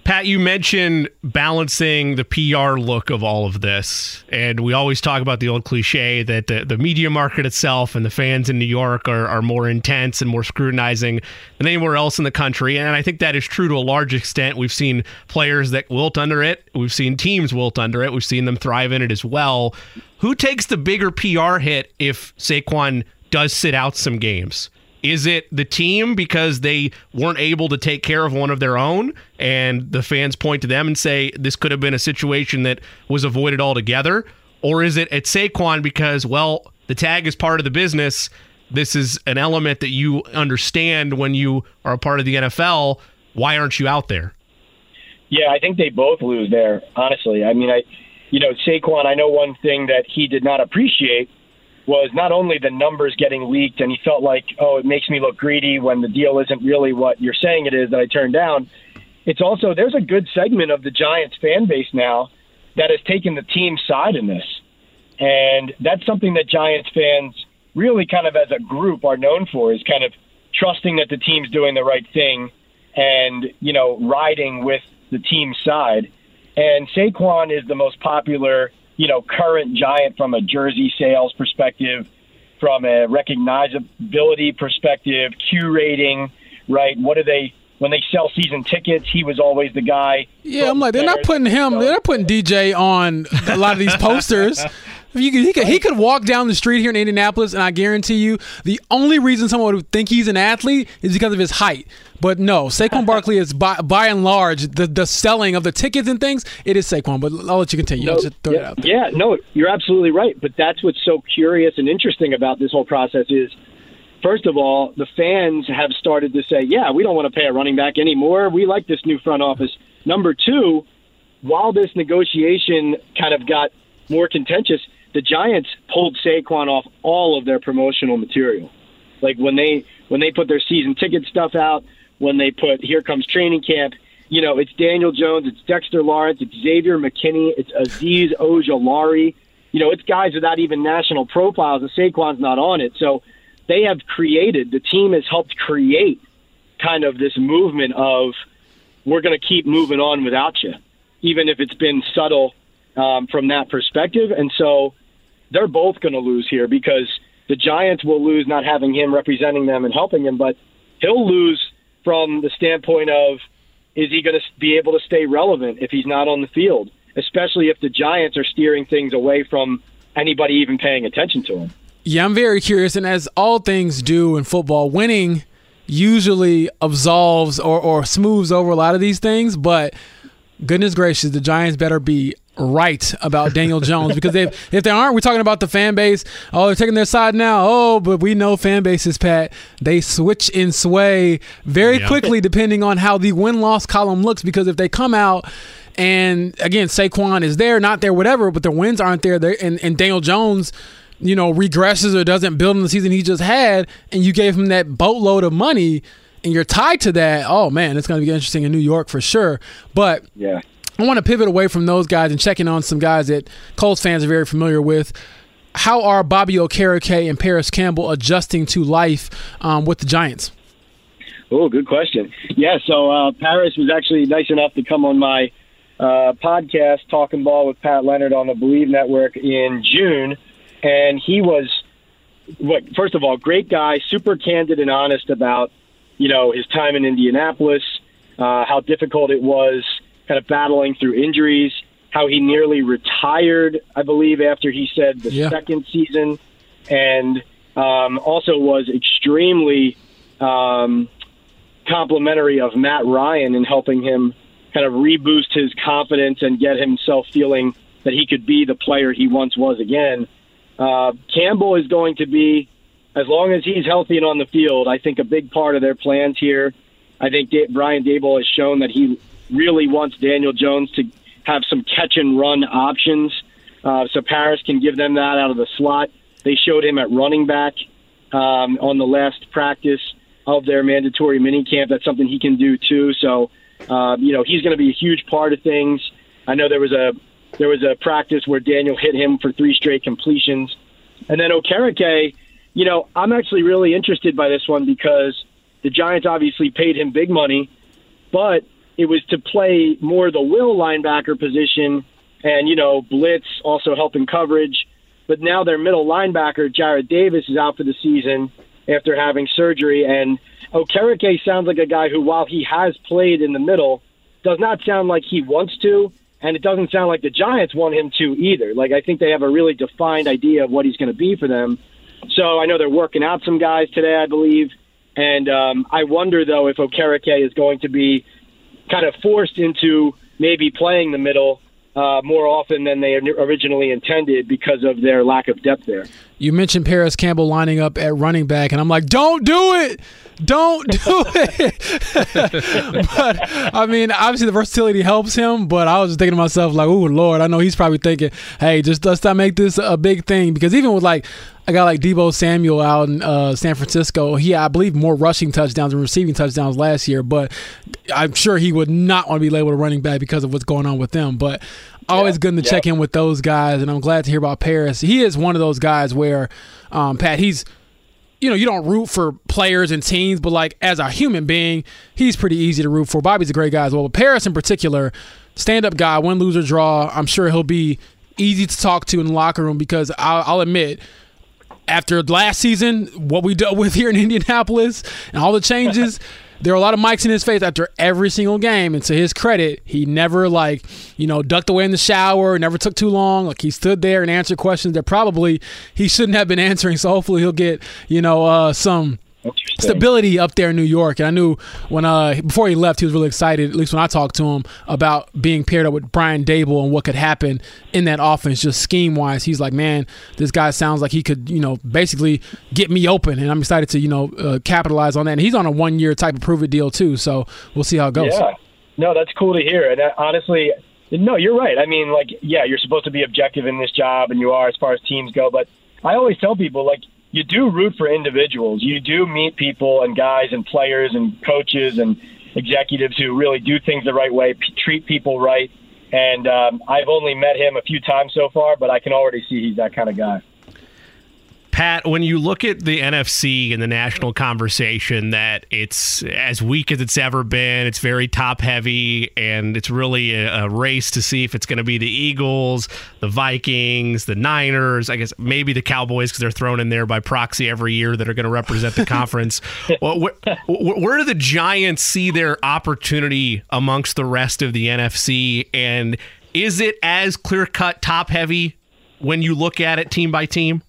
Pat, you mentioned balancing the PR look of all of this. And we always talk about the old cliche that the, the media market itself and the fans in New York are, are more intense and more scrutinizing than anywhere else in the country. And I think that is true to a large extent. We've seen players that wilt under it, we've seen teams wilt under it, we've seen them thrive in it as well. Who takes the bigger PR hit if Saquon does sit out some games? Is it the team because they weren't able to take care of one of their own and the fans point to them and say this could have been a situation that was avoided altogether? Or is it at Saquon because, well, the tag is part of the business? This is an element that you understand when you are a part of the NFL. Why aren't you out there? Yeah, I think they both lose there, honestly. I mean, I, you know, Saquon, I know one thing that he did not appreciate was not only the numbers getting leaked and he felt like, oh, it makes me look greedy when the deal isn't really what you're saying it is that I turned down. It's also, there's a good segment of the Giants fan base now that has taken the team side in this. And that's something that Giants fans really kind of as a group are known for is kind of trusting that the team's doing the right thing and, you know, riding with the team side. And Saquon is the most popular you know, current Giant from a jersey sales perspective, from a recognizability perspective, Q rating, right? What do they when they sell season tickets? He was always the guy. Yeah, I'm like they're not putting him. They're not putting DJ on a lot of these posters. Could, he, could, he could walk down the street here in Indianapolis, and I guarantee you, the only reason someone would think he's an athlete is because of his height. But no, Saquon Barkley is by, by and large the, the selling of the tickets and things. It is Saquon, but I'll let you continue. No, yeah, yeah, no, you're absolutely right. But that's what's so curious and interesting about this whole process is, first of all, the fans have started to say, "Yeah, we don't want to pay a running back anymore. We like this new front office." Number two, while this negotiation kind of got more contentious, the Giants pulled Saquon off all of their promotional material. Like when they when they put their season ticket stuff out, when they put here comes training camp, you know, it's Daniel Jones, it's Dexter Lawrence, it's Xavier McKinney, it's Azeez Ojulari. You know, it's guys without even national profiles, and Saquon's not on it. So they have created, the team has helped create kind of this movement of we're going to keep moving on without you, even if it's been subtle um, from that perspective. And so they're both going to lose here because the Giants will lose not having him representing them and helping him, but he'll lose from the standpoint of is he going to be able to stay relevant if he's not on the field, especially if the Giants are steering things away from anybody even paying attention to him. Yeah, I'm very curious. And as all things do in football, winning usually absolves or, or smooths over a lot of these things. But goodness gracious, the Giants better be right about Daniel Jones because if if they aren't, we're talking about the fan base. Oh, they're taking their side now. Oh, but we know fan bases, Pat. They switch and sway very yeah. quickly depending on how the win loss column looks. Because if they come out and again Saquon is there, not there, whatever, but their wins aren't there, there and, and Daniel Jones you know, regresses or doesn't build in the season he just had, and you gave him that boatload of money, and you're tied to that. Oh man, it's going to be interesting in New York for sure. But yeah, I want to pivot away from those guys and checking on some guys that Colts fans are very familiar with. How are Bobby Okereke and Parris Campbell adjusting to life um, with the Giants? Oh, good question. Yeah, so uh, Parris was actually nice enough to come on my uh, podcast, Talking Ball with Pat Leonard on the Bleav Network in June and he was what first of all great guy super candid and honest about you know his time in indianapolis uh, how difficult it was kind of battling through injuries how he nearly retired i believe after he said the yeah. second season and um, also was extremely um, complimentary of matt ryan in helping him kind of reboost his confidence and get himself feeling that he could be the player he once was again uh, Campbell is going to be, as long as he's healthy and on the field, I think a big part of their plans here. I think da- Brian Daboll has shown that he really wants Daniel Jones to have some catch and run options. Uh, so Parris can give them that out of the slot. They showed him at running back um, on the last practice of their mandatory mini camp. That's something he can do too. So, uh, you know, he's going to be a huge part of things. I know there was a there was a practice where Daniel hit him for three straight completions. And then Okereke, you know, I'm actually really interested by this one because the Giants obviously paid him big money, but it was to play more the will linebacker position and, you know, blitz, also helping coverage. But now their middle linebacker, Jarrad Davis, is out for the season after having surgery. And Okereke sounds like a guy who, while he has played in the middle, does not sound like he wants to and it doesn't sound like the Giants want him to either. Like I think they have a really defined idea of what he's going to be for them. So I know they're working out some guys today, I believe, and um, I wonder though if Okereke is going to be kind of forced into maybe playing the middle uh, more often than they originally intended because of their lack of depth there. You mentioned Parris Campbell lining up at running back, and I'm like, don't do it. Don't do it. but I mean, obviously the versatility helps him. But I was just thinking to myself, like, oh Lord, I know he's probably thinking, hey, just let's not make this a big thing because even with like a guy like Deebo Samuel out in uh, San Francisco, he I believe more rushing touchdowns and receiving touchdowns last year. But I'm sure he would not want to be labeled a running back because of what's going on with them. But always good to check in with those guys, and I'm glad to hear about Parris. He is one of those guys where, um, Pat, he's you know, you don't root for players and teams, but like as a human being, he's pretty easy to root for. Bobby's a great guy as well. But Parris in particular, stand up guy, win, lose, or draw, I'm sure he'll be easy to talk to in the locker room because I'll, I'll admit, after last season, what we dealt with here in Indianapolis and all the changes, there were a lot of mics in his face after every single game. And to his credit, he never like, you know, ducked away in the shower, never took too long. Like he stood there and answered questions that probably he shouldn't have been answering. So hopefully he'll get, you know, uh, some stability up there in New York. And I knew when uh before he left, he was really excited. At least when I talked to him about being paired up with Brian Daboll and what could happen in that offense, just scheme wise. He's like, man, this guy sounds like he could, you know, basically get me open, and I'm excited to, you know, uh, capitalize on that. And he's on a one year type of prove it deal too, so we'll see how it goes. Yeah, no, that's cool to hear. And uh, honestly, No, you're right. I mean, like, yeah, you're supposed to be objective in this job, and you are as far as teams go. But I always tell people, like, you do root for individuals. You do meet people and guys and players and coaches and executives who really do things the right way, p- treat people right. And um, I've only met him a few times so far, but I can already see he's that kind of guy. Pat, when you look at the NFC and the national conversation, that it's as weak as it's ever been, it's very top heavy, and it's really a, a race to see if it's going to be the Eagles, the Vikings, the Niners, I guess maybe the Cowboys because they're thrown in there by proxy every year that are going to represent the conference. well, where, where do the Giants see their opportunity amongst the rest of the NFC? And is it as clear cut, top heavy when you look at it team by team?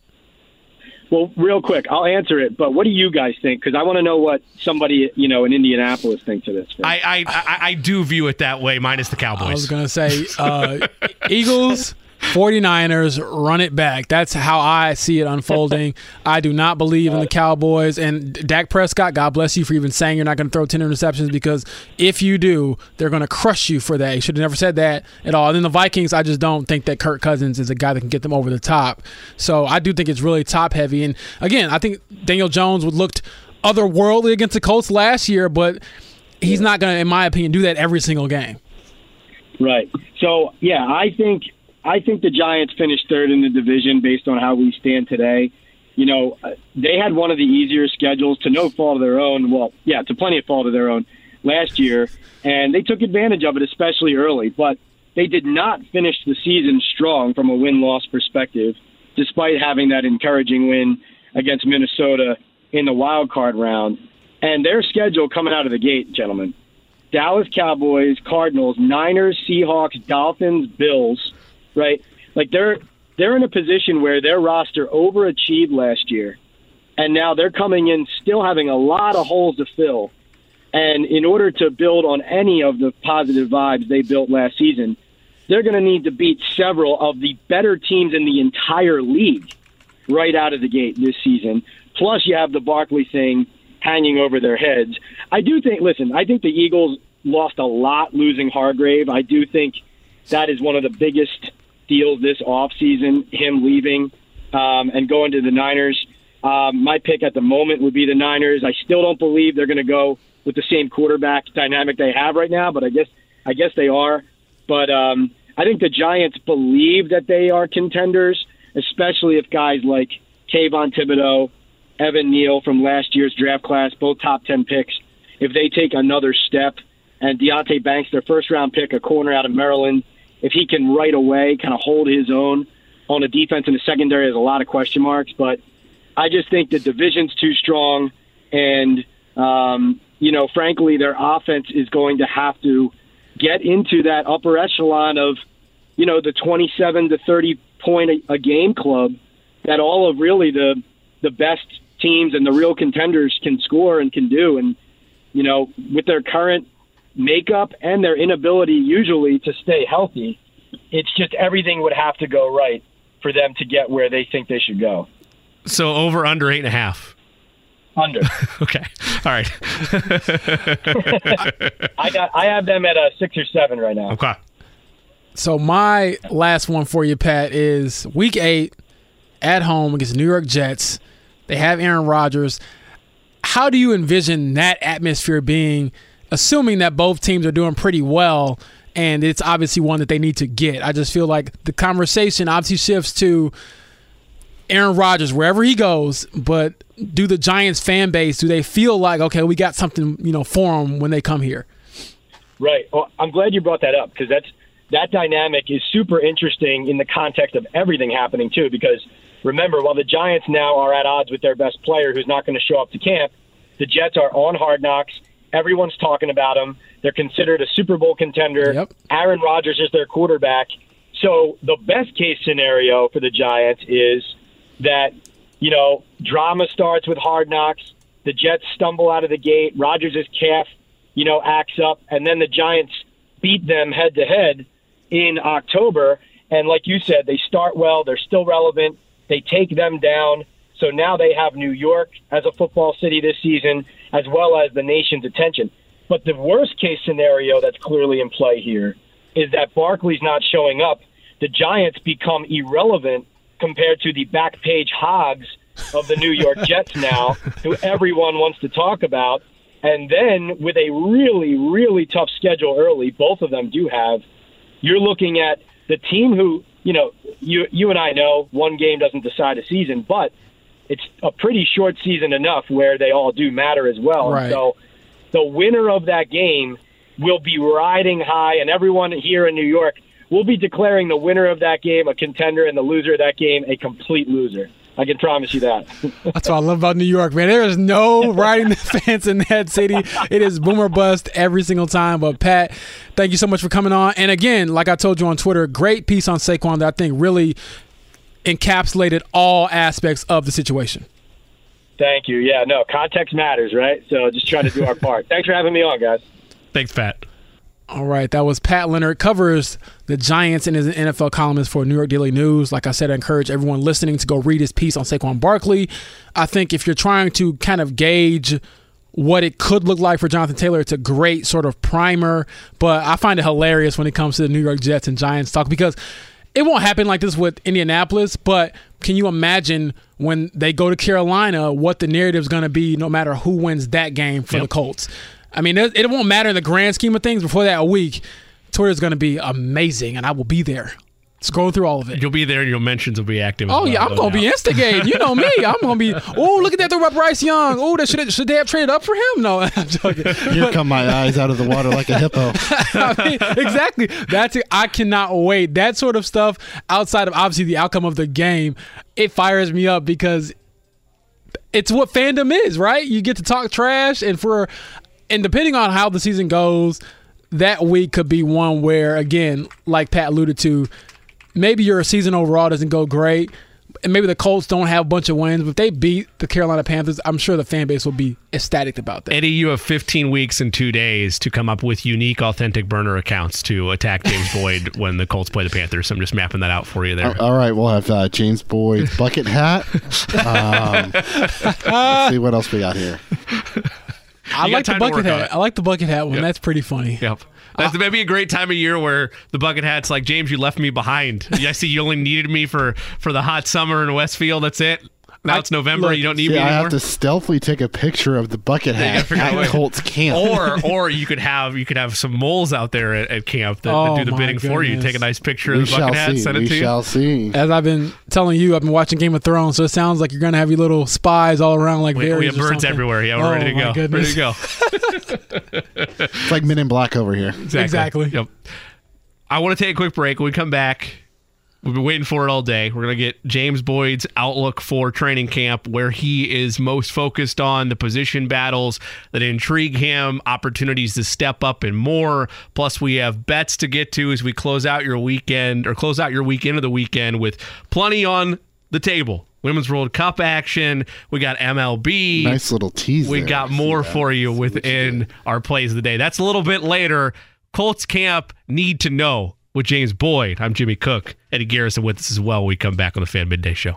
Well, real quick, I'll answer it. But what do you guys think? Because I want to know what somebody you know in Indianapolis thinks of this. I, I, I I do view it that way, minus the Cowboys. I was gonna say uh, Eagles. 49ers run it back. That's how I see it unfolding. I do not believe in the Cowboys. And Dak Prescott, God bless you for even saying you're not going to throw 10 interceptions because if you do, they're going to crush you for that. You should have never said that at all. And then the Vikings, I just don't think that Kirk Cousins is a guy that can get them over the top. So I do think it's really top heavy. And again, I think Daniel Jones would looked otherworldly against the Colts last year, but he's not going to, in my opinion, do that every single game. Right. So, yeah, I think I think the Giants finished third in the division based on how we stand today. You know, uh, they had one of the easier schedules to no fault of their own. Well, yeah, to plenty of fault of their own last year, and they took advantage of it, especially early. But they did not finish the season strong from a win loss perspective, despite having that encouraging win against Minnesota in the wild card round. And their schedule coming out of the gate, gentlemen Dallas Cowboys, Cardinals, Niners, Seahawks, Dolphins, Bills right? Like they're they're in a position where their roster overachieved last year, and now they're coming in still having a lot of holes to fill. And in order to build on any of the positive vibes they built last season, they're going to need to beat several of the better teams in the entire league right out of the gate this season. Plus, you have the Barkley thing hanging over their heads. I do think, listen, I think the Eagles lost a lot losing Hargrave. I do think that is one of the biggest deals this offseason, him leaving um, and going to the Niners. Um, my pick at the moment would be the Niners. I still don't believe they're going to go with the same quarterback dynamic they have right now, but I guess I guess they are. But um, I think the Giants believe that they are contenders, especially if guys like Kayvon Thibodeaux, Evan Neal from last year's draft class, both top ten picks, if they take another step, and Deonte Banks, their first round pick, a corner out of Maryland, if he can right away kind of hold his own on a defense in the secondary, has a lot of question marks. But I just think the division's too strong, and um, you know, frankly, their offense is going to have to get into that upper echelon of, you know, the 27 to 30 point a, a game club that all of really the the best teams and the real contenders can score and can do. And you know, with their current makeup and their inability usually to stay healthy, it's just everything would have to go right for them to get where they think they should go. So over under eight and a half. Under. okay. All right. I got. I have them at a six or seven right now. Okay. So my last one for you, Pat, is Week Eight at home against the New York Jets. They have Aaron Rodgers. How do you envision that atmosphere being? Assuming that both teams are doing pretty well and it's obviously one that they need to get. I just feel like the conversation obviously shifts to Aaron Rodgers wherever he goes, but do the Giants fan base do they feel like okay, we got something, you know, for them when they come here? Right. Well, I'm glad you brought that up because that's that dynamic is super interesting in the context of everything happening too because remember while the Giants now are at odds with their best player who's not going to show up to camp, the Jets are on hard knocks Everyone's talking about them. They're considered a Super Bowl contender. Yep. Aaron Rodgers is their quarterback. So the best case scenario for the Giants is that, you know, drama starts with hard knocks. The Jets stumble out of the gate. Rodgers' calf, you know, acts up. And then the Giants beat them head to head in October. And like you said, they start well. They're still relevant. They take them down. So now they have New York as a football city this season, as well as the nation's attention. But the worst case scenario that's clearly in play here is that Barkley's not showing up, the Giants become irrelevant compared to the back page hogs of the New York Jets now, who everyone wants to talk about. And then with a really, really tough schedule early, both of them do have, you're looking at the team who, you know, you you and I know one game doesn't decide a season, but it's a pretty short season enough where they all do matter as well. Right. So the winner of that game will be riding high, and everyone here in New York will be declaring the winner of that game a contender and the loser of that game a complete loser. I can promise you that. That's what I love about New York, man. There is no riding the fence in that city. It is boomer bust every single time. But Pat, thank you so much for coming on. And again, like I told you on Twitter, great piece on Saquon that I think really encapsulated all aspects of the situation. Thank you. Yeah, no, context matters, right? So just trying to do our part. Thanks for having me on, guys. Thanks, Pat. All right, that was Pat Leonard. Covers the Giants and is an NFL columnist for New York Daily News. Like I said, I encourage everyone listening to go read his piece on Saquon Barkley. I think if you're trying to kind of gauge what it could look like for Jonathan Taylor, it's a great sort of primer. But I find it hilarious when it comes to the New York Jets and Giants talk because it won't happen like this with Indianapolis, but can you imagine when they go to Carolina what the narrative is going to be no matter who wins that game for Yep. the Colts? I mean, it, it won't matter in the grand scheme of things. Before that week, Twitter is going to be amazing, and I will be there scrolling through all of it. You'll be there and your mentions will be active. Oh well, yeah, I'm gonna be instigating. You know me. I'm gonna be. Oh, look at that throw by Bryce Young. Oh, that should should they have traded up for him? No, I'm joking. Here come my eyes out of the water like a hippo. I mean, exactly. That's it. I cannot wait. That sort of stuff outside of obviously the outcome of the game, it fires me up because it's what fandom is, right? You get to talk trash, and for and depending on how the season goes, that week could be one where again, like Pat alluded to, maybe your season overall doesn't go great. And maybe the Colts don't have a bunch of wins, but if they beat the Carolina Panthers, I'm sure the fan base will be ecstatic about that. Eddie, you have 15 weeks and two days to come up with unique, authentic burner accounts to attack James Boyd when the Colts play the Panthers. So I'm just mapping that out for you there. All right, we'll have uh, James Boyd's bucket hat. Um, let's see what else we got here. I like the to bucket work on hat. I like the bucket hat one. Yep. That's pretty funny. Yep. That's maybe a great time of year where the bucket hat's like, James, you left me behind. I see you only needed me for for the hot summer in Westfield. That's it. Now I- it's November. look, you don't need See, me I have to stealthily take a picture of the bucket you gotta hat figure out a way. at Colts camp. or or you could have you could have some moles out there at, at camp that, that Oh, do the my bidding for you. Take a nice picture we of the bucket hat, see. send We it to you. We shall see. As I've been telling you, I've been watching Game of Thrones, so it sounds like you're gonna have your little spies all around like We, we have birds something. everywhere. Yeah, we're Oh, ready to oh my go. Ready goodness. to go. It's like Men in Black over here. Exactly. Yep. I want to take a quick break. When we come back, we've been waiting for it all day. We're going to get James Boyd's outlook for training camp, where he is most focused on the position battles that intrigue him, opportunities to step up and more. Plus, we have bets to get to as we close out your weekend or close out your weekend of the weekend with plenty on the table. Women's World Cup action. We got MLB. Nice little tease. We there. got more that. for you within our plays of the day. That's a little bit later. Colts camp need to know with James Boyd. I'm Jimmy Cook. Eddie Garrison with us as well. when We come back on the Fan Midday Show.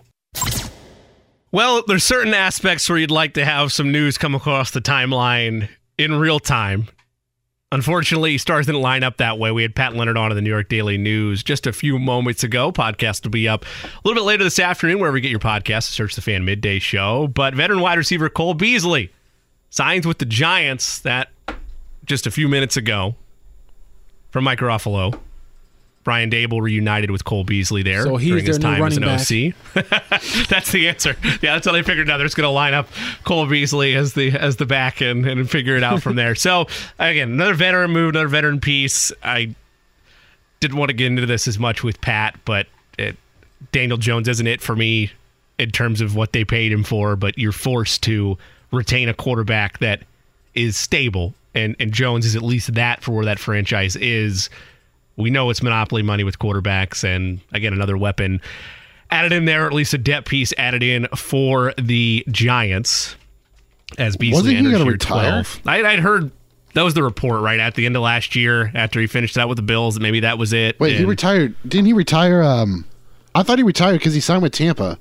Well, there's certain aspects where you'd like to have some news come across the timeline in real time. Unfortunately, stars didn't line up that way. We had Pat Leonard on in the New York Daily News just a few moments ago. Podcast will be up a little bit later this afternoon, wherever you get your podcast. Search the Fan Midday Show. But veteran wide receiver Cole Beasley signs with the Giants. That just a few minutes ago from Mike Garafolo. Brian Daboll reunited with Cole Beasley there So he's during his time as an running OC. that's the answer. Yeah, that's how they figured out they're just going to line up Cole Beasley as the as the back and, and figure it out from there. So again, another veteran move, another veteran piece. I didn't want to get into this as much with Pat, but it, Daniel Jones isn't it for me in terms of what they paid him for. But you're forced to retain a quarterback that is stable, and and Jones is at least that for where that franchise is. We know it's monopoly money with quarterbacks, and again, another weapon added in there, or at least a depth piece added in for the Giants as Beasley Wasn't he gonna retire? 12. I, I'd heard that was the report right at the end of last year after he finished out with the Bills. that Maybe that was it. Wait, he retired. Didn't he retire? Um, I thought he retired because he signed with Tampa.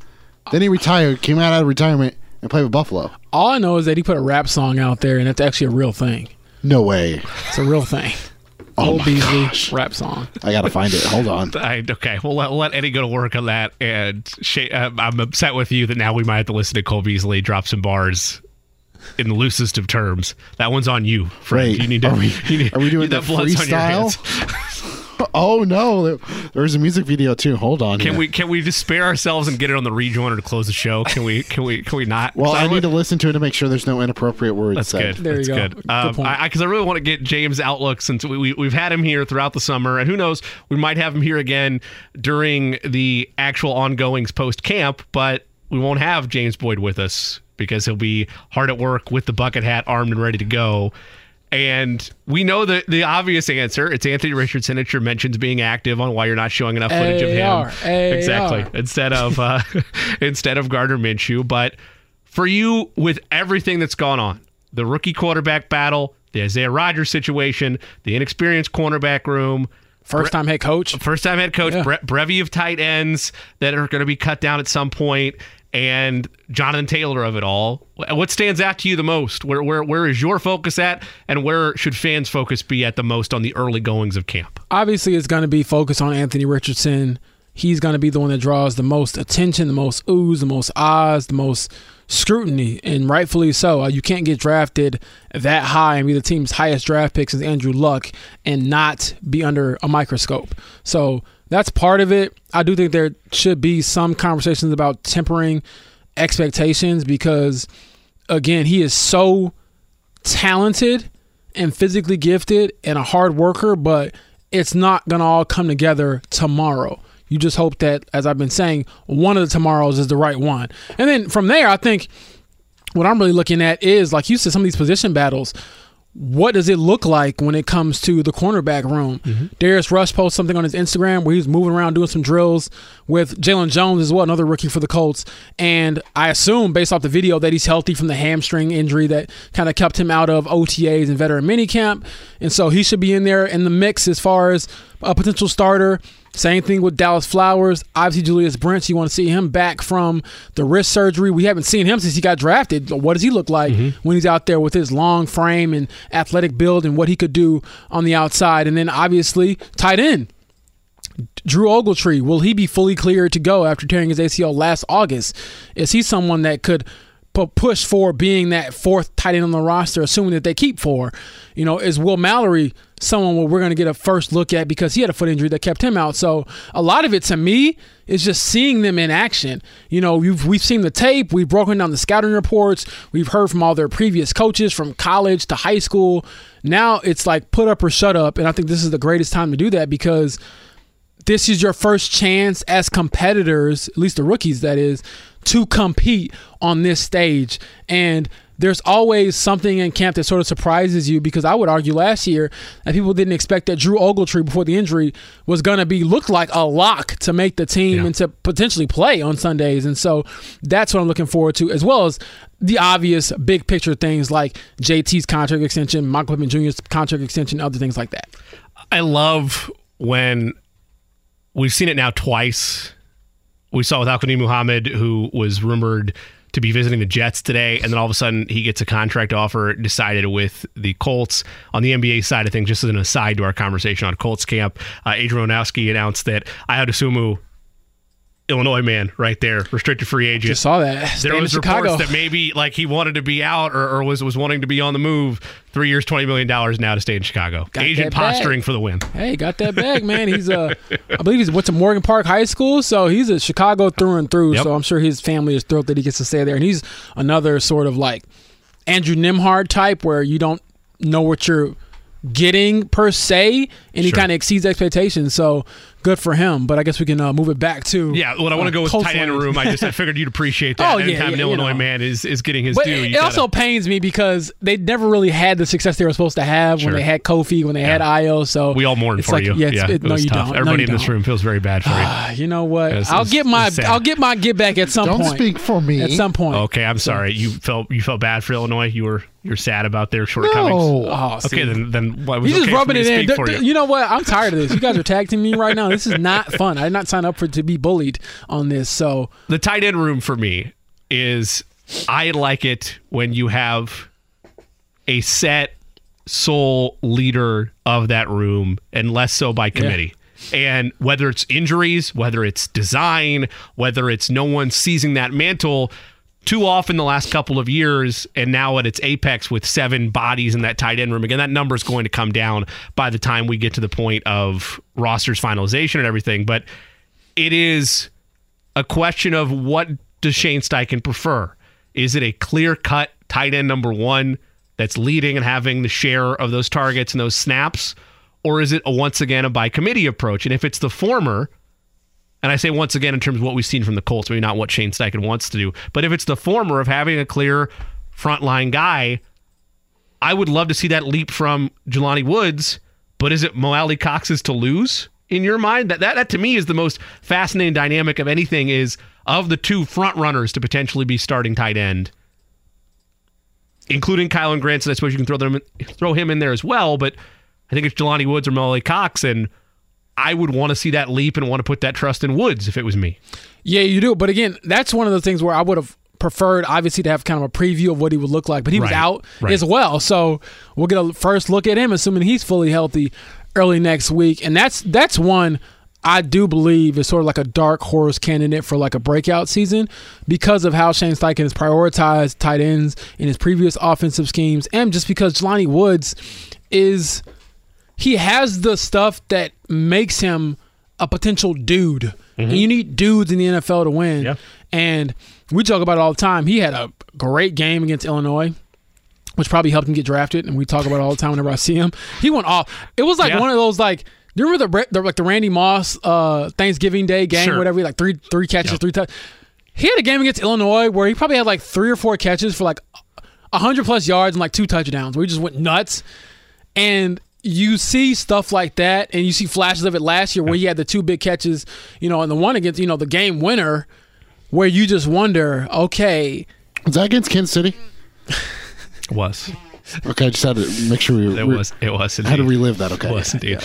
Then he retired, came out of retirement, and played with Buffalo. All I know is that he put a rap song out there, and it's actually a real thing. No way. It's a real thing. Oh Cole my Beasley gosh. rap song. I gotta find it. Hold on. I, okay, we'll let, let Eddie go to work on that. And Shay, uh, I'm upset with you that now we might have to listen to Cole Beasley drop some bars in the loosest of terms. That one's on you, Frank. Wait, you need to. are we- you need- are we doing that the freestyle? hands. Oh no, there's a music video too. Hold on. Can here. we can we just spare ourselves and get it on the rejoiner to close the show? Can we can we can we not? Well, I really- need to listen to it to make sure there's no inappropriate words That's said. good. There That's you go. good. Good Um, point. I because I, really want to get James' outlook since we, we we've had him here throughout the summer, and who knows, we might have him here again during the actual ongoings post camp, but we won't have James Boyd with us because he'll be hard at work with the bucket hat, armed and ready to go. And we know the the obvious answer. It's Anthony Richardson. It's your mentions being active on why you're not showing enough footage of him. AR, Exactly. AR. Instead of uh, instead of Gardner Minshew, but for you with everything that's gone on, the rookie quarterback battle, the Isaiah Rodgers situation, the inexperienced cornerback room, First time head coach. first time head coach, Yeah. bre- brevy of tight ends that are going to be cut down at some point, and Jonathan Taylor of it all. What stands out to you the most? Where where where is your focus at, and where should fans' focus be at the most on the early goings of camp? Obviously, it's going to be focused on Anthony Richardson. He's going to be the one that draws the most attention, the most oohs, the most ahs, the most scrutiny, and rightfully so. Uh, You can't get drafted that high and be the team's highest draft picks as Andrew Luck and not be under a microscope. So that's part of it. I do think there should be some conversations about tempering expectations because, again, he is so talented and physically gifted and a hard worker, but it's not going to all come together tomorrow. You just hope that, as I've been saying, one of the tomorrows is the right one. And then from there, I think what I'm really looking at is, like you said, some of these position battles. What does it look like when it comes to the cornerback room? Mm-hmm. Darius Rush posted something on his Instagram where he was moving around doing some drills with Jaylon Jones as well, another rookie for the Colts. And I assume, based off the video, that he's healthy from the hamstring injury that kind of kept him out of OTAs and veteran minicamp. And so he should be in there in the mix as far as a potential starter. Same thing with Dallas Flowers. Obviously, Julius Brents, you want to see him back from the wrist surgery. We haven't seen him since he got drafted. What does he look like mm-hmm. when he's out there with his long frame and athletic build and what he could do on the outside? And then obviously, tight end. Drew Ogletree, will he be fully cleared to go after tearing his ACL last August? Is he someone that could push for being that fourth tight end on the roster, assuming that they keep four? You know, is Will Mallory someone where we're going to get a first look at because he had a foot injury that kept him out? So a lot of it to me is just seeing them in action. You know, we've, we've seen the tape, we've broken down the scouting reports, we've heard from all their previous coaches from college to high school. Now it's like put up or shut up. And I think this is the greatest time to do that because this is your first chance as competitors, at least the rookies, that is, to compete on this stage. And there's always something in camp that sort of surprises you because I would argue last year that people didn't expect that Drew Ogletree before the injury was going to be looked like a lock to make the team Yeah. and to potentially play on Sundays. And so that's what I'm looking forward to, as well as the obvious big picture things like JT's contract extension, Michael Pittman Jr.'s contract extension, other things like that. I love when we've seen it now twice. We saw with Al Muhammad, who was rumored to be visiting the Jets today, and then all of a sudden he gets a contract offer decided with the Colts. On the NBA side of things, just as an aside to our conversation on Colts camp, uh, Adrian Wojnarowski announced that Ayo Dosunmu, Illinois man, right there, restricted free agent. Just saw that. there Staying in was Chicago. reports that maybe like he wanted to be out or, or was was wanting to be on the move. Three years, twenty million dollars now to stay in Chicago. Got Agent posturing for the win. Hey, got that bag, man. He's a, I believe he's went to Morgan Park High School, so he's a Chicago through and through. Yep. So I'm sure his family is thrilled that he gets to stay there. And he's another sort of like Andrew Nembhard type, where you don't know what you're getting per se, and he Sure. kind of exceeds expectations. So good for him. But I guess we can uh, move it back to Yeah, what I want to uh, go with Colts tight end room. I just I figured you'd appreciate that. Oh, yeah, Anytime yeah, an you Illinois know. man is is getting his But due, it, you it also gotta- pains me because they never really had the success they were supposed to have Sure. when they had Kofi, when they had Ayo. So we all mourn it's for like, you. Yeah, it's, it, it no, was you tough. don't. Everybody no, you in this don't. room feels very bad for you. Ah, you know what? It's- I'll it's- get my. I'll get my get back at some point. Don't point. speak for me. At some point. Okay, I'm sorry. You felt you felt bad for Illinois. You were you're sad about their shortcomings. No. Oh, see. Okay, then then why was He's okay just rubbing it in. speak D- for d- you. you know what? I'm tired of this. You guys are tag teaming me right now. This is not fun. I did not sign up for to be bullied on this. So the tight end room for me is I like it when you have a set sole leader of that room and less so by committee. And whether it's injuries, whether it's design, whether it's no one seizing that mantle, too often the last couple of years, and now at its apex with seven bodies in that tight end room. Again, that number is going to come down by the time we get to the point of rosters finalization and everything. But it is a question of what does Shane Steichen prefer? Is it a clear cut tight end number one that's leading and having the share of those targets and those snaps? Or is it a once again a by committee approach? And if it's the former, and I say once again in terms of what we've seen from the Colts, maybe not what Shane Steichen wants to do, but if it's the former of having a clear frontline guy, I would love to see that leap from Jelani Woods. But is it Mo Alie-Cox's to lose in your mind? That, that that to me is the most fascinating dynamic of anything. Is of the two front runners to potentially be starting tight end, including Kylen Granson. I suppose you can throw them throw him in there as well. But I think it's Jelani Woods or Mo Alie-Cox, and I would want to see that leap and want to put that trust in Woods if it was me. Yeah, you do. But again, that's one of the things where I would have preferred, obviously, to have kind of a preview of what he would look like. But he was Right, out right. as well, so we'll get a first look at him, assuming he's fully healthy early next week. And that's that's one I do believe is sort of like a dark horse candidate for like a breakout season because of how Shane Steichen has prioritized tight ends in his previous offensive schemes, and just because Jelani Woods is he has the stuff that makes him a potential dude. And you need dudes in the NFL to win. Yeah. And we talk about it all the time. He had a great game against Illinois, which probably helped him get drafted. And we talk about it all the time whenever I see him. He went off. It was like Yeah. one of those like. Do you remember the, the like the Randy Moss uh, Thanksgiving Day game, Sure. whatever? Like three three catches, three touch. He had a game against Illinois where he probably had like three or four catches for like hundred plus yards and like two touchdowns. Where he just went nuts and you see stuff like that and you see flashes of it last year where he had the two big catches you know and the one against you know the game winner where you just wonder okay Was that against Kansas City? Was Okay, I just had to make sure we it was it was I had to relive that. Okay, It was indeed.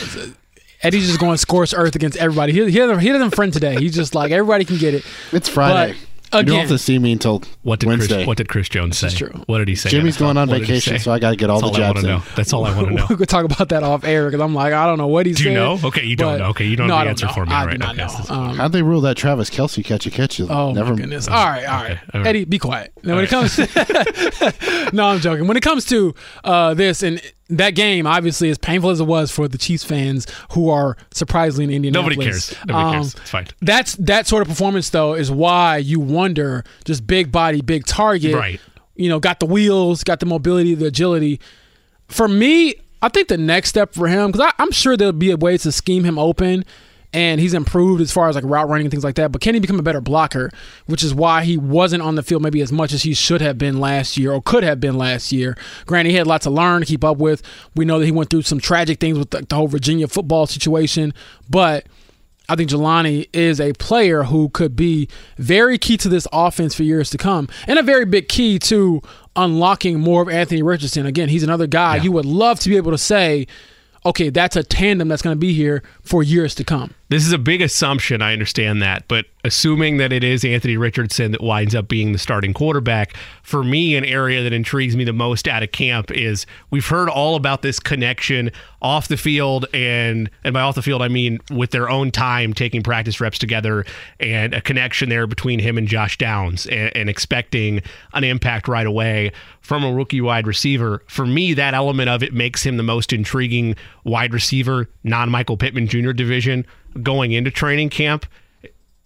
eddie's just going scorched earth against everybody he, he, doesn't, he doesn't friend today he's just like everybody can get it it's Friday. But, you don't have to see me until What did Wednesday. Chris, what did Chris Jones say? true. What did he say? Jimmy's going on What vacation, so I got to get all That's the all I want to in. know. That's all I want to know. we could talk about that off air because i'm like i don't know what he's Do you saying, know? Okay, you don't know. Okay, you don't no, have I the answer know. for me, I right? do not Okay, know. that's- Um, How'd they rule that Travis Kelce catch a catch? Oh Never. my goodness! All right, all right, Okay, all right. Eddie, be quiet. Now, when it comes, to, no, I'm joking. When it comes to uh, this and that game, obviously, as painful as it was for the Chiefs fans who are surprisingly in Indianapolis, Nobody cares. Nobody um, cares. It's fine. That's that sort of performance, though, is why you wonder just big body, big target. Right. You know, got the wheels, got the mobility, the agility. For me, I think the next step for him, because I'm sure there'll be a way to scheme him open, and he's improved as far as like route running and things like that. But can he become a better blocker? Which is why he wasn't on the field maybe as much as he should have been last year or could have been last year. Granted, he had lots to learn to keep up with. We know that he went through some tragic things with the, the whole Virginia football situation, but. I think Jelani is a player who could be very key to this offense for years to come, and a very big key to unlocking more of Anthony Richardson. Again, he's another guy Yeah. you would love to be able to say, okay, that's a tandem that's going to be here for years to come. This is a big assumption. I understand that, but assuming that it is Anthony Richardson that winds up being the starting quarterback, for me, an area that intrigues me the most out of camp is we've heard all about this connection off the field, and and by off the field I mean with their own time taking practice reps together, and a connection there between him and Josh Downs, and, and expecting an impact right away from a rookie wide receiver. For me, that element of it makes him the most intriguing wide receiver, non Michael Pittman Jr. division going into training camp.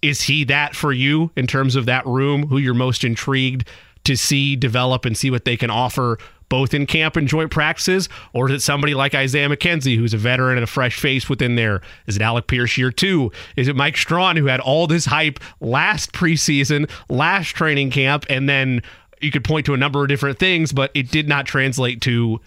Is he that for you in terms of that room who you're most intrigued to see develop and see what they can offer both in camp and joint practices? Or is it somebody like Isaiah McKenzie, who's a veteran and a fresh face within there? Is it Alec Pierce year two? Is it Mike Strachan, who had all this hype last preseason, last training camp, and then you could point to a number of different things, but it did not translate to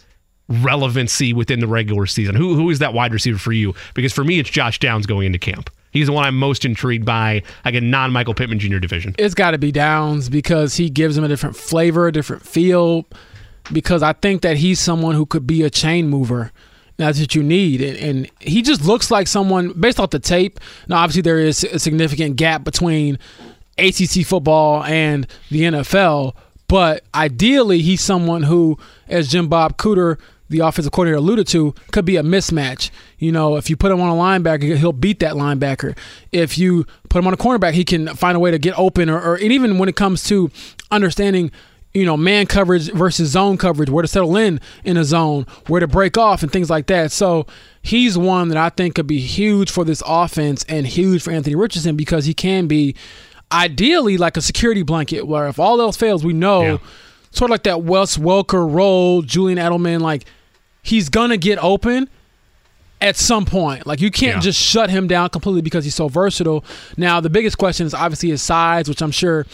relevancy within the regular season. Who who is that wide receiver for you? Because for me, it's Josh Downs going into camp. He's the one I'm most intrigued by, again, non Michael Pittman Jr. division. It's got to be Downs because he gives him a different flavor, a different feel. Because I think that he's someone who could be a chain mover. That's what you need, and, and he just looks like someone based off the tape. Now, obviously, there is a significant gap between ACC football and the NFL, but ideally, he's someone who, as Jim Bob Cooter the offensive coordinator alluded to, could be a mismatch. You know, if you put him on a linebacker, he'll beat that linebacker. If you put him on a cornerback, he can find a way to get open. Or, or even when it comes to understanding, you know, man coverage versus zone coverage, where to settle in in a zone, where to break off, and things like that. So he's one that I think could be huge for this offense and huge for Anthony Richardson because he can be ideally like a security blanket where if all else fails, we know. Yeah. Sort of like that Wes Welker role, Julian Edelman, like he's gonna get open at some point. Like you can't Yeah. just shut him down completely because he's so versatile. Now the biggest question is obviously his size, which I'm sure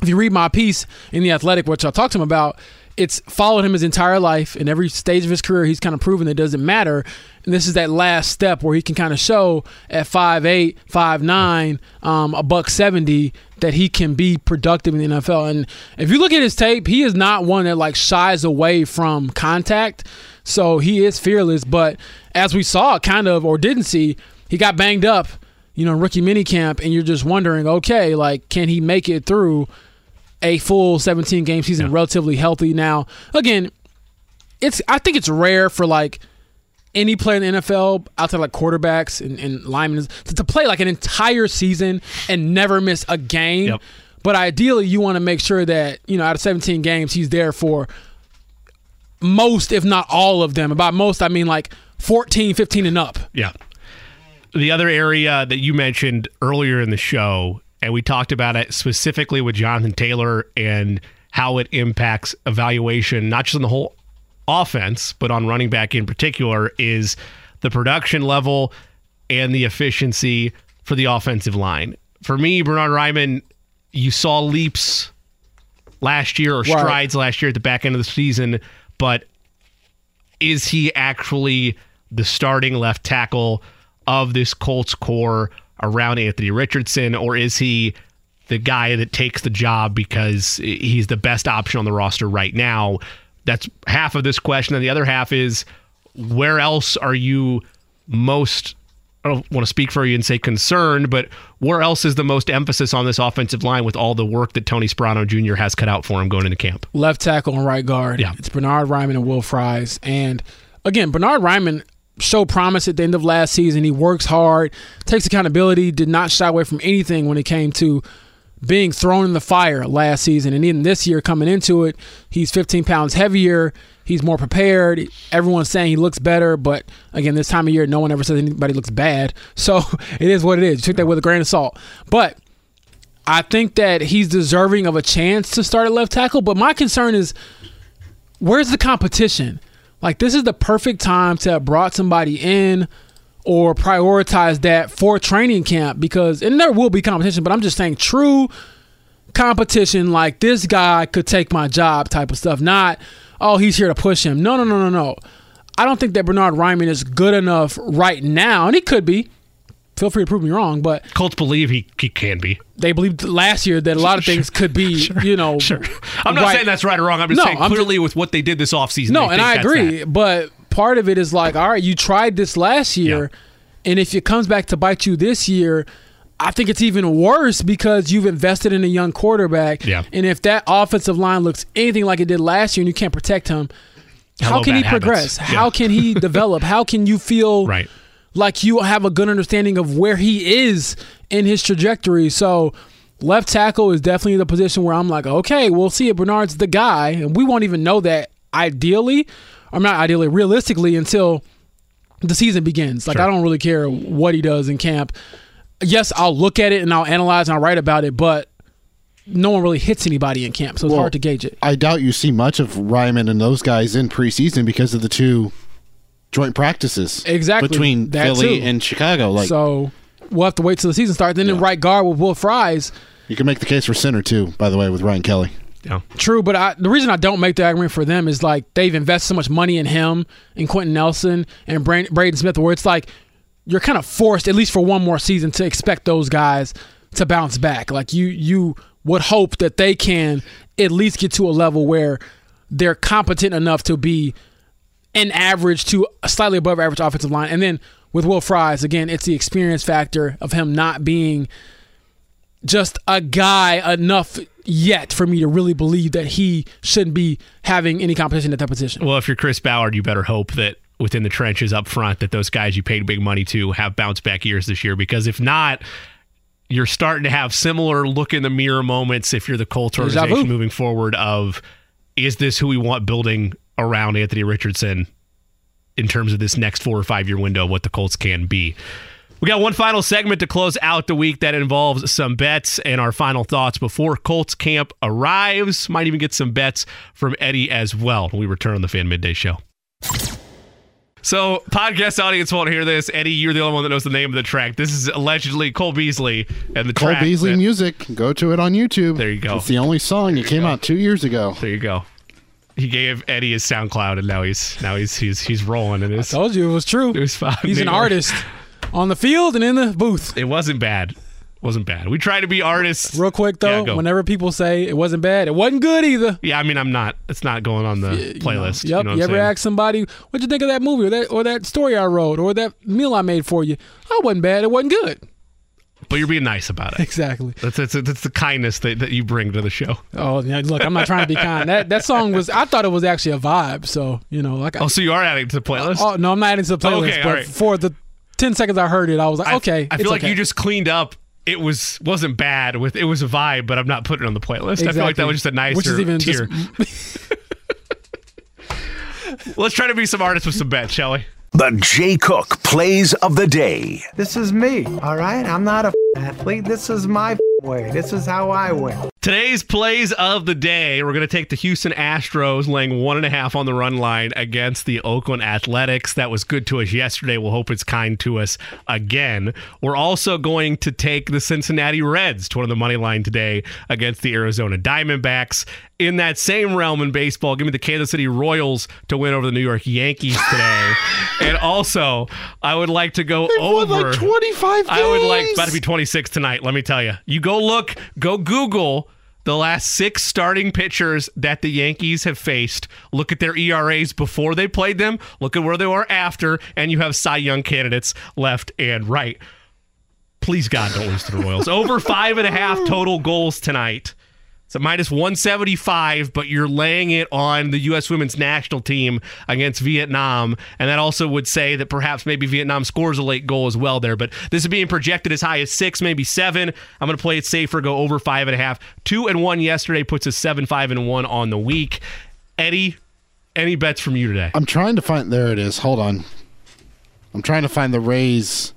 if you read my piece in the Athletic, which I talked to him about, it's followed him his entire life. In every stage of his career, he's kind of proven that it doesn't matter. And this is that last step where he can kind of show at 5'8, 5'9, um, a buck 70 that he can be productive in the NFL. And if you look at his tape, he is not one that like shies away from contact. So he is fearless. But as we saw, kind of, or didn't see, he got banged up, you know, rookie minicamp, and you're just wondering, okay, like, can he make it through a full 17 game season Yeah. relatively healthy? Now, again, it's I think it's rare for like any player in the NFL outside like quarterbacks and, and linemen to, to play like an entire season and never miss a game. Yep. But ideally, you want to make sure that you know out of 17 games, he's there for most, if not all of them. About most, I mean like 14, 15 and up. Yeah. The other area that you mentioned earlier in the show, and we talked about it specifically with Jonathan Taylor and how it impacts evaluation, not just on the whole offense, but on running back in particular, is the production level and the efficiency for the offensive line. For me, Bernhard Raimann, you saw leaps last year or strides last year at the back end of the season, but is he actually the starting left tackle of this Colts core around Anthony Richardson, or is he the guy that takes the job because he's the best option on the roster right now? That's half of this question. And the other half is where else are you most I don't want to speak for you and say concerned, but where else is the most emphasis on this offensive line with all the work that Tony Sparano Jr. has cut out for him going into camp? left tackle and right guard. Yeah. It's Bernhard Raimann and Will Fries. And again, Bernhard Raimann showed promise at the end of last season. He works hard, takes accountability, did not shy away from anything when it came to being thrown in the fire last season. And even this year coming into it, he's 15 pounds heavier. He's more prepared. Everyone's saying he looks better, but again, this time of year, no one ever says anybody looks bad. So it is what it is. You take that with a grain of salt. But I think that he's deserving of a chance to start at left tackle. But my concern is where's the competition? Like this is the perfect time to have brought somebody in or prioritize that for training camp because and there will be competition, but I'm just saying true competition like this guy could take my job type of stuff, not oh he's here to push him. No, no, no, no, no. I don't think that Bernhard Raimann is good enough right now, and he could be. Feel free to prove me wrong, but Colts believe he, he can be. they believed last year that a lot of things could be, you know, Sure. I'm not right. saying that's right or wrong. I'm just No, saying I'm clearly with what they did this offseason. No, and I agree. that. But part of it is like, all right, you tried this last year, and if it comes back to bite you this year, I think it's even worse because you've invested in a young quarterback. Yeah. And if that offensive line looks anything like it did last year and you can't protect him, Hello, how can he progress? Yeah. How can he develop? How can you feel Right. like you have a good understanding of where he is in his trajectory? So left tackle is definitely the position where I'm like, okay, we'll see if Bernhard's the guy, and we won't even know that ideally, or not ideally, realistically until the season begins. Like Sure. I don't really care what he does in camp. Yes, I'll look at it and I'll analyze and I'll write about it, but no one really hits anybody in camp, so it's Well, hard to gauge it. I doubt you see much of Raimann and those guys in preseason because of the two joint practices Exactly. between That Philly too. and Chicago. Like so we'll have to wait till the season starts. Then in right guard with Will Fries. you can make the case for center too. By the way, with Ryan Kelly. Yeah. True, but I, the reason I don't make the argument for them is like they've invested so much money in him and Quenton Nelson and Bra- Braden Smith, where it's like you're kind of forced, at least for one more season, to expect those guys to bounce back. Like you, you would hope that they can at least get to a level where they're competent enough to be an average to slightly above average offensive line. And then with Will Fries, again, it's the experience factor of him not being just a guy enough yet for me to really believe that he shouldn't be having any competition at that position. Well, if you're Chris Ballard, you better hope that within the trenches up front that those guys you paid big money to have bounce back years this year because if not you're starting to have similar look in the mirror moments if you're the Colts organization moving forward of is this who we want building around Anthony Richardson in terms of this next 4 or 5 year window of what the Colts can be. We got one final segment to close out the week that involves some bets and our final thoughts before Colts camp arrives. Might even get some bets from Eddie as well when we return on the Fan Midday Show. So, podcast audience won't hear this. Eddie, you're the only one that knows the name of the track. This is allegedly Cole Beasley and the Cole track Beasley that- music. Go to it on YouTube. There you go. It's the only song. It came out two years ago. There you go. He gave Eddie his SoundCloud, and now he's now he's he's he's rolling in his. Told you it was true. It was fine. He's an artist on the field and in the booth. It wasn't bad. Wasn't bad. We try to be artists. Real quick though, go. whenever people say it wasn't bad, it wasn't good either. Yeah, I mean, I'm not. It's not going on the You know, playlist. Yep. You, know what you ever saying? ask somebody what'd you think of that movie or that or that story I wrote or that meal I made for you? Oh, wasn't bad. It wasn't good. But you're being nice about it. Exactly. That's that's, that's the kindness that, that you bring to the show. Oh, yeah, look, I'm not trying to be kind. That that song was I thought it was actually a vibe. So you know, like I, Oh, so you are adding to the playlist? oh no, I'm not adding to the oh, playlist. Okay, all but right. for the ten seconds I heard it, I was like, I- okay. I, feel it's like okay. you just cleaned up. It was wasn't bad with it was a vibe, but I'm not putting it on the playlist. I feel like that was just a nicer Which is even tier. just Let's try to be some artists with some bets, shall we? The Jay Cook Plays of the Day. This is me, all right? I'm not a f- athlete. This is my f- way. This is how I win. Today's plays of the day. We're going to take the Houston Astros laying one and a half on the run line against the Oakland Athletics. That was good to us yesterday. We'll hope it's kind to us again. We're also going to take the Cincinnati Reds to one of the money line today against the Arizona Diamondbacks. In that same realm in baseball, give me the Kansas City Royals to win over the New York Yankees today. and also, I would like to go Won over. like 25 I would like about to be 26 tonight. Let me tell you. You go look, go Google the last six starting pitchers that the Yankees have faced. Look at their ERAs before they played them. Look at where they were after, and you have Cy Young candidates left and right. Please God, don't lose to the Royals. Over five and a half total goals tonight. It's a minus 175, but you're laying it on the U.S. women's national team against Vietnam. And that also would say that perhaps maybe Vietnam scores a late goal as well there. But this is being projected as high as six, maybe seven. I'm going to play it safer, go over five and a half. Two and one yesterday puts us seven, five, and one on the week. Eddie, any bets from you today? I'm trying to find. There it is. Hold on. I'm trying to find the Rays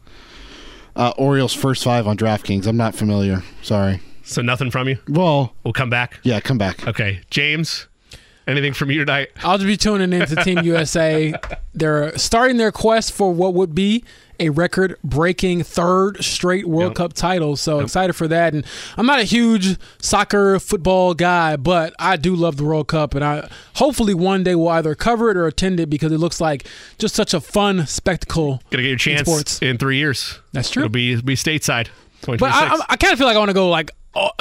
uh, Orioles first five on DraftKings. I'm not familiar. Sorry. So nothing from you? Well, We'll come back. yeah, come back. Okay. James, anything from you tonight? I'll just be tuning in to Team USA. They're starting their quest for what would be a record breaking third straight World Yep. Cup title. So excited for that. And I'm not a huge soccer football guy, but I do love the World Cup. And I hopefully one day will either cover it or attend it because it looks like just such a fun spectacle. Gonna get your chance sports. in three years. That's true. It'll be, be stateside. But I, I, I kind of feel like I want to go like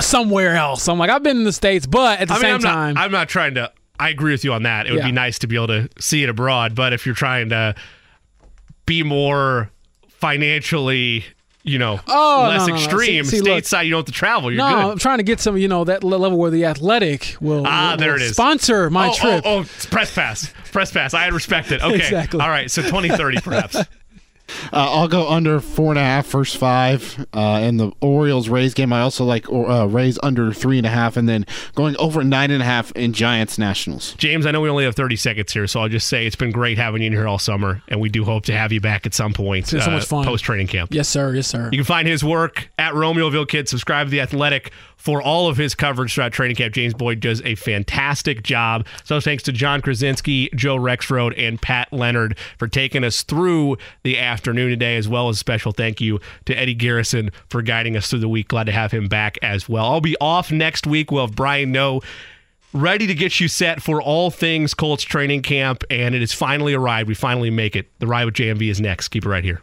somewhere else. I'm like, I've been in the States, but at the I mean, same I'm time. not. I'm not trying to. I agree with you on that. It would Yeah. be nice to be able to see it abroad, but if you're trying to be more financially, you know, Oh, less no, no, no. extreme, See- see, look. stateside, you don't have to travel. You're no, I'm trying to get some, you know, that level where the athletic will, Ah, will- there it is. sponsor my oh, trip. Oh, oh, it's press pass. Press pass. I respect it. Okay. Exactly. All right. So 2030 perhaps. Uh, I'll go under four and a half first five. Uh, in the Orioles Rays game, I also like or, uh, Rays under three and a half, and then going over nine and a half in Giants Nationals. James, I know we only have 30 seconds here, so I'll just say it's been great having you in here all summer, and we do hope to have you back at some point. been so much fun. Post training camp. Yes, sir. Yes, sir. You can find his work at Romeoville Kid. Subscribe to The Athletic for all of his coverage throughout training camp. James Boyd does a fantastic job. So thanks to Jon Krawczynski, Joe Rexrode, and Pat Leonard for taking us through the afternoon today, as well as a special thank you to Eddie Garrison for guiding us through the week. Glad to have him back as well. I'll be off next week. We'll have Brian No ready to get you set for all things Colts training camp, and it has finally arrived. We finally make it. The ride with JMV is next. Keep it right here.